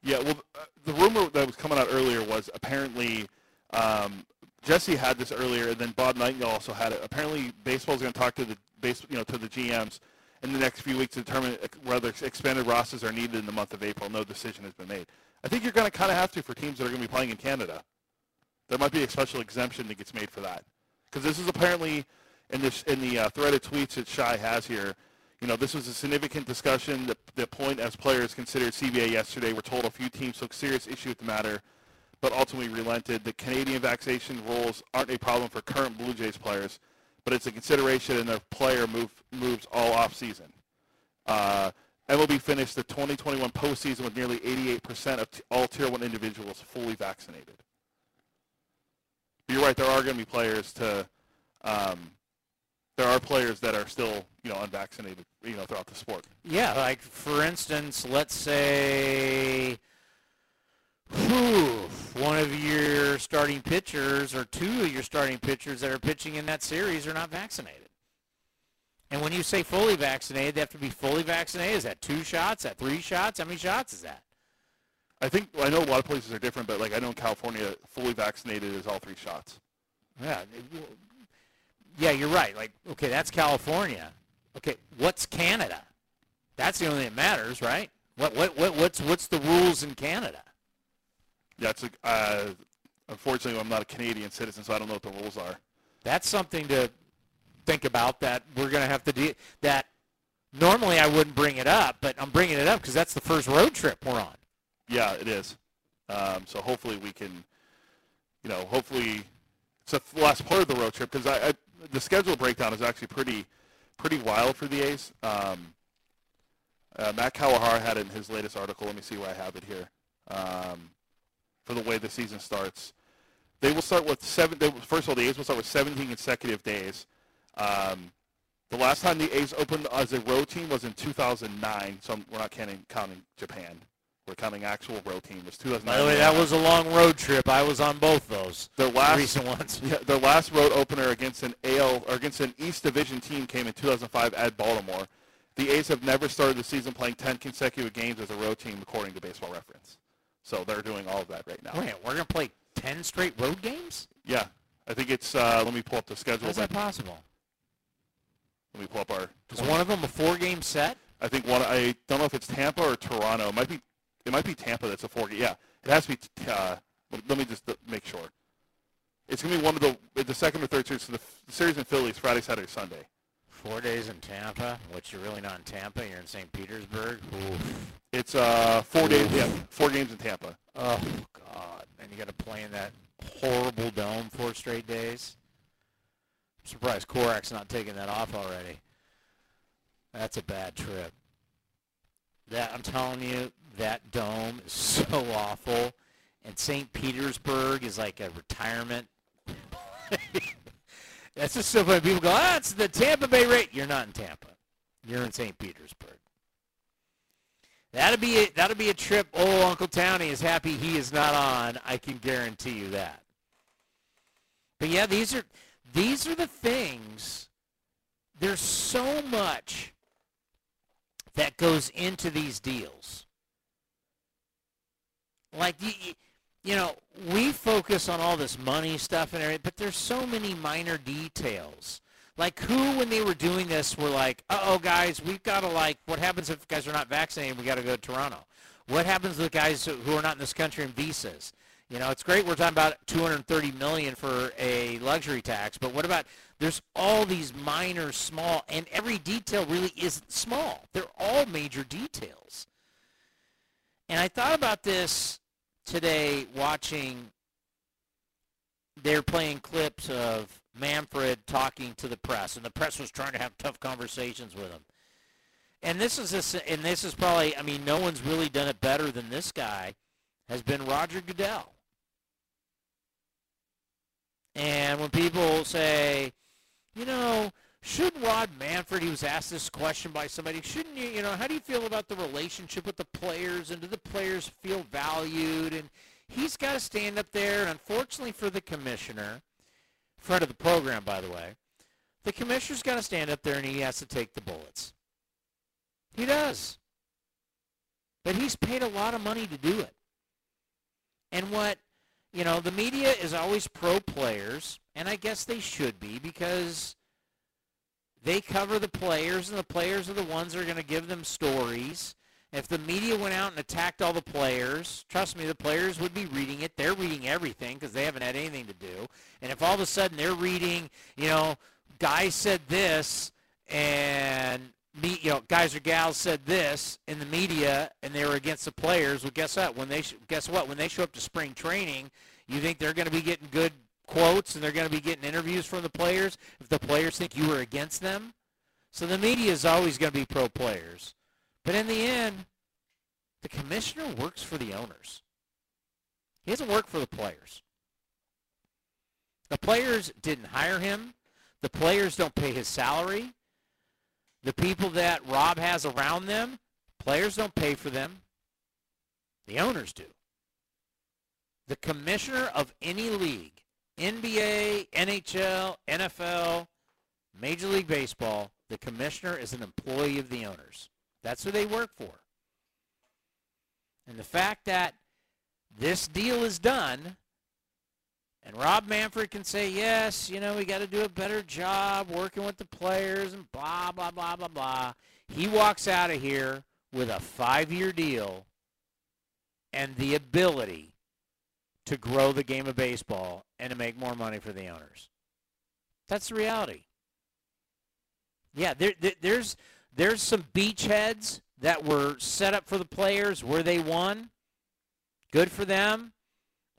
Yeah, well, uh, the rumor that was coming out earlier was apparently um, Jesse had this earlier, and then Bob Nightingale also had it. Apparently, baseball is going to talk to the base, you know, to the GMs in the next few weeks to determine whether expanded rosters are needed in the month of April. No decision has been made. I think you're going to kind of have to for teams that are going to be playing in Canada. There might be a special exemption that gets made for that because this is apparently in this in the uh, thread of tweets that Shi has here. You know, this was a significant discussion. The, the point as players considered CBA yesterday. We're told a few teams took serious issue with the matter, but ultimately relented. The Canadian vaccination rules aren't a problem for current Blue Jays players but it's a consideration in their player move, moves all offseason. Uh, MLB finished the 2021 postseason with nearly 88% of t- all Tier 1 individuals fully vaccinated. You're right, there are going to be players to, um, there are players that are still, you know, unvaccinated, you know, throughout the sport. Yeah, like for instance, let's say whew, one of your starting pitchers or two of your starting pitchers that are pitching in that series are not vaccinated. And when you say fully vaccinated, they have to be fully vaccinated. Is that two shots? Is that three shots? How many shots is that? I think I know a lot of places are different, but like I know in California, fully vaccinated is all three shots. Yeah, yeah, you're right. Like, okay, that's California. Okay, what's Canada? That's the only thing that matters, right? What what what what's what's the rules in Canada? It's a, uh, unfortunately, I'm not a Canadian citizen, so I don't know what the rules are. That's something to think about that we're going to have to do. That normally I wouldn't bring it up, but I'm bringing it up because that's the first road trip we're on. Yeah, it is. Um, so hopefully we can, you know, hopefully it's the last part of the road trip because I, I, the schedule breakdown is actually pretty pretty wild for the A's. Um, uh, Matt Kawahara had it in his latest article. Let me see where I have it here. Um, for the way the season starts. They will start with seven. They, first of all, the A's will start with 17 consecutive days. Um, the last time the A's opened as a road team was in 2009. So we're not counting, counting Japan. We're counting actual road team. It was 2009. By the way, that was a long road trip. I was on both those. Their last recent ones. Yeah, their last road opener against an AL or against an East Division team came in 2005 at Baltimore. The A's have never started the season playing 10 consecutive games as a road team, according to Baseball Reference. So they're doing all of that right now. Wait, we're gonna play ten straight road games? Yeah, I think it's. Uh, let me pull up the schedule. How's that possible? Let me pull up our. Is one of them a four-game set? I think one. I don't know if it's Tampa or Toronto. It might be. It might be Tampa. That's a four. game. Yeah, it has to be. Uh, let me just make sure. It's gonna be one of the the second or third series. So the, the series in Philly is Friday, Saturday, Sunday. Four days in Tampa, which you're really not in Tampa. You're in St. Petersburg. Oof. It's uh four days. Yeah, four games in Tampa. Oh God! And you got to play in that horrible dome four straight days. I'm surprised Korach's not taking that off already. That's a bad trip. That I'm telling you, that dome is so awful, and St. Petersburg is like a retirement. That's just so funny. People go, ah, it's the Tampa Bay rate. You're not in Tampa. You're in St. Petersburg. That'll be a, that'll be a trip. Oh, Uncle Townie is happy he is not on. I can guarantee you that. But yeah, these are these are the things. There's so much that goes into these deals. Like you, you know, we focus on all this money stuff and everything, but there's so many minor details. Like who, when they were doing this, were like, "Uh-oh, guys, we've got to like, what happens if guys are not vaccinated? We got to go to Toronto. What happens to the guys who are not in this country in visas? You know, it's great we're talking about 230 million for a luxury tax, but what about there's all these minor, small, and every detail really isn't small. They're all major details. And I thought about this today watching they're playing clips of Manfred talking to the press, and the press was trying to have tough conversations with him. And this is this, and this is probably I mean no one's really done it better than this guy has been Roger Goodell. And when people say, you know, should Rob Manfred, he was asked this question by somebody, shouldn't you, you know, how do you feel about the relationship with the players and do the players feel valued? And he's got to stand up there. And unfortunately for the commissioner, front of the program, by the way, the commissioner's got to stand up there and he has to take the bullets. He does. But he's paid a lot of money to do it. And what, you know, the media is always pro players, and I guess they should be because they cover the players, and the players are the ones that are going to give them stories. If the media went out and attacked all the players, trust me, the players would be reading it. They're reading everything because they haven't had anything to do. And if all of a sudden they're reading, you know, guys said this, and me, you know, guys or gals said this in the media, and they were against the players. Well, guess what? When they sh- guess what? When they show up to spring training, you think they're going to be getting good quotes and they're going to be getting interviews from the players if the players think you were against them. So the media is always going to be pro players. But in the end, the commissioner works for the owners. He doesn't work for the players. The players didn't hire him. The players don't pay his salary. The people that Rob has around them, players don't pay for them. The owners do. The commissioner of any league, NBA, NHL, NFL, Major League Baseball, the commissioner is an employee of the owners. That's who they work for. And the fact that this deal is done and Rob Manfred can say, yes, you know, we got to do a better job working with the players and blah, blah, blah, blah, blah. He walks out of here with a five-year deal and the ability to grow the game of baseball and to make more money for the owners. That's the reality. Yeah, there, there, there's there's some beachheads that were set up for the players where they won. Good for them.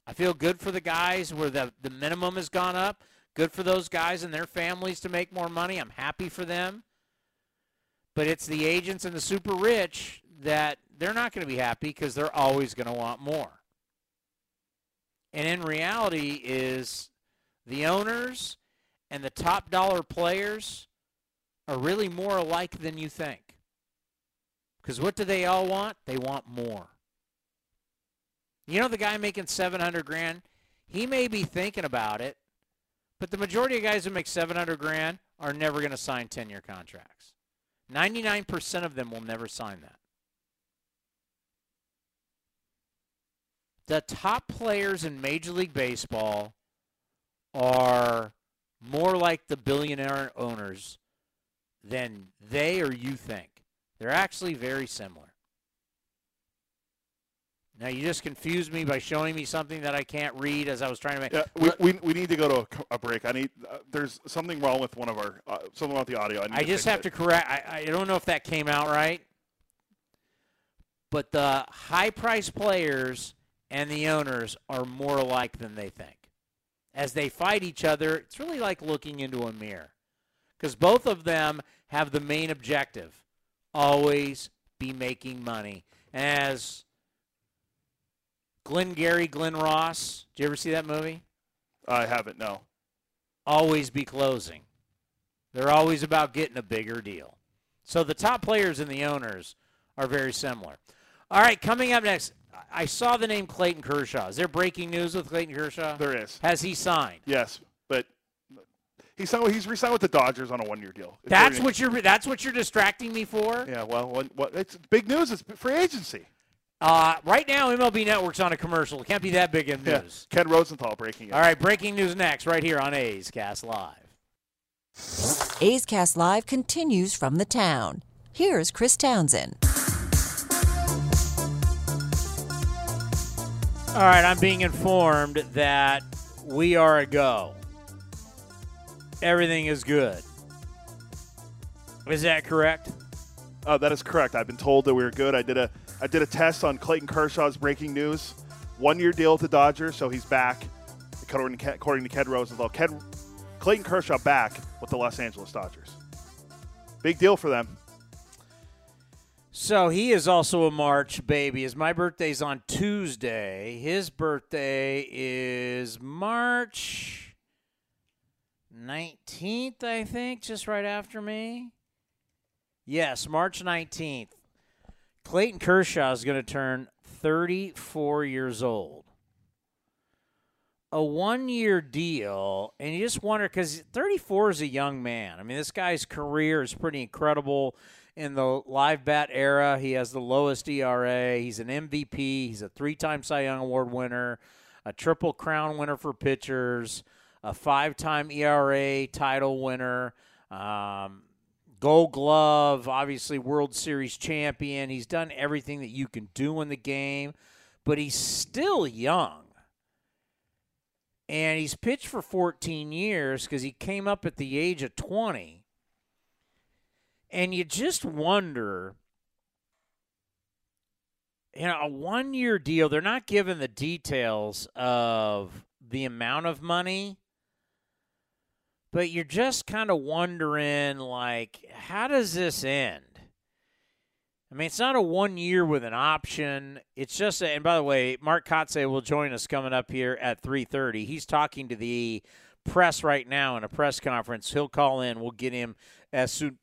I feel good for the guys where the, the minimum has gone up. Good for those guys and their families to make more money. I'm happy for them. But it's the agents and the super rich that they're not going to be happy because they're always going to want more. And in reality is the owners and the top dollar players are really more alike than you think. Because what do they all want? They want more. You know the guy making 700 grand? He may be thinking about it, but the majority of guys who make 700 grand are never going to sign 10-year contracts. 99% of them will never sign that. The top players in Major League Baseball are more like the billionaire owners than they or you think. They're actually very similar. Now you just confused me by showing me something that I can't read as I was trying to make. Yeah, we, we, we need to go to a, a break. I need. Uh, there's something wrong with one of our uh, something about the audio. I, I just have it. to correct. I, I don't know if that came out right, but the high price players and the owners are more alike than they think. As they fight each other, it's really like looking into a mirror, because both of them have the main objective: always be making money. As Glenn Gary, Glen Ross. Did you ever see that movie? I haven't. No. Always be closing. They're always about getting a bigger deal. So the top players and the owners are very similar. All right, coming up next, I saw the name Clayton Kershaw. Is there breaking news with Clayton Kershaw? There is. Has he signed? Yes, but he's signed. He's re-signed with the Dodgers on a one-year deal. It's That's what you're. That's what you're distracting me for. Yeah. Well, what, what, it's big news. It's free agency. Uh, right now, MLB Network's on a commercial. It can't be that big of Yeah. news. Ken Rosenthal breaking it. All right, breaking news next, right here on A's Cast Live. A's Cast Live continues from the town. Here's Chris Townsend. All right, I'm being informed that we are a go. Everything is good. Is that correct? Uh, that is correct. I've been told that we were good. I did a I did a test on Clayton Kershaw's breaking news. One year deal with the Dodgers, so he's back. According to, according to Ken Rosenthal, Ken, Clayton Kershaw back with the Los Angeles Dodgers. Big deal for them. So he is also a March baby. As my birthday's on Tuesday, his birthday is March 19th, I think, just right after me. Yes, March 19th. Clayton Kershaw is going to turn 34 years old. A one year deal, and you just wonder because 34 is a young man. I mean, this guy's career is pretty incredible in the live bat era. He has the lowest ERA. He's an MVP. He's a three time Cy Young Award winner, a triple crown winner for pitchers, a five time ERA title winner. Um, Gold Glove, obviously World Series champion. He's done everything that you can do in the game, but he's still young. And he's pitched for 14 years because he came up at the age of 20. And you just wonder, you know, a one year deal, they're not given the details of the amount of money but you're just kind of wondering like how does this end? I mean it's not a one year with an option. It's just a, and by the way Mark Kotsay will join us coming up here at 3.30 he's talking to the press right now in a press conference. He'll call in. We'll get him as soon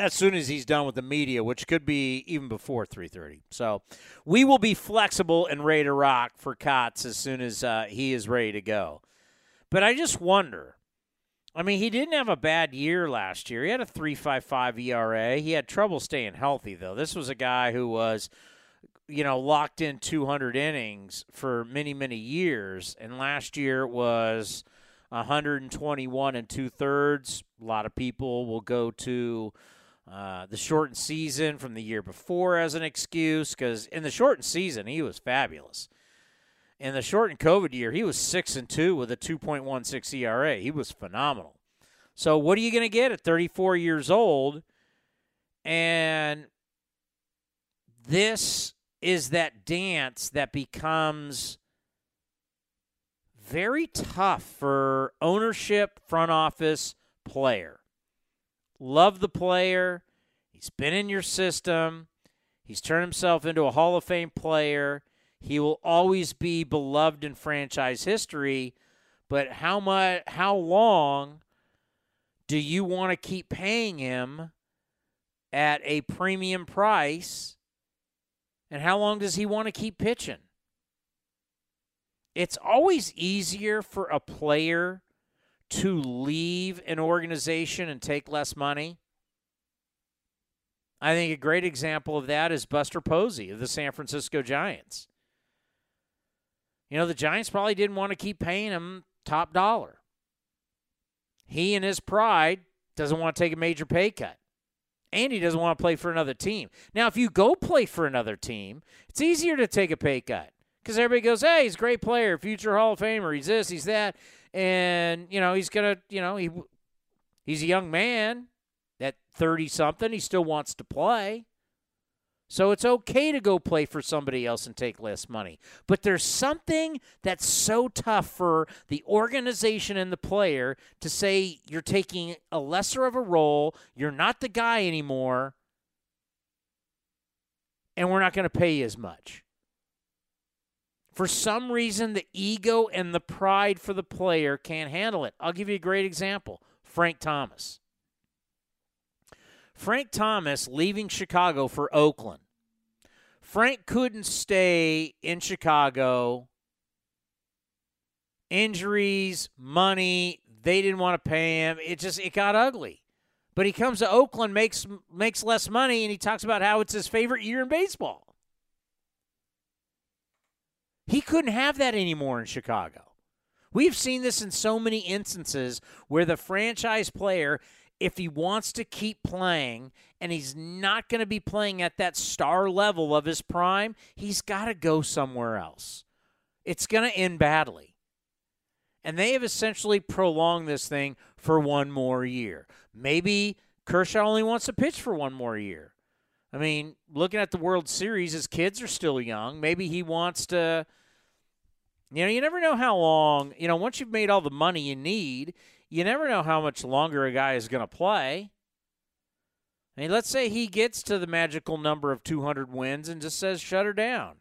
as soon as he's done with the media, which could be even before 3:30. So we will be flexible and ready to rock for Cots as soon as uh, he is ready to go. But I just wonder. I mean, he didn't have a bad year last year. He had a 3.55 ERA. He had trouble staying healthy though. This was a guy who was you know, locked in 200 innings for many, many years. And last year it was 121 and two thirds. A lot of people will go to uh, the shortened season from the year before as an excuse because in the shortened season, he was fabulous in the shortened COVID year, he was six and two with a 2.16 ERA. He was phenomenal. So what are you going to get at 34 years old? And this is that dance that becomes very tough for ownership, front office, player. Love the player. He's been in your system. He's turned himself into a Hall of Fame player. He will always be beloved in franchise history, but how much how long do you want to keep paying him at a premium price? And how long does he want to keep pitching? It's always easier for a player to leave an organization and take less money. I think a great example of that is Buster Posey of the San Francisco Giants. You know, the Giants probably didn't want to keep paying him top dollar. He, in his pride, doesn't want to take a major pay cut. And he doesn't want to play for another team. Now, if you go play for another team, it's easier to take a pay cut because everybody goes, hey, he's a great player, future Hall of Famer, he's this, he's that. And, you know, he's to, you know, he he's a young man at 30 something. He still wants to play. So it's okay to go play for somebody else and take less money. But there's something that's so tough for the organization and the player to say you're taking a lesser of a role, you're not the guy anymore, and we're not going to pay you as much. For some reason, the ego and the pride for the player can't handle it. I'll give you a great example Frank Thomas. Frank Thomas leaving Chicago for Oakland. Frank couldn't stay in Chicago. Injuries, money, they didn't want to pay him. It just it got ugly. But he comes to Oakland, makes makes less money, and he talks about how it's his favorite year in baseball. He couldn't have that anymore in Chicago. We've seen this in so many instances where the franchise player if he wants to keep playing and he's not going to be playing at that star level of his prime, he's got to go somewhere else. It's going to end badly. And they have essentially prolonged this thing for one more year. Maybe Kershaw only wants to pitch for one more year. I mean, looking at the World Series, his kids are still young. Maybe he wants to. You know, you never know how long. You know, once you've made all the money you need, you never know how much longer a guy is going to play. I mean, let's say he gets to the magical number of 200 wins and just says, shut her down.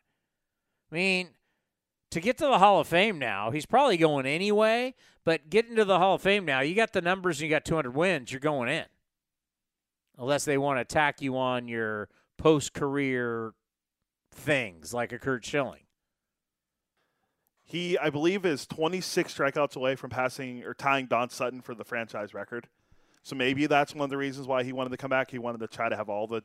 I mean, to get to the Hall of Fame now, he's probably going anyway, but getting to the Hall of Fame now, you got the numbers and you got 200 wins, you're going in. Unless they want to attack you on your post career things like a Curt Schilling. He, I believe, is 26 strikeouts away from passing or tying Don Sutton for the franchise record. So maybe that's one of the reasons why he wanted to come back. He wanted to try to have all the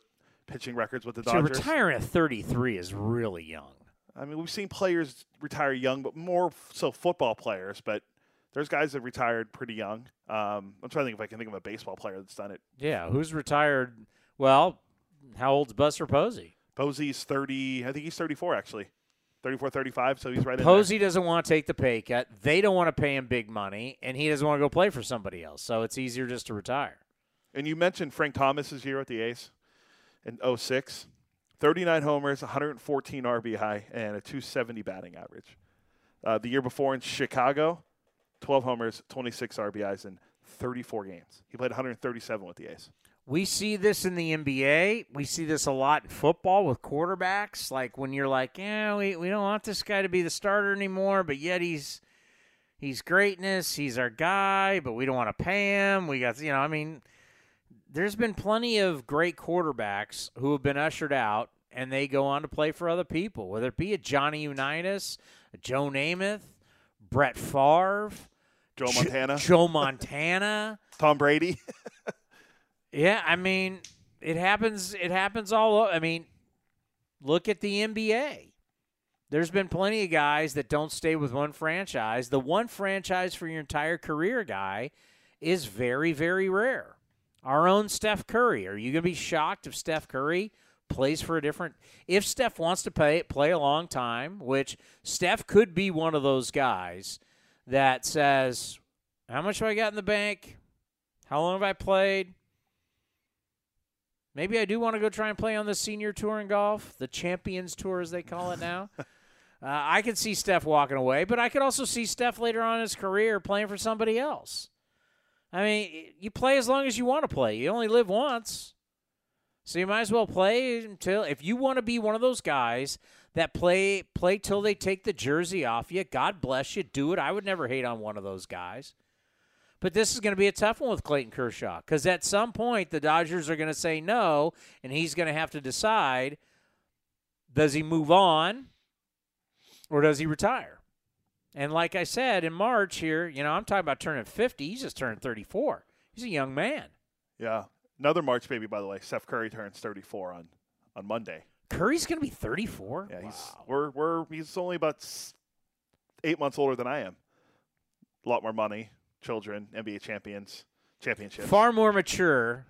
pitching records with the So Dodgers. retiring at 33 is really young. I mean, we've seen players retire young, but more so football players. But there's guys that retired pretty young. Um, I'm trying to think if I can think of a baseball player that's done it. Yeah, who's retired? Well, how old's Buster Posey? Posey's 30. I think he's 34 actually. 34, 35. So he's right in Posey doesn't want to take the pay cut. They don't want to pay him big money, and he doesn't want to go play for somebody else. So it's easier just to retire. And you mentioned Frank Thomas's year at the A's in 06. 39 homers, 114 RBI, and a 270 batting average. Uh, the year before in Chicago, 12 homers, 26 RBIs in 34 games. He played 137 with the A's. We see this in the NBA. We see this a lot in football with quarterbacks. Like when you're like, yeah, we, we don't want this guy to be the starter anymore, but yet he's he's greatness. He's our guy, but we don't want to pay him. We got you know, I mean, there's been plenty of great quarterbacks who have been ushered out and they go on to play for other people, whether it be a Johnny Unitas, a Joe Namath, Brett Favre, Joe Jo- Montana, Joe Montana. Tom Brady. Yeah, I mean, it happens. It happens all. I mean, look at the NBA. There's been plenty of guys that don't stay with one franchise. The one franchise for your entire career guy is very, very rare. Our own Steph Curry. Are you going to be shocked if Steph Curry plays for a different? If Steph wants to play play a long time, which Steph could be one of those guys that says, "How much have I got in the bank? How long have I played?" Maybe I do want to go try and play on the senior tour in golf, the Champions Tour as they call it now. uh, I could see Steph walking away, but I could also see Steph later on in his career playing for somebody else. I mean, you play as long as you want to play. You only live once. So you might as well play until if you want to be one of those guys that play play till they take the jersey off you. God bless you. Do it. I would never hate on one of those guys. But this is going to be a tough one with Clayton Kershaw because at some point the Dodgers are going to say no, and he's going to have to decide: does he move on, or does he retire? And like I said in March here, you know, I'm talking about turning 50. He's just turned 34. He's a young man. Yeah. Another March baby, by the way. Steph Curry turns 34 on, on Monday. Curry's going to be 34. Yeah, he's we're we're he's only about eight months older than I am. A lot more money, children, NBA champions, championships. Far more mature.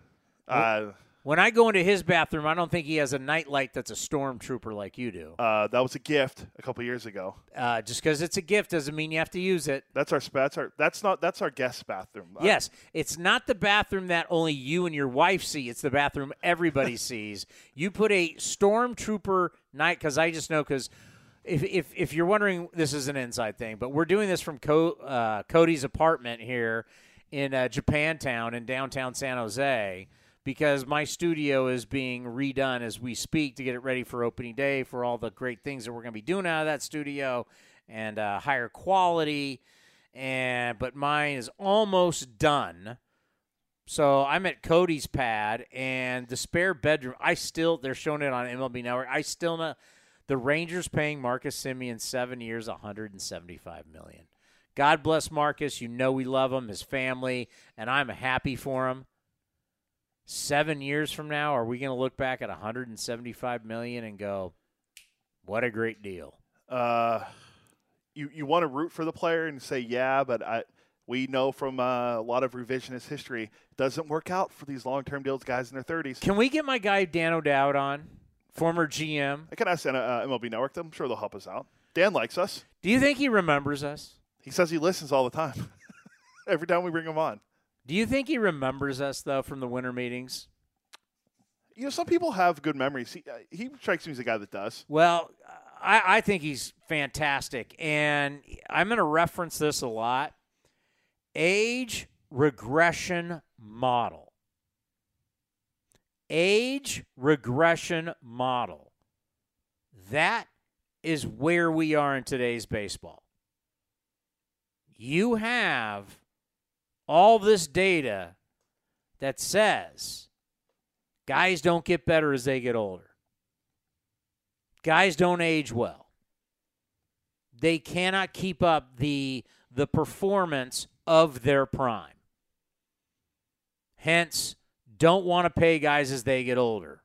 Uh, When I go into his bathroom, I don't think he has a nightlight that's a stormtrooper like you do. uh, that was a gift a couple years ago. Uh, just because it's a gift doesn't mean you have to use it. That's our that's our that's not that's our guest bathroom. Uh, Yes, it's not the bathroom that only you and your wife see. It's the bathroom everybody sees. You put a stormtrooper night because I just know because if, if if you're wondering, this is an inside thing, but we're doing this from Co- uh, Cody's apartment here in uh, Japantown in downtown San Jose because my studio is being redone as we speak to get it ready for opening day for all the great things that we're going to be doing out of that studio and uh, higher quality and but mine is almost done. So I'm at Cody's pad, and the spare bedroom. I still they're showing it on MLB Network. I still know the Rangers paying Marcus Semien seven years, 175 million. God bless Marcus. You know we love him, his family, and I'm happy for him. Seven years from now, are we going to look back at 175 million and go, "What a great deal"? Uh, you you want to root for the player and say yeah, but I we know from uh, a lot of revisionist history it doesn't work out for these long term deals, guys in their thirties. Can we get my guy Dan O'Dowd on, former GM? I can ask uh, MLB Network. I'm sure they'll help us out. Dan likes us. Do you think he remembers us? He says he listens all the time. Every time we bring him on. Do you think he remembers us though from the winter meetings? You know, some people have good memories. He, uh, he strikes me as a guy that does. Well, I, I think he's fantastic, and I'm going to reference this a lot. Age regression model. Age regression model. That is where we are in today's baseball. You have all this data that says guys don't get better as they get older. Guys don't age well. They cannot keep up the the performance of their prime. Hence, don't want to pay guys as they get older.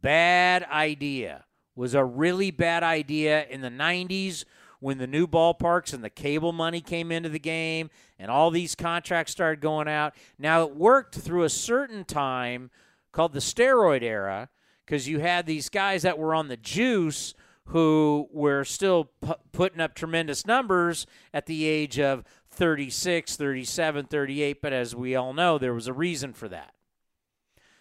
Bad idea. Was a really bad idea in the 90s when the new ballparks and the cable money came into the game and all these contracts started going out. Now, it worked through a certain time called the steroid era because you had these guys that were on the juice who were still pu- putting up tremendous numbers at the age of 36, 37, 38. But as we all know, there was a reason for that.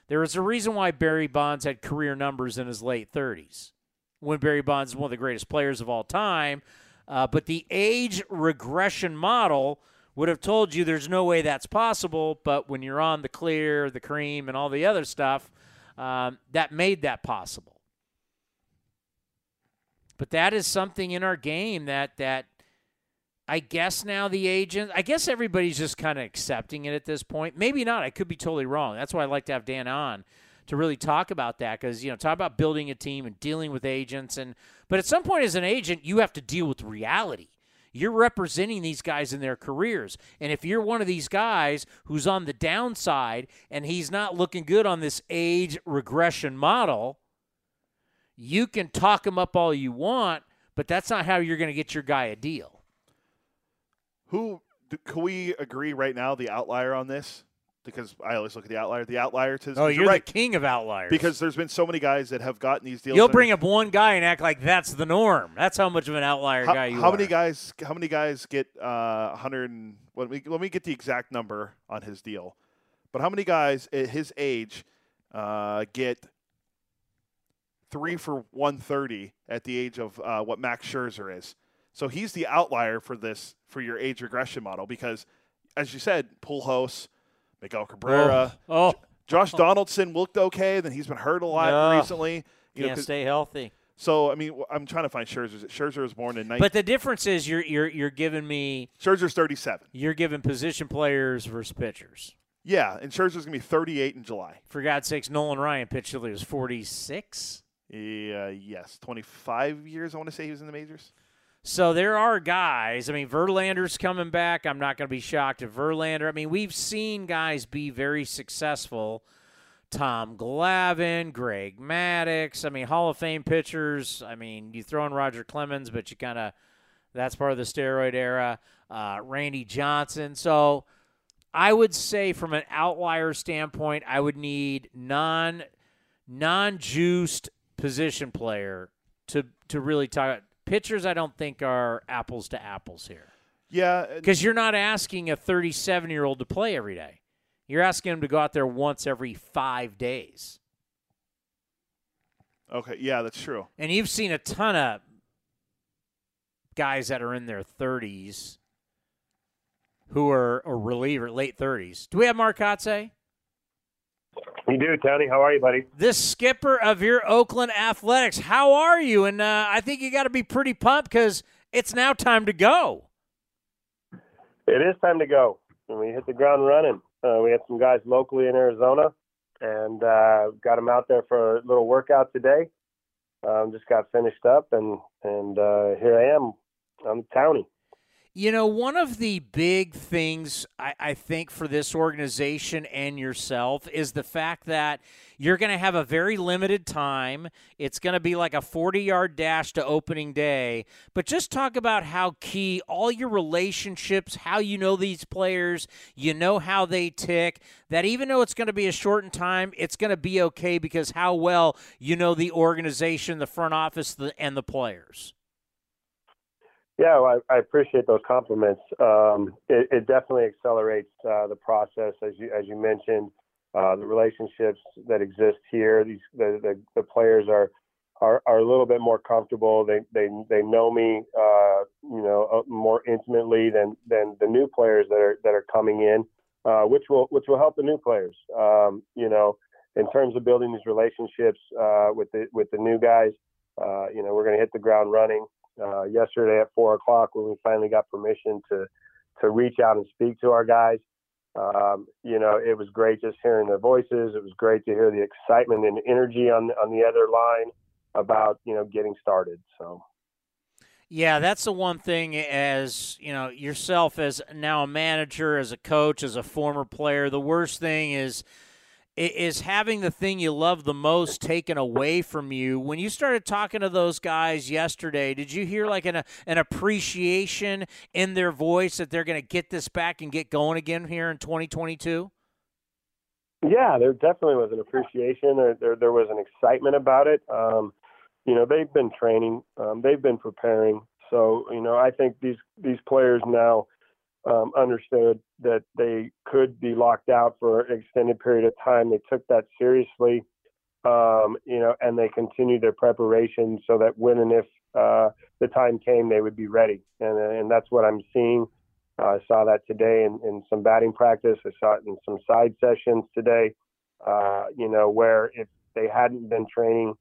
There was a reason why Barry Bonds had career numbers in his late 30s when Barry Bonds is one of the greatest players of all time. Uh, but the age regression model would have told you there's no way that's possible. But when you're on the clear, the cream, and all the other stuff, um, that made that possible. But that is something in our game that that I guess now the agent, I guess everybody's just kind of accepting it at this point. Maybe not. I could be totally wrong. That's why I like to have Dan on to really talk about that because you know talk about building a team and dealing with agents and but at some point as an agent you have to deal with reality you're representing these guys in their careers and if you're one of these guys who's on the downside and he's not looking good on this age regression model you can talk him up all you want but that's not how you're going to get your guy a deal Who do, can we agree right now the outlier on this? Because I always look at the outlier. The outlier to oh you're right the king of outliers because there's been so many guys that have gotten these deals. you'll bring up one guy and act like that's the norm that's how much of an outlier how, guy you how are many guys? How many guys get uh, 100? And, let me let me get the exact number on his deal. But how many guys at his age uh, get three for 130 at the age of uh, what Max Scherzer is? So he's the outlier for this for your age regression model because, as you said, Pujols, Miguel Cabrera, oh, oh. Josh Donaldson looked okay. Then he's been hurt a lot No. recently. You know, can't 'cause- stay healthy so I mean, I'm trying to find Scherzer. Scherzer was born in 19. But the difference is you're you're you're giving me Scherzer's 37. you're giving position players versus pitchers. Yeah, and Scherzer's gonna be 38 in July. For God's sakes, Nolan Ryan pitched till he was 46. Yeah, yes, 25 years. I want to say he was in the majors. So there are guys. I mean, Verlander's coming back. I'm not going to be shocked if Verlander. I mean, we've seen guys be very successful. Tom Glavine, Greg Maddux. I mean, Hall of Fame pitchers. I mean, you throw in Roger Clemens, but you kind of that's part of the steroid era. Uh, Randy Johnson. So I would say, from an outlier standpoint, I would need non non juiced position player to to really talk. Pitchers, I don't think are apples to apples here Yeah, uh, because you're not asking a 37 year old to play every day. You're asking him to go out there once every five days. okay, yeah, that's true. And you've seen a ton of guys that are in their 30s who are a reliever, late 30s. Do we have Marcotte? You do, Tony. How are you, buddy? This skipper of your Oakland Athletics. How are you? And uh, I think you got to be pretty pumped because it's now time to go. It is time to go. And we hit the ground running. Uh, we had some guys locally in Arizona, and uh, got them out there for a little workout today. Um, just got finished up, and and uh, here I am. I'm Townie. You know, one of the big things I, I think for this organization and yourself is the fact that you're going to have a very limited time. It's going to be like a 40 yard dash to opening day. But just talk about how key all your relationships, how you know these players, you know how they tick, that even though it's going to be a shortened time, it's going to be okay because how well you know the organization, the front office, the, and the players. Yeah, well, I, I appreciate those compliments. Um, it, it definitely accelerates uh, the process, as you as you mentioned. uh, the relationships that exist here. These the, the, the players are, are are a little bit more comfortable. They they they know me, uh, you know, uh, more intimately than than the new players that are that are coming in, uh, which will which will help the new players. Um, you know, in terms of building these relationships uh, with the with the new guys. You know, we're going to hit the ground running. Yesterday at four o'clock, when we finally got permission to to reach out and speak to our guys. Um, you know, it was great just hearing their voices. It was great to hear the excitement and energy on on the other line about you know getting started. So. Yeah, that's the one thing as, you know, yourself as now a manager, as a coach, as a former player, the worst thing is is having the thing you love the most taken away from you. When you started talking to those guys yesterday, did you hear like an an appreciation in their voice that they're going to get this back and get going again here in 2022? Yeah, there definitely was an appreciation. There, there, there was an excitement about it. Um, you know, they've been training, um, they've been preparing. So, you know, I think these these players now um, understood that they could be locked out for an extended period of time. They took that seriously, um, you know, and they continued their preparation so that when and if uh, the time came, they would be ready. And, and that's what I'm seeing. Uh, I saw that today in, in some batting practice. I saw it in some side sessions today. Uh, you know, where if they hadn't been training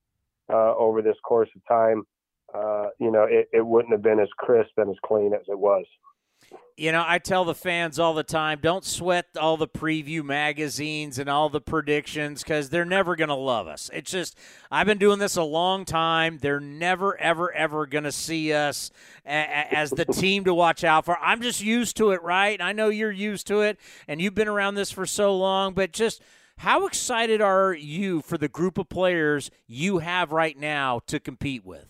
uh, over this course of time, uh, you know, it, it wouldn't have been as crisp and as clean as it was. You know, I tell the fans all the time don't sweat all the preview magazines and all the predictions because they're never going to love us. It's just, I've been doing this a long time. They're never, ever, ever going to see us a- as the team to watch out for. I'm just used to it, right? I know you're used to it and you've been around this for so long, but just how excited are you for the group of players you have right now to compete with?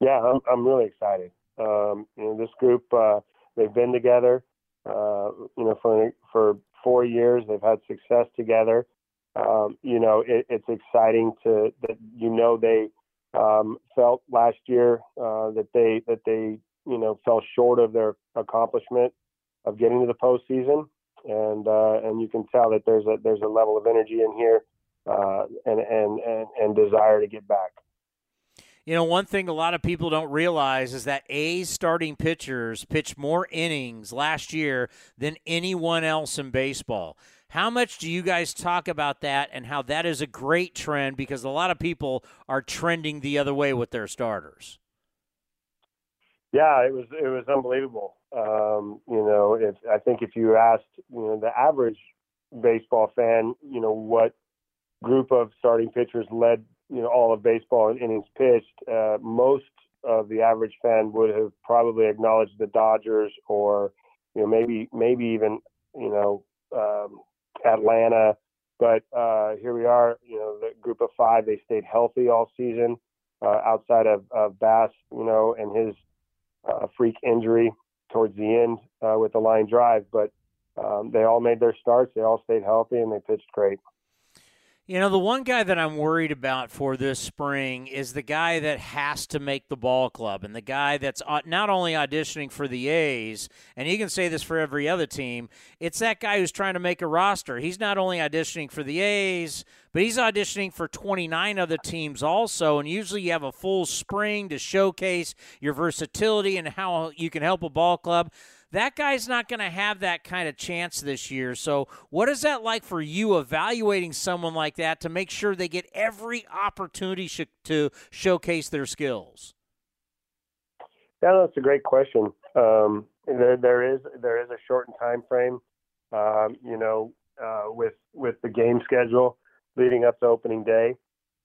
Yeah, I'm, I'm really excited. Um, you know, this group uh, they've been together, uh, you know, for for four years. They've had success together. Um, you know, it, it's exciting to that you know they um, felt last year uh, that they that they you know fell short of their accomplishment of getting to the postseason, and uh, and you can tell that there's a there's a level of energy in here uh, and, and and and desire to get back. You know, one thing a lot of people don't realize is that A's starting pitchers pitched more innings last year than anyone else in baseball. How much do you guys talk about that and how that is a great trend because a lot of people are trending the other way with their starters? Yeah, it was it was unbelievable. Um, you know, if I think if you asked, you know, the average baseball fan, you know, what group of starting pitchers led you know all of baseball in innings pitched, uh, most of the average fan would have probably acknowledged the Dodgers or you know maybe maybe even you know um, Atlanta. But uh, here we are, you know, the group of five. They stayed healthy all season, uh, outside of, of Bass, you know, and his uh, freak injury towards the end uh, with the line drive. But um, they all made their starts. They all stayed healthy and they pitched great. You know, the one guy that I'm worried about for this spring is the guy that has to make the ball club and the guy that's uh, not only auditioning for the A's, and you can say this for every other team, it's that guy who's trying to make a roster. He's not only auditioning for the A's, but he's auditioning for 29 other teams also. And usually you have a full spring to showcase your versatility and how you can help a ball club. That guy's not going to have that kind of chance this year. So, what is that like for you evaluating someone like that to make sure they get every opportunity sh- to showcase their skills? Yeah, that's a great question. Um, there, there is there is a shortened time frame. Um, you know, uh, with with the game schedule leading up to opening day,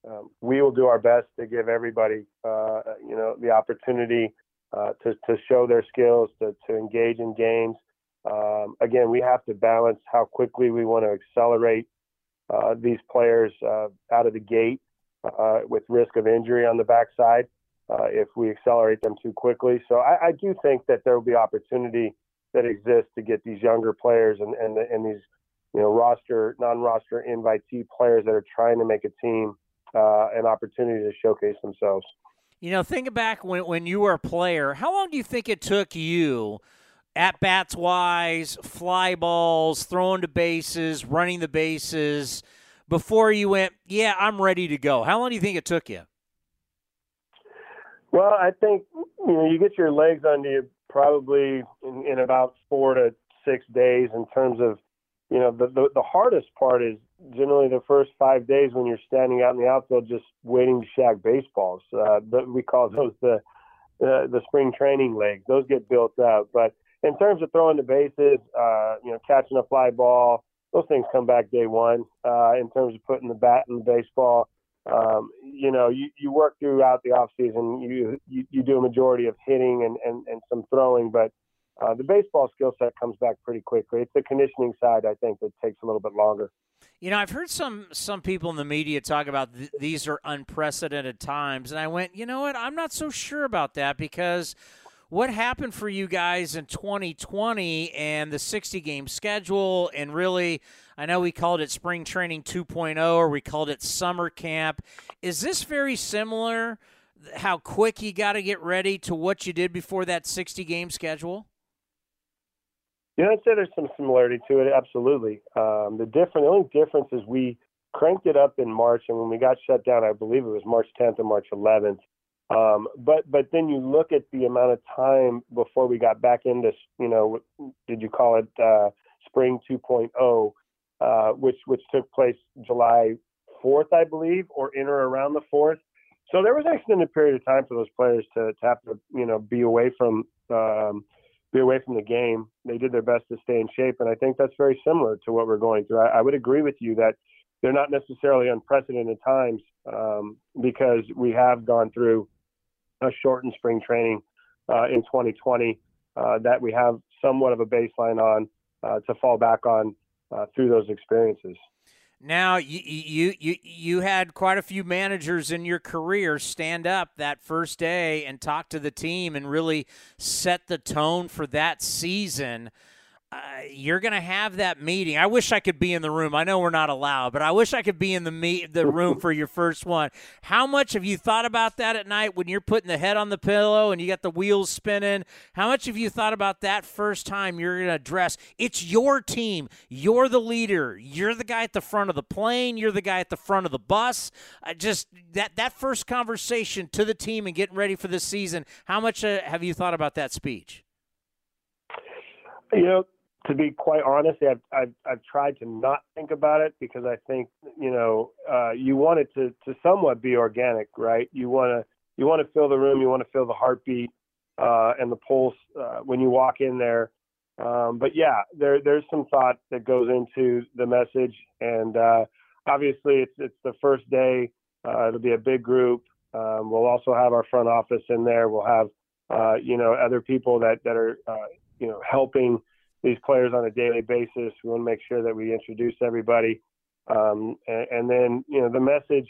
um, we will do our best to give everybody, uh, you know, the opportunity uh, to, to show their skills, to, to engage in games. Um, again, we have to balance how quickly we want to accelerate uh, these players uh, out of the gate uh, with risk of injury on the backside uh, if we accelerate them too quickly. So I, I, do think that there will be opportunity that exists to get these younger players and, and, and these you know roster non-roster invitee players that are trying to make a team uh, an opportunity to showcase themselves. You know, think back when when you were a player. How long do you think it took you at bats wise, fly balls, throwing to bases, running the bases, before you went, yeah, I'm ready to go? How long do you think it took you? Well, I think you know you get your legs under you probably in, in about four to six days in terms of you know the, the the hardest part is generally the first five days when you're standing out in the outfield just waiting to shag baseballs. Uh, we call those the uh, the spring training legs. Those get built up, but in terms of throwing the bases, uh, you know, catching a fly ball, those things come back day one. Uh, in terms of putting the bat in the baseball, um, you know, you, you work throughout the off season. You, you you do a majority of hitting and and, and some throwing, but uh, the baseball skill set comes back pretty quickly. It's the conditioning side, I think, that takes a little bit longer. You know, I've heard some some people in the media talk about th- these are unprecedented times, and I went, you know what? I'm not so sure about that because what happened for you guys in 2020 and the 60 game schedule and really I know we called it spring training 2.0 or we called it summer camp. Is this very similar how quick you got to get ready to what you did before that 60 game schedule? Yeah, I'd say there's some similarity to it. Absolutely. Um, the different, the only difference is we cranked it up in March, and when we got shut down, I believe it was March 10th or March 11th. Um, but but then you look at the amount of time before we got back into you know did you call it uh, spring 2.0, uh, which which took place July 4th, I believe, or in or around the 4th. So there was an extended period of time for those players to, to have to you know be away from um, be away from the game. They did their best to stay in shape, and I think that's very similar to what we're going through. I, I would agree with you that they're not necessarily unprecedented times um, because we have gone through a shortened spring training uh, in 2020 uh, that we have somewhat of a baseline on uh, to fall back on uh, through those experiences. Now you, you you you had quite a few managers in your career stand up that first day and talk to the team and really set the tone for that season uh, you're going to have that meeting. I wish I could be in the room. I know we're not allowed, but I wish I could be in the meet, the room for your first one. How much have you thought about that at night when you're putting the head on the pillow and you got the wheels spinning? How much have you thought about that first time you're going to address? It's your team. You're the leader. You're the guy at the front of the plane. You're the guy at the front of the bus. Just that that first conversation to the team and getting ready for the season. How much uh, have you thought about that speech? You know, to be quite honest, I've, I've, I've tried to not think about it because I think you know uh, you want it to to somewhat be organic, right? You want to you want to feel the room, you want to feel the heartbeat uh, and the pulse uh, when you walk in there. Um, but yeah, there there's some thought that goes into the message, and uh, obviously it's it's the first day. Uh, it'll be a big group. Um, we'll also have our front office in there. We'll have uh, you know other people that that are you know helping these players on a daily basis. We want to make sure that we introduce everybody, um, and, and, then you know the message.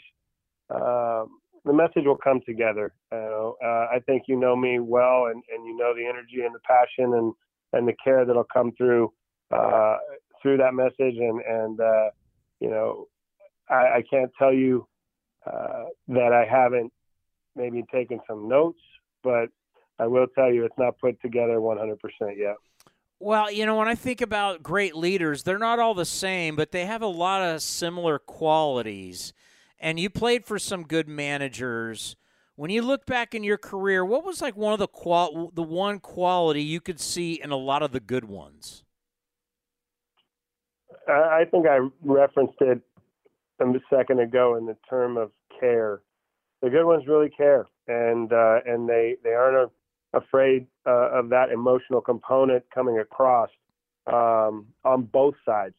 Uh, the message will come together. Uh, uh, I think you know me well, and, and you know the energy and the passion and, and the care that'll come through uh, through that message. And and uh, you know, I, I, can't tell you uh, that I haven't maybe taken some notes, but I will tell you it's not put together 100% yet. Well, you know, when I think about great leaders, they're not all the same, but they have a lot of similar qualities. And you played for some good managers. When you look back in your career, what was like one of the qual the one quality you could see in a lot of the good ones? I think I referenced it a second ago in the term of care. The good ones really care, and uh, and they they aren't afraid uh, of that emotional component coming across um, on both sides.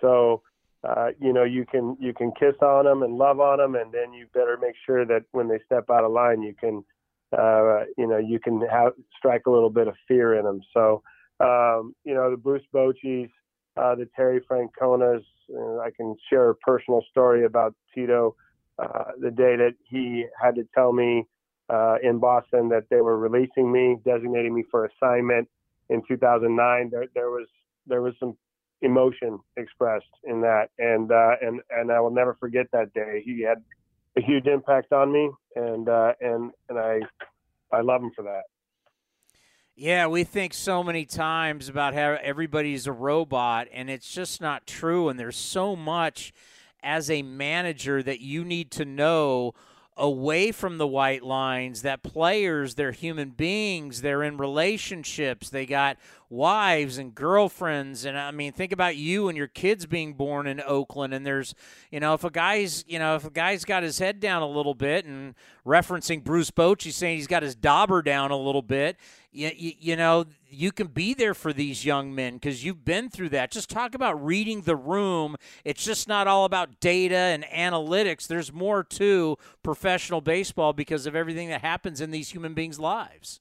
So, uh, you know, you can you can kiss on them and love on them, and then you better make sure that when they step out of line, you can, uh, you know, you can have strike a little bit of fear in them. So, um, you know, the Bruce Bochy's, uh, the Terry Franconas. Uh, I can share a personal story about Tito. Uh, the day that he had to tell me uh, in Boston that they were releasing me, designating me for assignment in 2009. There, there was there was some emotion expressed in that, and uh, and and I will never forget that day. He had a huge impact on me, and uh, and and I I love him for that. Yeah, we think so many times about how everybody's a robot, and it's just not true. And there's so much as a manager that you need to know away from the white lines that players they're human beings they're in relationships. They got wives and girlfriends and i mean think about you and your kids being born in oakland and there's you know if a guy's you know if a guy's got his head down a little bit and referencing bruce bochy saying he's got his dauber down a little bit you, you, you know you can be there for these young men because you've been through that. Just talk about reading the room. It's just not all about data and analytics. There's more to professional baseball because of everything that happens in these human beings lives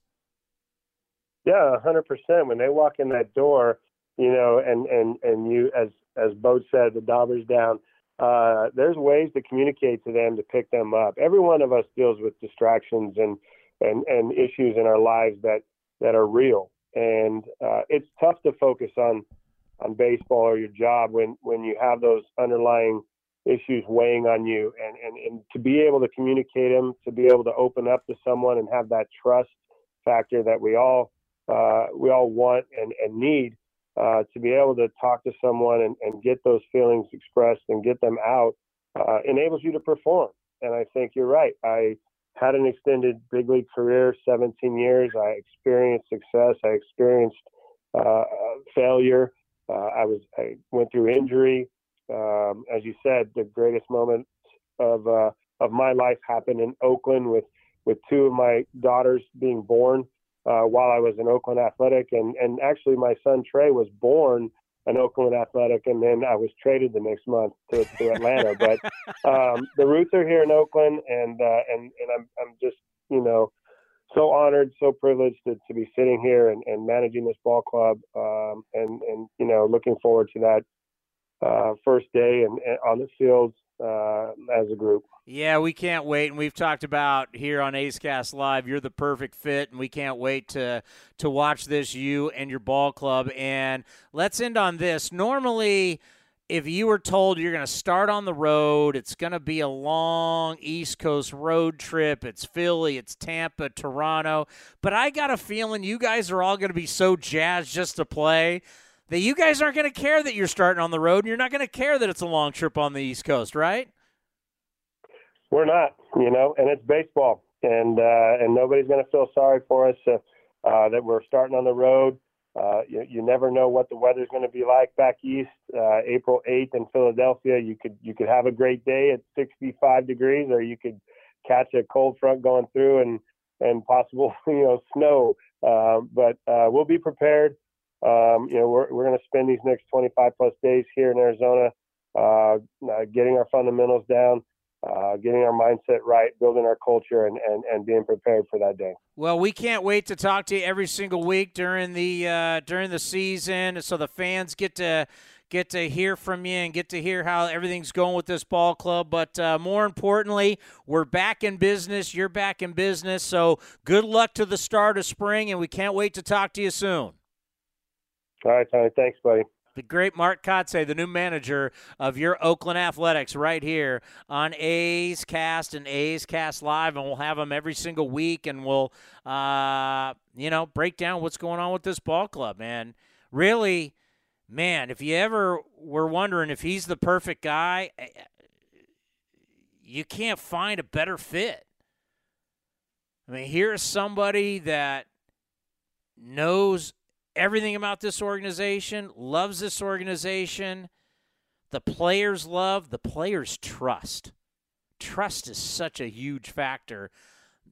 yeah hundred percent. When they walk in that door you know and and and you as as Boat said the dauber's down uh, there's ways to communicate to them to pick them up. Every one of us deals with distractions and and and issues in our lives that that are real. And uh, it's tough to focus on on baseball or your job when when you have those underlying issues weighing on you. And, and, and to be able to communicate them, to be able to open up to someone and have that trust factor that we all uh, we all want and, and need uh, to be able to talk to someone and, and get those feelings expressed and get them out uh, enables you to perform. And I think you're right. I had an extended big league career, 17 years. I experienced success. I experienced uh, failure. Uh, I was I went through injury. Um, as you said, the greatest moment of uh, of my life happened in Oakland with with two of my daughters being born uh, while I was in Oakland Athletic, and and actually my son Trey was born an Oakland Athletic, and then I was traded the next month to, to Atlanta. but um, the roots are here in Oakland, and uh, and and I'm I'm just you know so honored, so privileged to, to be sitting here and, and managing this ball club, um, and and you know looking forward to that uh, first day and, and on the field uh, as a group. Yeah, we can't wait, and we've talked about here on A's Cast Live. You're the perfect fit, and we can't wait to to watch this you and your ball club. And let's end on this. Normally, if you were told you're going to start on the road, it's going to be a long East Coast road trip. It's Philly, it's Tampa, Toronto. But I got a feeling you guys are all going to be so jazzed just to play that you guys aren't going to care that you're starting on the road and you're not going to care that it's a long trip on the East Coast, right? We're not, you know, and it's baseball, and uh, and nobody's going to feel sorry for us uh, uh, that we're starting on the road. Uh, you, you never know what the weather's going to be like back east. Uh, April 8th in Philadelphia, you could you could have a great day at 65 degrees, or you could catch a cold front going through and and possible you know snow. Uh, but uh, we'll be prepared. Um, you know, we're, we're going to spend these next 25 plus days here in Arizona, uh, uh, getting our fundamentals down, uh, getting our mindset right, building our culture, and, and, and being prepared for that day. Well, we can't wait to talk to you every single week during the uh, during the season, so the fans get to get to hear from you and get to hear how everything's going with this ball club. But uh, more importantly, we're back in business. You're back in business. So good luck to the start of spring, and we can't wait to talk to you soon. All right, Tony. Thanks, buddy. The great Mark Kotsay, the new manager of your Oakland Athletics, right here on A's Cast and A's Cast Live, and we'll have them every single week, and we'll, uh, you know, break down what's going on with this ball club. man. really, man, if you ever were wondering if he's the perfect guy, eh, you can't find a better fit. I mean, here's somebody that knows everything about this organization, loves this organization. The players love, the players trust. Trust is such a huge factor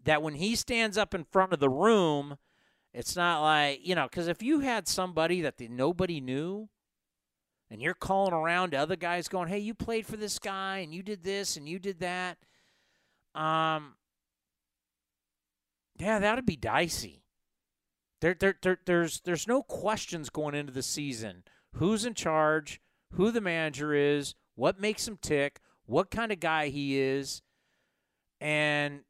that when he stands up in front of the room, it's not like, you know, because if you had somebody that the, nobody knew and you're calling around to other guys going, hey, you played for this guy and you did this and you did that, um, yeah, that would be dicey. There, there, there, there's there's no questions going into the season. Who's in charge? Who the manager is? What makes him tick? What kind of guy he is? And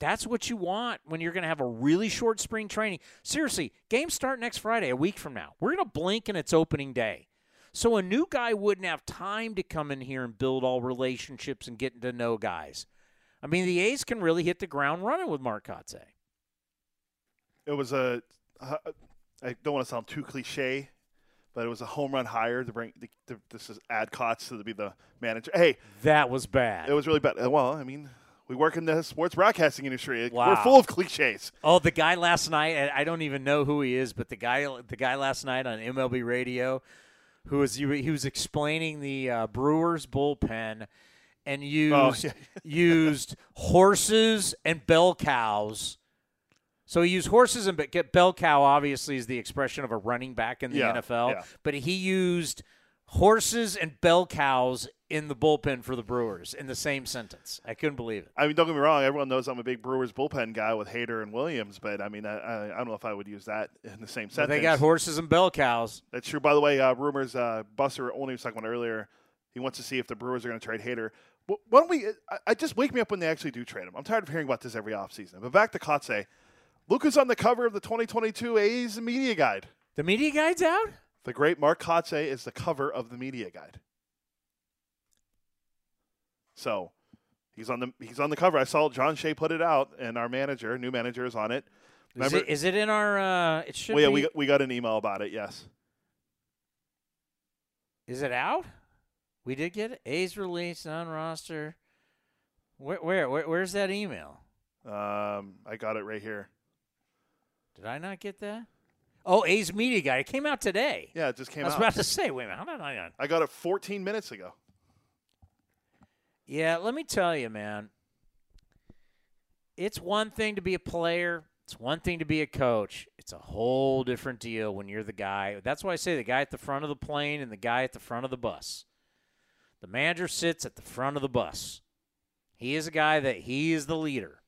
that's what you want when you're going to have a really short spring training. Seriously, games start next Friday, a week from now. We're going to blink and it's opening day. So a new guy wouldn't have time to come in here and build all relationships and getting to know guys. I mean, the A's can really hit the ground running with Mark Kotsay it was a uh, I don't want to sound too cliche, but it was a home run hire to bring the, the, this is add Kotz to be the manager. Hey, That was bad. it was really bad. Well, I mean, we work in the sports broadcasting industry. We're full of cliches. Oh, the guy last night, I don't even know who he is, but the guy the guy last night on MLB radio who was he was explaining the uh, Brewers bullpen and used Oh, yeah. used horses and bell cows. So he used horses and be- bell cow obviously is the expression of a running back in the Yeah, NFL, yeah. but he used horses and bell cows in the bullpen for the Brewers in the same sentence. I couldn't believe it. I mean, don't get me wrong. Everyone knows I'm a big Brewers bullpen guy with Hader and Williams, but I mean, I, I, don't know if I would use that in the same sentence. they got horses and bell cows. That's true. By the way, uh, rumors. Uh, Buster Olney was talking about earlier. He wants to see if the Brewers are going to trade Hader. Why don't we? I, I just wake me up when they actually do trade him. I'm tired of hearing about this every offseason. But back to Kotsay. Lucas on the cover of the 2022 A's Media Guide. The media guide's out? The great Mark Kotsay is the cover of the Media Guide. So he's on the he's on the cover. I saw John Shea put it out, and our manager, new manager, is on it. Is Remember? it, is it in our? Uh, it should well, yeah, be. we got, we got an email about it. Yes. Is it out? We did get it. A's release on roster. Where, where where where's that email? Um, I got it right here. Did I not get that? Oh, A's media guy. It came out today. Yeah, it just came out. I was out. about to say, wait a minute, how did I not? I got it 14 minutes ago. Yeah, let me tell you, man. It's one thing to be a player. It's one thing to be a coach. It's a whole different deal when you're the guy. That's why I say the guy at the front of the plane and the guy at the front of the bus. The manager sits at the front of the bus. He is a guy that he is the leader.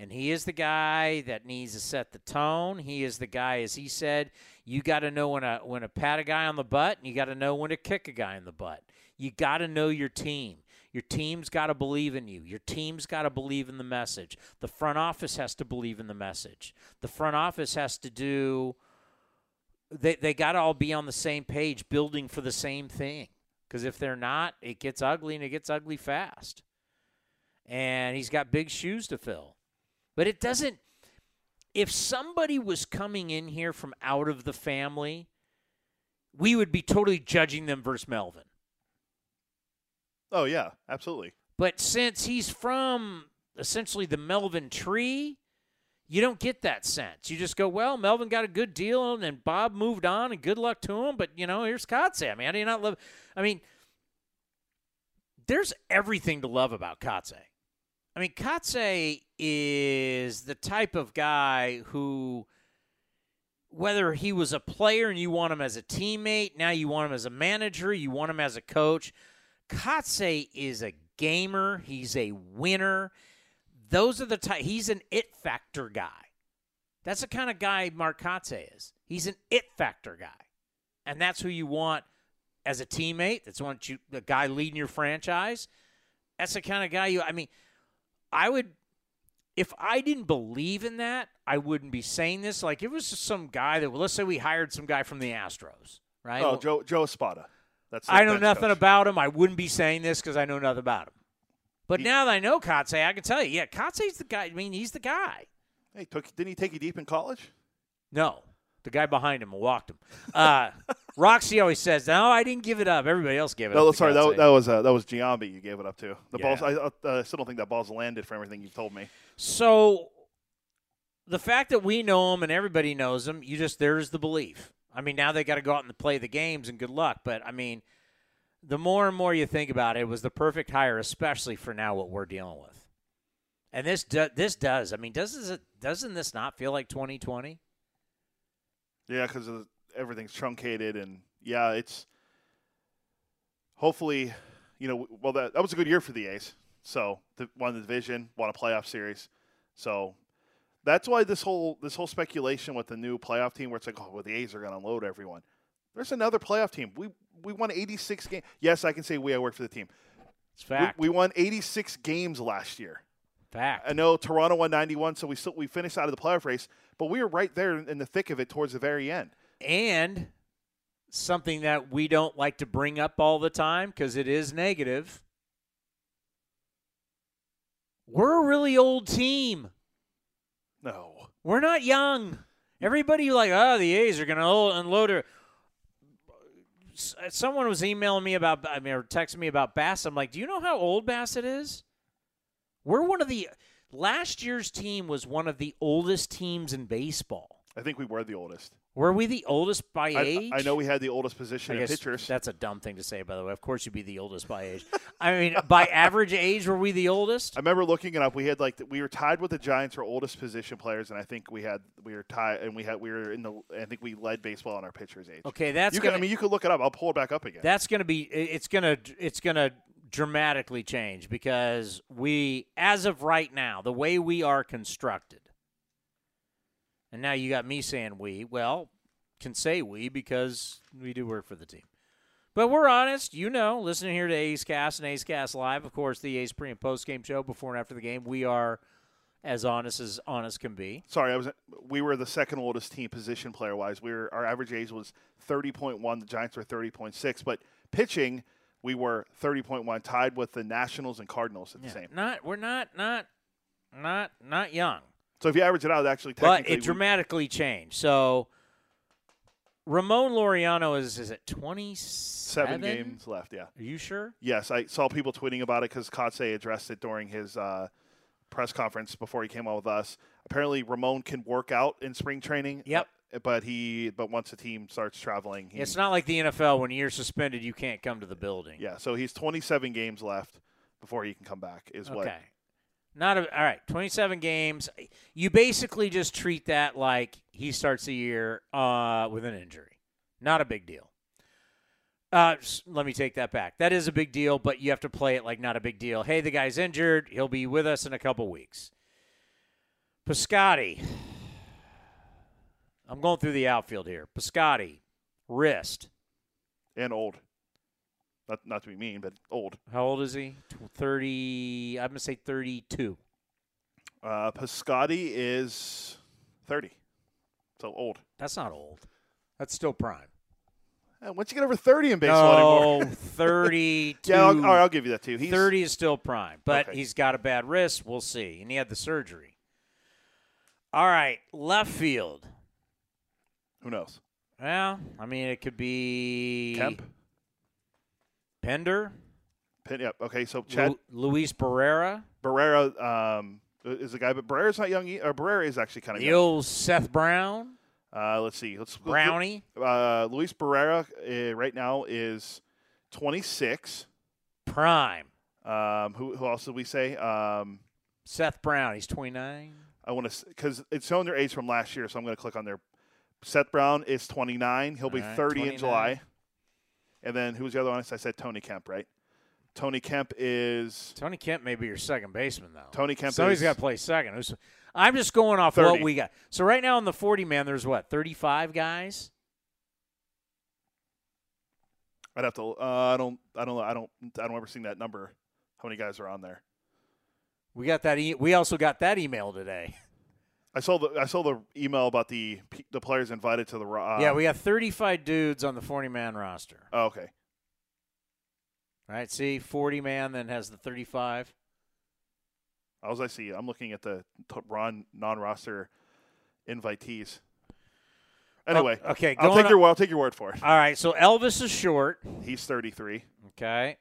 And he is the guy that needs to set the tone. He is the guy, as he said, you got to know when to when to pat a guy on the butt, and you got to know when to kick a guy in the butt. You got to know your team. Your team's got to believe in you. Your team's got to believe in the message. The front office has to believe in the message. The front office has to do. They they got to all be on the same page, building for the same thing. Because if they're not, it gets ugly, and it gets ugly fast. And he's got big shoes to fill. But it doesn't. If somebody was coming in here from out of the family, we would be totally judging them versus Melvin. Oh yeah, absolutely. But since he's from essentially the Melvin tree, you don't get that sense. You just go, well, Melvin got a good deal, and then Bob moved on, and good luck to him. But you know, here's Kotsay. I mean, how do you not love? I mean, there's everything to love about Kotsay. I mean, Kotsay is the type of guy who, whether he was a player and you want him as a teammate, now you want him as a manager, you want him as a coach. Kotsay is a gamer. He's a winner. Those are the type. He's an it factor guy. That's the kind of guy Mark Kotsay is. He's an it factor guy, and that's who you want as a teammate. That's what you the guy leading your franchise. That's the kind of guy you. I mean, I would. If I didn't believe in that, I wouldn't be saying this. Like, it was just some guy that, well, let's say we hired some guy from the Astros, right? Oh, Well, Joe Joe Espada. That's I know nothing coach. about him. I wouldn't be saying this because I know nothing about him. But now that I know Kotsay, I can tell you, yeah, Kotsay's the guy. I mean, he's the guy. Hey, took didn't he take you deep in college? No, the guy behind him walked him. Uh, Roxy always says, "No, I didn't give it up. Everybody else gave it No, up." to sorry, that, that was uh, that was Giambi. You gave it up to the Yeah. balls. I uh, still don't think that ball's landed for everything you've told me. So the fact that we know him and everybody knows him, you just there's the belief. I mean, now they got to go out and play the games and good luck. But I mean, the more and more you think about it, it was the perfect hire, especially for now what we're dealing with. And this do, this does. I mean, doesn't it doesn't this not feel like 2020? Yeah, because everything's truncated, and yeah, it's hopefully, you know, well that that was a good year for the A's. So the, won the division, won a playoff series. So that's why this whole this whole speculation with the new playoff team, where it's like, oh, well, the A's are going to unload everyone. There's another playoff team. We we won 86 games. Yes, I can say we. I work for the team. It's fact. We, we won 86 games last year. fact. I know Toronto won 91, so we still we finished out of the playoff race, but we were right there in the thick of it towards the very end. and something that we don't like to bring up all the time because it is negative. We're a really old team. No. We're not young. Everybody like, oh, the A's are going to unload her. Someone was emailing me about, I mean, or texting me about Bass. I'm like, do you know how old Bassitt is? We're one of the last year's team was one of the oldest teams in baseball. I think we were the oldest. Were we the oldest by I, age? I know we had the oldest position I in pitchers. That's a dumb thing to say, by the way. Of course, you'd be the oldest by age. I mean, by average age, were we the oldest? I remember looking it up. We had like the, we were tied with the Giants for oldest position players, and I think we had we were tied, and we had we were in the. I think we led baseball on our pitchers' age. Okay, that's you gonna, I mean, you could look it up. I'll pull it back up again. that's going to be. It's going to. It's going to dramatically change because we, as of right now, the way we are constructed, and now you got me saying we. Well, can say we because we do work for the team. But we're honest, you know, listening here to A's Cast and A's Cast Live, of course, the A's pre and post game show before and after the game. We are as honest as honest can be. Sorry, I was. We were the second oldest team position player wise. We were our average age was thirty point one. The Giants were thirty point six, but pitching we were thirty point one, tied with the Nationals and Cardinals at the Yeah, same. Not we're not not not not young. So if you average it out, actually, But it dramatically changed. So Ramon Laureano is is it twenty seven games left. Yeah. Are you sure? Yes, I saw people tweeting about it because Kotsay addressed it during his uh, press conference before he came on with us. Apparently, Ramon can work out in spring training. Yep. But he, but once the team starts traveling, he, It's not like the NFL when you're suspended, you can't come to the building. yeah. So he's 27 games left before he can come back. Is what? Okay. Not a, all right. Twenty-seven games. You basically just treat that like he starts the year uh, with an injury. Not a big deal. Uh, let me take that back. That is a big deal, but you have to play it like not a big deal. Hey, the guy's injured. He'll be with us in a couple weeks. Piscotti. I'm going through the outfield here. Piscotti, wrist. And old. Not not to be mean, but old. How old is he? Thirty. I'm gonna say thirty-two. Uh, Piscotti is 30. So old. That's not old. That's still prime. Uh, once you get over 30 in baseball No, anymore. 32. yeah, I'll, all right, I'll give you that too. He's 30 is still prime, but Okay. he's got a bad wrist. We'll see. And he had the surgery. All right, left field. Who knows? Well, I mean, it could be Kemp. Pinder, yep. Okay, so Chad Lu- Luis Barrera, Barrera um, is the guy, but Barrera's not young. e- Or Barrera is actually kind of the young. old Seth Brown, Uh, let's see. Let's let's Brownie, Uh, Luis Barrera uh, right now is 26. prime. Um, who who else did we say? Um, Seth Brown, he's 29. I want to because it's showing their age from last year, so I'm going to click on their. Seth Brown is 29. He'll be right, 30 in July. And then who's the other one? I said Tony Kemp, right? Tony Kemp is Tony Kemp may be your second baseman, though. Tony Kemp. Somebody's is, got to play second. I'm just going off 30. what we got. So right now in the 40 man, there's what 35 guys. I'd have to. Uh, I don't. I don't. I don't. I don't ever seen that number. How many guys are on there? We got that. E- we also got that email today. I saw the. I saw the email about the the players invited to the. Uh, yeah, we got 35 dudes on the 40 man roster. Oh, okay. Right? See, 40 man then has the 35. As I see, I'm looking at the Ron non-roster invitees. Anyway, Oh, okay, I'll take your I'll take your word for it. All right, so Elvis is short. He's 33. Okay.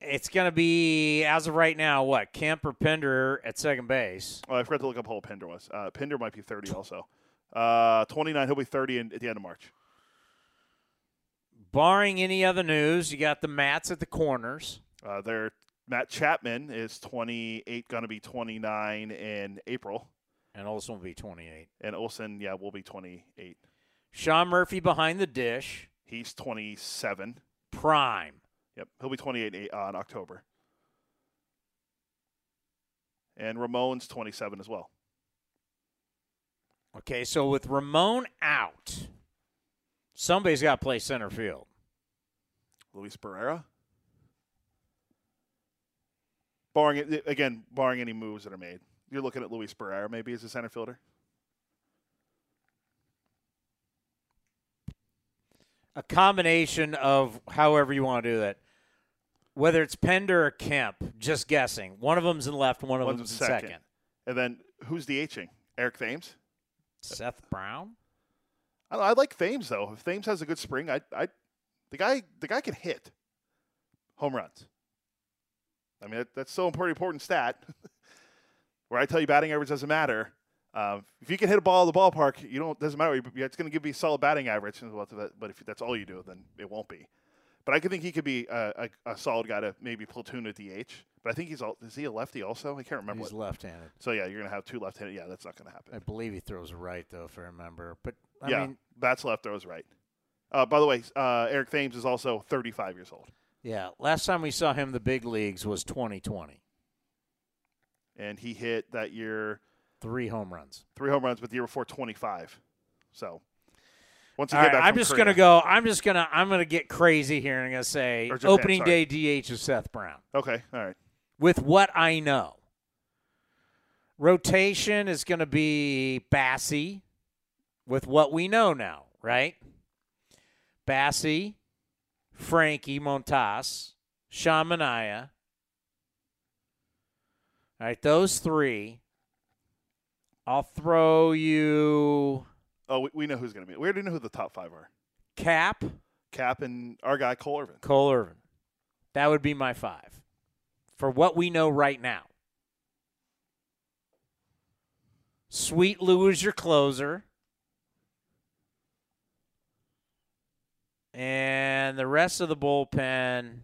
It's going to be, as of right now, what? Kemp or Pinder at second base. Oh, I forgot to look up how old Pinder was. Uh, Pinder might be 30 also. Uh, 29. He'll be 30 in, at the end of March. Barring any other news, you got the Mats at the corners. Uh, there, Matt Chapman is 28, going to be 29 in April, And Olson will be 28. and Olson, yeah, will be 28. Sean Murphy behind the dish. He's 27. Prime. Yep, he'll be 28 in- uh, in October. And Ramon's 27 as well. Okay, so with Ramon out, somebody's got to play center field. Luis Barrera. Barring again, barring any moves that are made, you're looking at Luis Barrera maybe as a center fielder. A combination of however you want to do that. Whether it's Pinder or Kemp, just guessing. One of them's in left, one of One's them's in second. second. And then who's DHing? Eric Thames. Seth Brown. I, know, I like Thames though. If Thames has a good spring, I, I, the guy, the guy can hit home runs. I mean, that, that's so important, important stat. Where I tell you batting average doesn't matter. Um, if you can hit a ball at the ballpark, you don't doesn't matter. It's going to give you a solid batting average. But if that's all you do, then it won't be. But I could think he could be a, a, a solid guy to maybe platoon at DH. But I think he's all, is he a lefty also? I can't remember. He's what. left-handed. So yeah, you're gonna have two left-handed. Yeah, that's not gonna happen. I believe he throws right though, if I remember. But I yeah, mean, bats left, throws right. Uh, by the way, uh, Eric Thames is also 35 years old, yeah. Last time we saw him the big leagues was 2020. and he hit that year Three home runs. three home runs, but the year before 25. So once you All get right, back, I'm just Korea- gonna go. I'm just gonna. I'm gonna get crazy here, and I'm gonna say Japan, opening sorry. day DH is Seth Brown. Okay, all right. with what I know. Rotation is going to be Bassy with what we know now, right? Bassy, Frankie Montas, Sean Manaea. All right, those three. I'll throw you Oh, we, we know who's going to be. We already know who the top five are. Cap, Cap and our guy Cole Irvin. Cole Irvin. That would be my five for what we know right now. Sweet Lou is your closer. And the rest of the bullpen.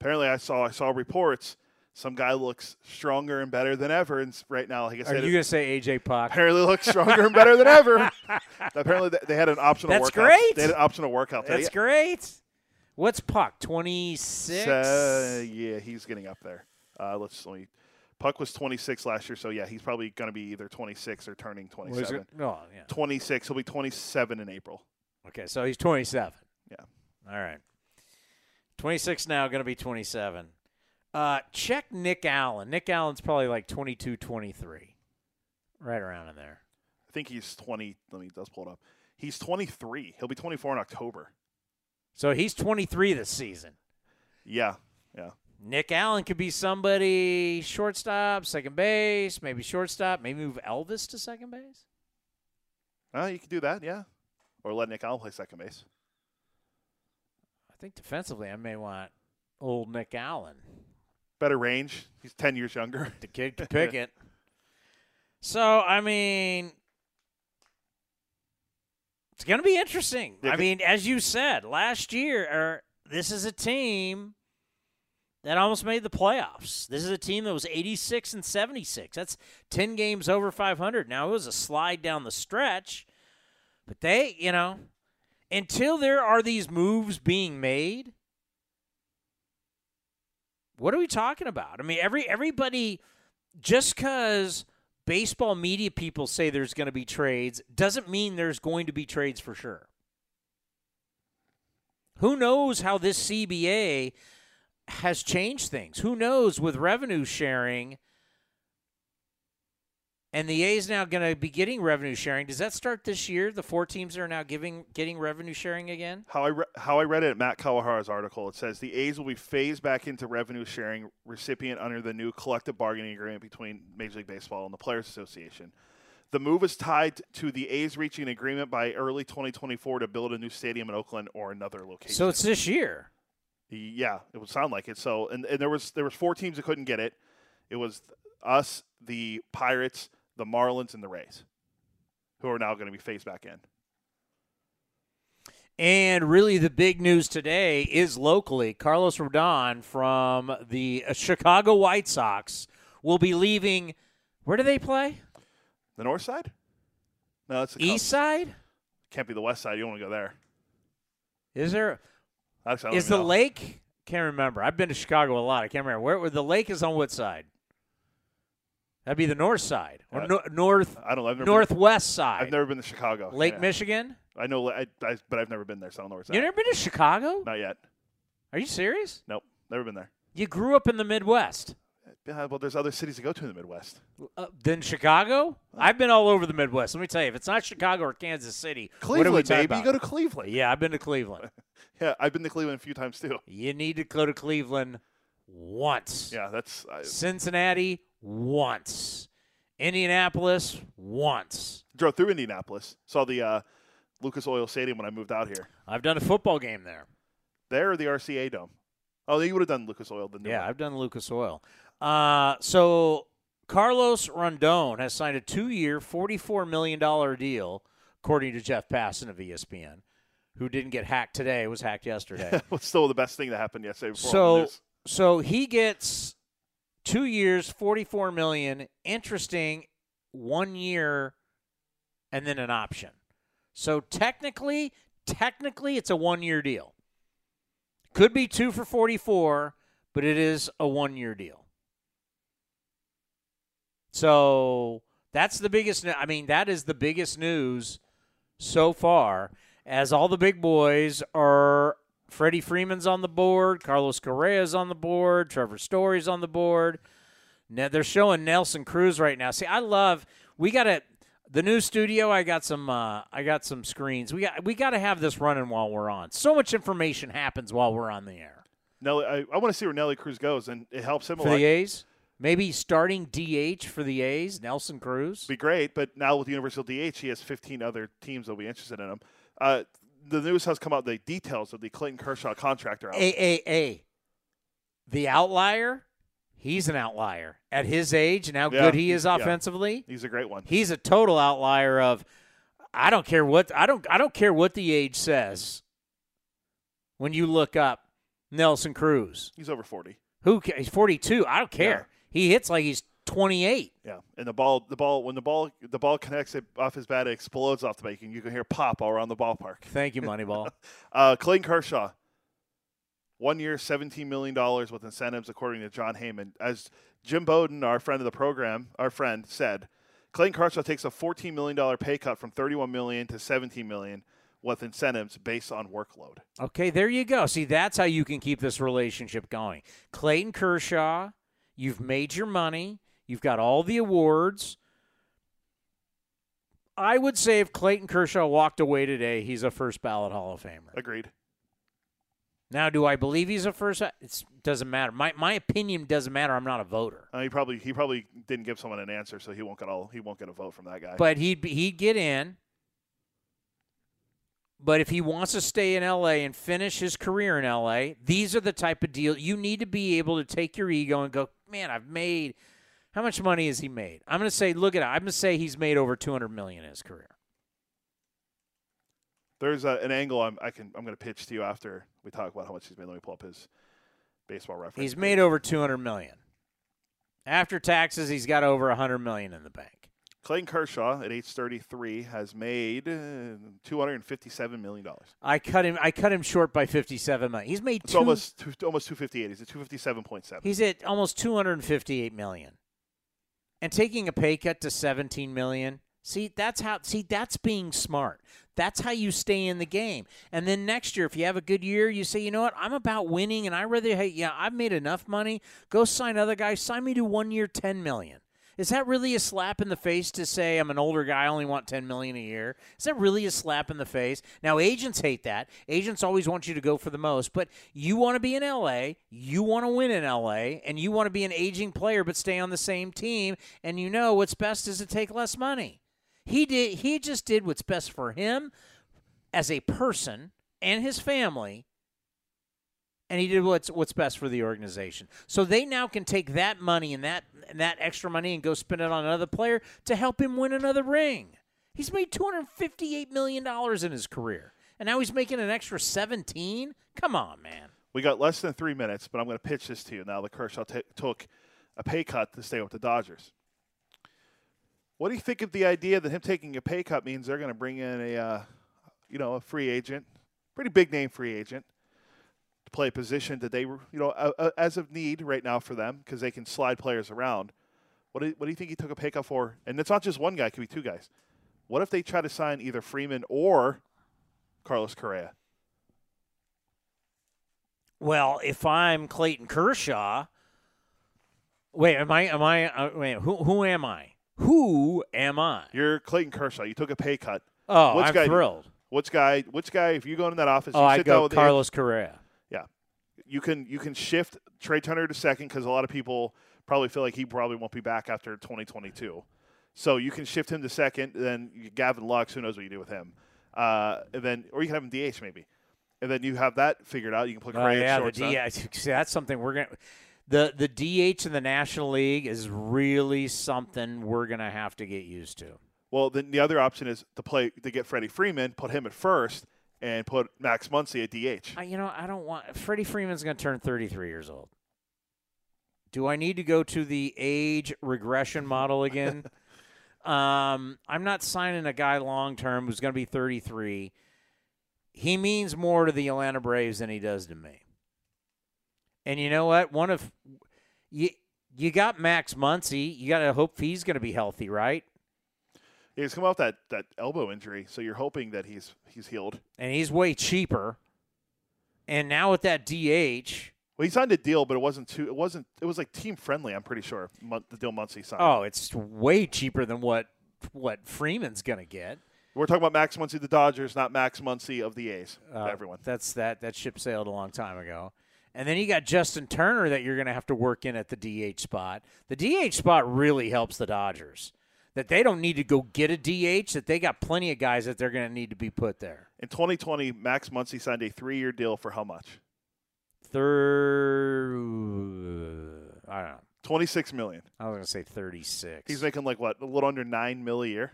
Apparently, I saw I saw reports. Some guy looks stronger and better than ever, and right now, like I Are said, you going to say AJ Puk? apparently looks stronger and better than ever. apparently, they had an optional. That's workout. great. They had an optional workout. today. That's great. What's Puk? 26? Uh, yeah, he's getting up there. Uh, let's let me. Puk was 26 last year, so yeah, he's probably going to be either 26 or turning What is 27. it? Oh, yeah. 26. He'll be 27 in April. Okay, so he's 27. Yeah. All right. 26 now, going to be 27. Uh, check Nick Allen. Nick Allen's probably like 22, 23. Right around in there. I think he's 20. Let me let's pull it up. He's 23. He'll be 24 in October. So he's 23 this season. Yeah, yeah. Nick Allen could be somebody shortstop, second base, maybe shortstop, maybe move Elvis to second base. Uh, you can do that, yeah. Or let Nick Allen play second base. I think defensively, I may want old Nick Allen. Better range. He's 10 years younger. The kid can pick it. So, I mean, it's going to be interesting. Yeah, I mean, as you said last year, er, this is a team that almost made the playoffs. This is a team that was 86 and 76. That's 10 games over 500. Now, it was a slide down the stretch, but they, you know, until there are these moves being made, what are we talking about? I mean, every everybody just cuz baseball media people say there's going to be trades doesn't mean there's going to be trades for sure. Who knows how this CBA has changed things? Who knows with revenue sharing and the A's now going to be getting revenue sharing. Does that start this year? The four teams are now giving getting revenue sharing again? How I re- how I read it at Matt Kawahara's article, it says the A's will be phased back into revenue sharing recipient under the new collective bargaining agreement between Major League Baseball and the Players Association. The move is tied to the A's reaching an agreement by early 2024 to build a new stadium in Oakland or another location. So it's this year. Yeah, it would sound like it. So, and, and there was there was four teams that couldn't get it. It was us, the Pirates, the Marlins, and the Rays, who are now going to be phased back in. And really, the big news today is locally. Carlos Rodon from the Chicago White Sox will be leaving. Where do they play? The North Side? No, that's the East side? Can't be the West Side. You don't want to go there. Is there? Actually, Is the know. lake? Can't remember. I've been to Chicago a lot. I can't remember where. where the lake is on what side? That'd be the north side or Uh, no, north I don't know. I've northwest Been, side. I've never been to Chicago. Lake Yeah. Michigan. I know, I, I, but I've never been there, so I don't know where it's You at. never been to Chicago? Not yet. Are you serious? Nope, never been there. You grew up in the Midwest. Yeah, well, there's other cities to go to in the Midwest. Uh, then Chicago? I've been all over the Midwest. Let me tell you, if it's not Chicago or Kansas City, what are we Cleveland, about? You go to Cleveland. yeah, I've been to Cleveland. Yeah, I've been to Cleveland a few times too. you need to go to Cleveland once. Yeah, that's I, Cincinnati once. Indianapolis once. Drove through Indianapolis. Saw the uh, Lucas Oil Stadium when I moved out here. I've done a football game there. There or the RCA Dome? Oh, you would have done Lucas Oil. The Yeah, one. I've done Lucas Oil. Uh, so Carlos Rodon has signed a two-year, forty-four million dollar deal, according to Jeff Passan of ESPN, who didn't get hacked today, was hacked yesterday. still the best thing that happened yesterday. Before so, so he gets two years, forty-four million. Interesting, one year, and then an option. So technically, technically, it's a one-year deal. Could be two for forty-four, but it is a one-year deal. So that's the biggest. I mean, that is the biggest news so far. As all the big boys are, Freddie Freeman's on the board, Carlos Correa's on the board, Trevor Story's on the board. Now they're showing Nelson Cruz right now. See, I love. We got to the new studio. I got some. Uh, I got some screens. We got. We got to have this running while we're on. So much information happens while we're on the air. Nelly, I, I want to see where Nelly Cruz goes, and it helps him a For lot. the A's, maybe starting DH for the A's, Nelson Cruz. be great, but now with Universal DH, he has 15 other teams that'll be interested in him. Uh, the news has come out the details of the Clayton Kershaw contract are out. AAA. The outlier, he's an outlier. At his age and how Yeah, good he is yeah. offensively, He's a great one. he's a total outlier of I don't care what I don't I don't care what the age says. When you look up Nelson Cruz, He's over 40. who he's 42, I don't care. Yeah. He hits like he's 28. Yeah, and the ball, the ball, when the ball, the ball connects it off his bat, it explodes off the and you can hear pop all around the ballpark. Thank you, Moneyball. Uh, Clayton Kershaw, one year, seventeen million dollars with incentives, according to Jon Heyman. As Jim Bowden, our friend of the program, our friend said, Clayton Kershaw takes a fourteen million dollar pay cut from thirty-one million to seventeen million with incentives based on workload. Okay, there you go. See, that's how you can keep this relationship going. Clayton Kershaw, you've made your money, you've got all the awards. I would say if Clayton Kershaw walked away today, he's a first ballot Hall of Famer. Agreed. Now, do I believe he's a first? It doesn't matter. My my opinion doesn't matter. I'm not a voter, Uh, he probably he probably didn't give someone an answer, so he won't get all he won't get a vote from that guy. but he'd be- he'd get in. But if he wants to stay in LA and finish his career in LA, these are the type of deal you need to be able to take your ego and go, man, I've made. How much money has he made? I'm going to say, look at it. I'm going to say he's made over 200 million in his career. There's a, an angle I'm, I can I'm going to pitch to you after we talk about how much he's made. Let me pull up his baseball reference. He's made over 200 million. After taxes, he's got over 100 million in the bank. Clayton Kershaw at age 33 has made uh, 257 million dollars. I cut him. I cut him short by 57 million. He's made two, almost two, almost 258. He's at 257.7. He's at almost 258 million. And taking a pay cut to 17 million. See, that's how see that's being smart. That's how you stay in the game. And then next year if you have a good year, you say, "You know what? I'm about winning and I rather hey, yeah, I've made enough money. Go sign other guys. Sign me to 1 year 10 million." Is that really a slap in the face to say I'm an older guy, I only want 10 million a year? Is that really a slap in the face? Now agents hate that. Agents always want you to go for the most, but you want to be in LA, you want to win in LA, and you want to be an aging player but stay on the same team, and you know what's best is to take less money. He did he just did what's best for him as a person and his family and he did what's what's best for the organization. So they now can take that money and that and that extra money and go spend it on another player to help him win another ring. He's made two hundred fifty-eight million dollars in his career, and now he's making an extra seventeen. Come on, man. We got less than three minutes, but I'm going to pitch this to you now. The Kershaw t- took a pay cut to stay with the Dodgers. What do you think of the idea that him taking a pay cut means they're going to bring in a, uh, you know, a free agent, pretty big name free agent, to play a position that they, you know, uh, as of need right now for them because they can slide players around. What do, you, what do you think he took a pay cut for? And it's not just one guy; it could be two guys. What if they try to sign either Freeman or Carlos Correa? Well, if I'm Clayton Kershaw, wait, am I? Am I? Uh, wait, who? Who am I? Who am I? You're Clayton Kershaw. You took a pay cut. Oh, Which I'm guy- thrilled. Which guy? Which guy? If you go into that office, Oh, you I go with the- Carlos Correa. You can you can shift Trea Turner to second because a lot of people probably feel like he probably won't be back after 2022. So you can shift him to second. Then Gavin Lux, who knows what you do with him, uh, and then or you can have him DH maybe, and then you have that figured out. You can put Oh, Correa yeah, at the shortstop. DH. See, that's something we're gonna. The the DH in the National League is really something we're gonna have to get used to. Well, then the other option is to play to get Freddie Freeman, put him at first, and put Max Muncy at DH. I, you know, I don't want Freddie Freeman's going to turn 33 years old. Do I need to go to the age regression model again? um, I'm not signing a guy long term who's going to be 33. He means more to the Atlanta Braves than he does to me. And you know what? One of you you got Max Muncy. You got to hope he's going to be healthy, right? Yeah, he's come off that, that elbow injury, so you're hoping that he's he's healed. And he's way cheaper. And now with that DH, Well, he signed a deal, but it wasn't too. It wasn't. It was like team friendly. I'm pretty sure the deal Muncy signed. Oh, it's way cheaper than what what Freeman's going to get. We're talking about Max Muncy, the Dodgers, not Max Muncy of the A's. Uh, everyone. That's that that ship sailed a long time ago. And then you got Justin Turner that you're going to have to work in at the DH spot. The DH spot really helps the Dodgers. That they don't need to go get a DH, that they got plenty of guys that they're going to need to be put there. In 2020, Max Muncy signed a three-year deal for how much? Third uh, I don't know. 26 million. I was going to say 36. He's making like what, a little under nine mil a year.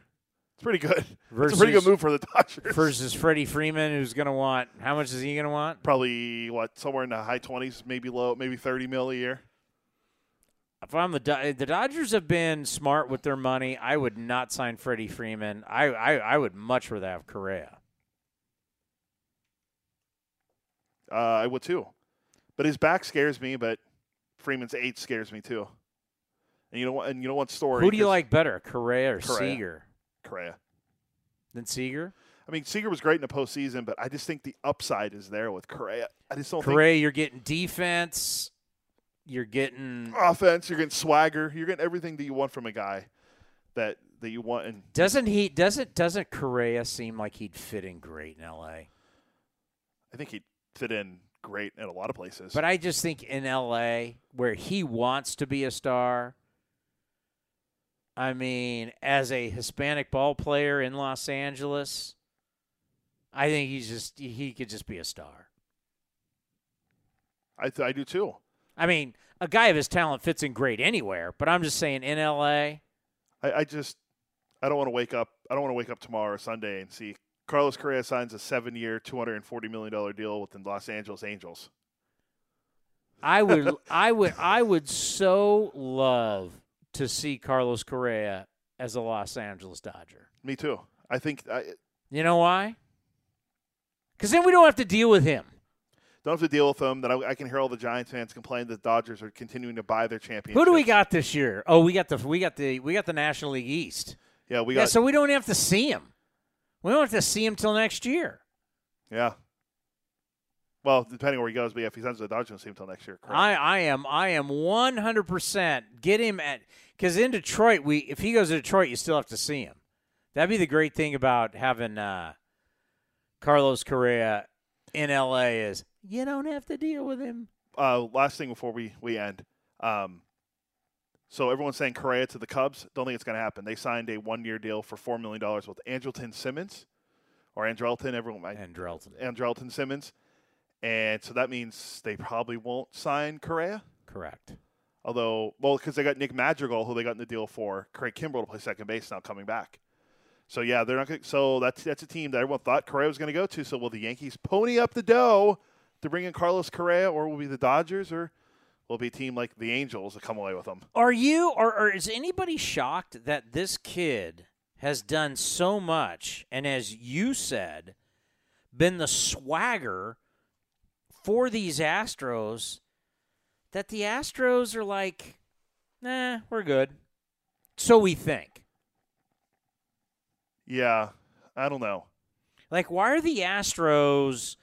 It's pretty good. versus, it's a pretty good move for the Dodgers. Versus Freddie Freeman who's going to want how much is he going to want? Probably what, somewhere in the high 20s, maybe low, maybe 30 mil a year. If I'm the Do- the Dodgers have been smart with their money, I would not sign Freddie Freeman. I I, I would much rather have Correa. Uh, I would too. But his back scares me, but Freeman's eight scares me too. And you know what? And you know what story? Who do you like better, Correa or Correa. Seager? Correa. Than Seager? I mean, Seager was great in the postseason, but I just think the upside is there with Correa. I just don't Correa, you're getting defense. You're getting offense. You're getting swagger. You're getting everything that you want from a guy that that you want. And doesn't he doesn't doesn't Correa seem like he'd fit in great in L.A. I think he'd fit in great in a lot of places. But I just think in L.A. where he wants to be a star. I mean, as a Hispanic ball player in Los Angeles, I think he's just he could just be a star. I th- I do too. I mean, a guy of his talent fits in great anywhere, but I'm just saying in LA, I, I just I don't want to wake up. I don't want to wake up tomorrow or Sunday and see Carlos Correa signs a seven-year, two hundred and forty million dollar deal with the Los Angeles Angels. I would I would I would so love to see Carlos Correa as a Los Angeles Dodger. Me too. I think I You know why? Cuz then we don't have to deal with him. Don't have to deal with them. That I, I can hear all the Giants fans complain that Dodgers are continuing to buy their championship. Who do we got this year? Oh, we got the we got the we got the National League East. Yeah, we yeah, got. so we don't have to see him. We don't have to see him till next year. yeah. Well, depending where he goes, but yeah, if he signs with the Dodgers, we'll see him until next year. Correct. I, I am I am one hundred percent get him at because in Detroit we if he goes to Detroit you still have to see him. That'd be the great thing about having uh, Carlos Correa in L.A. is you don't have to deal with him. uh, last thing before we we end. Um, so everyone's saying Correa to the Cubs. Don't think it's going to happen. They signed a one-year deal for four million dollars with Andrelton Simmons, or Andrelton. Everyone, I- Andrelton. Andrelton Simmons, and so that means they probably won't sign Correa. Correct. Although, well, because they got Nick Madrigal, who they got in the deal for, Craig Kimbrel to play second base now coming back. So yeah, they're not. Gonna, so that's that's a team that everyone thought Correa was going to go to. So will the Yankees pony up the dough to bring in Carlos Correa, or will it be the Dodgers, or will it be a team like the Angels to come away with him? Are you or, or is anybody shocked that this kid has done so much and as you said, been the swagger for these Astros that the Astros are like, nah, we're good. So we think. Yeah, I don't know. Like, why are the Astros?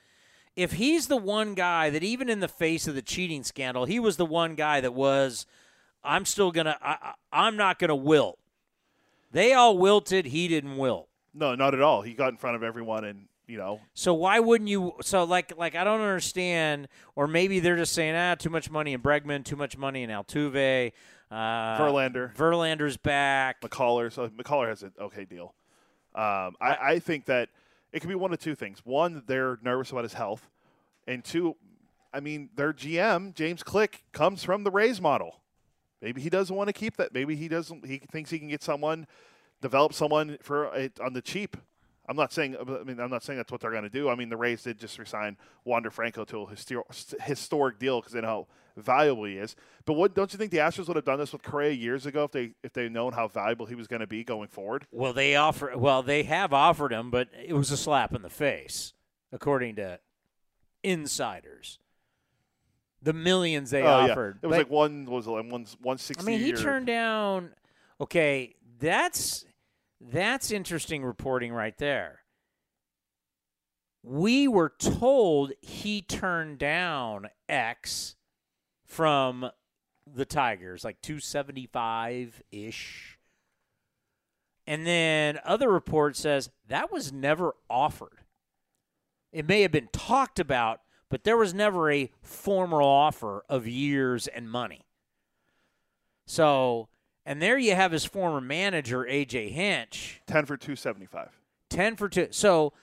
If he's the one guy that, even in the face of the cheating scandal, he was the one guy that was, I'm still gonna, I, I, I'm not gonna wilt. They all wilted. He didn't wilt. No, not at all. He got in front of everyone and you know, So why wouldn't you? So like like I don't understand, or maybe they're just saying ah too much money in Bregman, too much money in Altuve. Uh, Verlander. Verlander's back. McCuller. So McCuller has an okay deal. Um, I, I think that it could be one of two things. One, they're nervous about his health, and two, I mean, their GM James Click comes from the Rays model. Maybe he doesn't want to keep that. Maybe he doesn't. He thinks he can get someone, develop someone for it on the cheap. I'm not saying. Uh, I mean, I'm not saying that's what they're going to do. I mean, the Rays did just resign Wander Franco to a historic deal because they know how valuable he is. But what don't you think the Astros would have done this with Correa years ago if they if they known how valuable he was going to be going forward? Well, they offer. Well, they have offered him, but it was a slap in the face, according to insiders. The millions they oh, offered. Yeah. It was But- like one was like one one sixty. I mean, he turned down. Okay, that's that's interesting reporting right there. We were told he turned down X from the Tigers, like 275 ish. And then other report says that was never offered. It may have been talked about, but there was never a formal offer of years and money. So, and there you have his former manager, AJ Hinch. ten for two seventy five. 10 for 2. So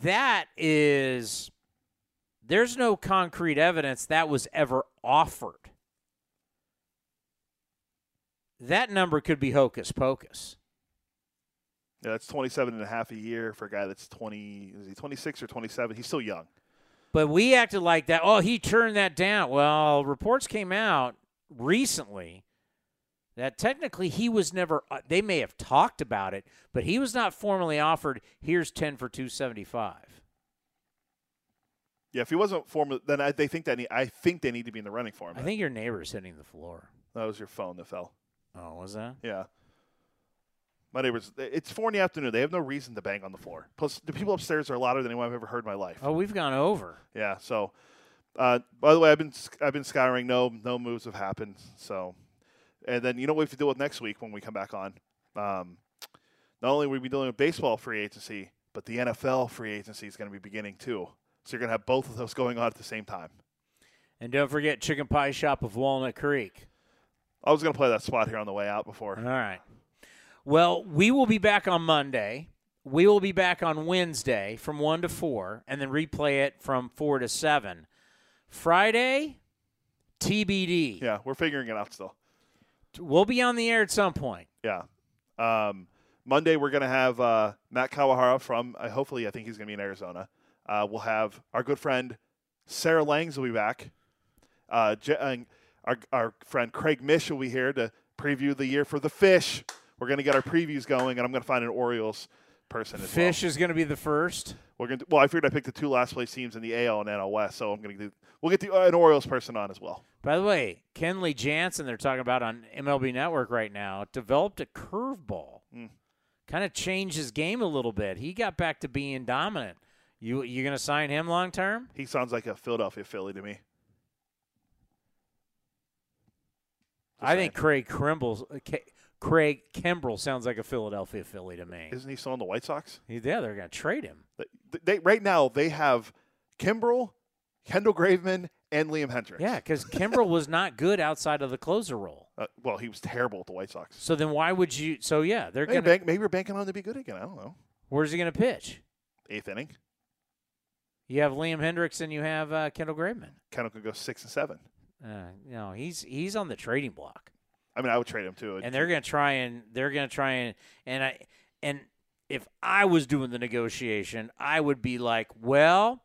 that is there's no concrete evidence that was ever offered. That number could be hocus pocus. Yeah, that's 27 and a half a year for a guy that's 20. Is he 26 or 27? He's still young. But we acted like that. Oh, he turned that down. Well, reports came out recently that technically he was never uh, they may have talked about it, but he was not formally offered here's 10 for 275. Yeah, if he wasn't formal, then I, they think that he, I think they need to be in the running for him. I think your neighbor's hitting the floor. that was your phone that fell. Oh, was that? Yeah. My neighbors. It's four in the afternoon. They have no reason to bang on the floor. Plus, the people upstairs are louder than anyone I've ever heard in my life. Oh, we've gone over. Yeah. So, uh, by the way, I've been I've been scouring. No, no moves have happened. So, and then you know what we have to deal with next week when we come back on. Um, not only will we be dealing with baseball free agency, but the NFL free agency is going to be beginning too. So you're going to have both of those going on at the same time. And don't forget Chicken Pie Shop of Walnut Creek. I was going to play that spot here on the way out before. All right. Well, we will be back on Monday. We will be back on Wednesday from 1 to 4 and then replay it from 4 to 7. Friday, TBD. Yeah, we're figuring it out still. We'll be on the air at some point. Yeah. Um, Monday we're to have uh, Matt Kawahara from. Uh, hopefully, I think he's to be in Arizona. Uh, we'll have our good friend Sarah Langs will be back. Uh, uh, our our friend Craig Mish will be here to preview the year for the Fish. We're to get our previews going, and I'm to find an Orioles person as Fish well. is going to be the first. We're going to. Well, I figured I picked the two last place teams in the AL and NL West, so I'm going to do. We'll get the, uh, an Orioles person on as well. By the way, Kenley Jansen, they're talking about on MLB Network right now, developed a curveball. Mm. Kind of changed his game a little bit. He got back to being dominant. You you going to sign him long term? He sounds like a Philadelphia Philly to me. I think Craig Kimbrel, Craig Kimbrel sounds like a Philadelphia Philly to me. Isn't he still on the White Sox? Yeah, they're going to trade him. They, they right now they have Kimbrel, Kendall Graveman, and Liam Hendriks. Yeah, because Kimbrel was not good outside of the closer role. Uh, well, he was terrible at the White Sox. So then why would you? So yeah, they're Maybe, going to. bank, maybe we're banking on him to be good again. I don't know. Where's he going to pitch? Eighth inning. You have Liam Hendriks and you have uh, Kendall Graveman. Kendall could go six and seven. Uh, no, he's he's on the trading block. I mean, I would trade him too. and they're going to try and they're going to try and and I and if I was doing the negotiation, I would be like, well,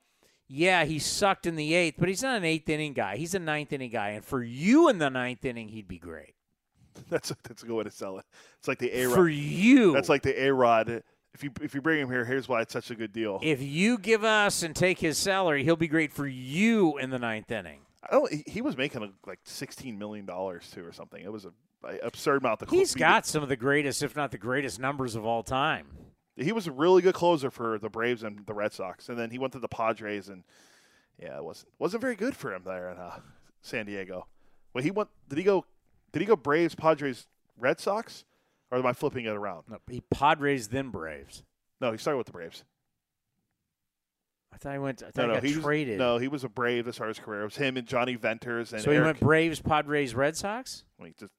yeah, he sucked in the eighth, but he's not an eighth inning guy. He's a ninth inning guy, and for you in the ninth inning, he'd be great. That's a, that's a good way to sell it. It's like the A Rod. For you, That's like the A Rod. If you if you bring him here, here's why it's such a good deal. if you give us and take his salary, he'll be great for you in the ninth inning. I don't. He, he was making like sixteen million dollars too, or something. It was a, a absurd amount. The He's got some of the greatest, if not the greatest, numbers of all time. He was a really good closer for the Braves and the Red Sox, and then he went to the Padres, and yeah, it wasn't wasn't very good for him there in uh, San Diego. Well, he went. Did he go? Did he go Braves, Padres, Red Sox, or am I flipping it around? No, he Padres then Braves. No, he started with the Braves. I thought he went. I thought No, he no, got he was, traded. no, he was a Brave to start his career. It was him and Johnny Venters and so he went Braves, Padres, Red Sox. Wait, just,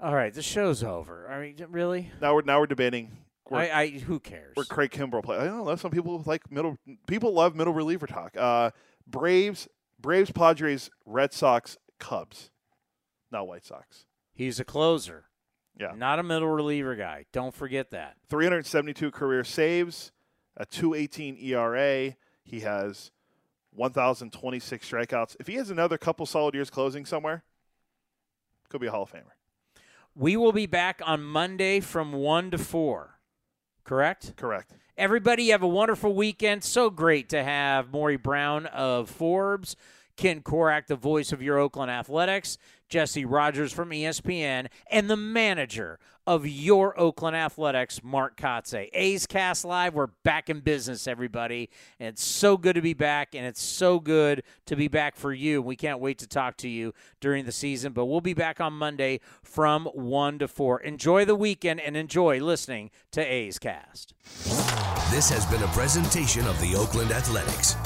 All right, the show's over. I mean, really? now we're now we're debating. We're, I, I who cares? where Craig Kimbrel play. I don't know. Some people like middle. People love middle reliever talk. Uh, Braves, Braves, Padres, Red Sox, Cubs, not White Sox. He's a closer. Yeah. Not a middle reliever guy. Don't forget that. 372 career saves, a 218 ERA. He has 1,026 strikeouts. If he has another couple solid years closing somewhere, could be a Hall of Famer. We will be back on Monday from 1 to 4. Correct? Correct. Everybody have a wonderful weekend. So great to have Maury Brown of Forbes, Ken Korach, the voice of your Oakland Athletics, Jesse Rogers from ESPN, and the manager of your Oakland Athletics, Mark Kotsay. A's Cast Live, we're back in business, everybody. And it's so good to be back, and it's so good to be back for you. We can't wait to talk to you during the season, but we'll be back on Monday from 1 to 4. Enjoy the weekend and enjoy listening to A's Cast. This has been a presentation of the Oakland Athletics.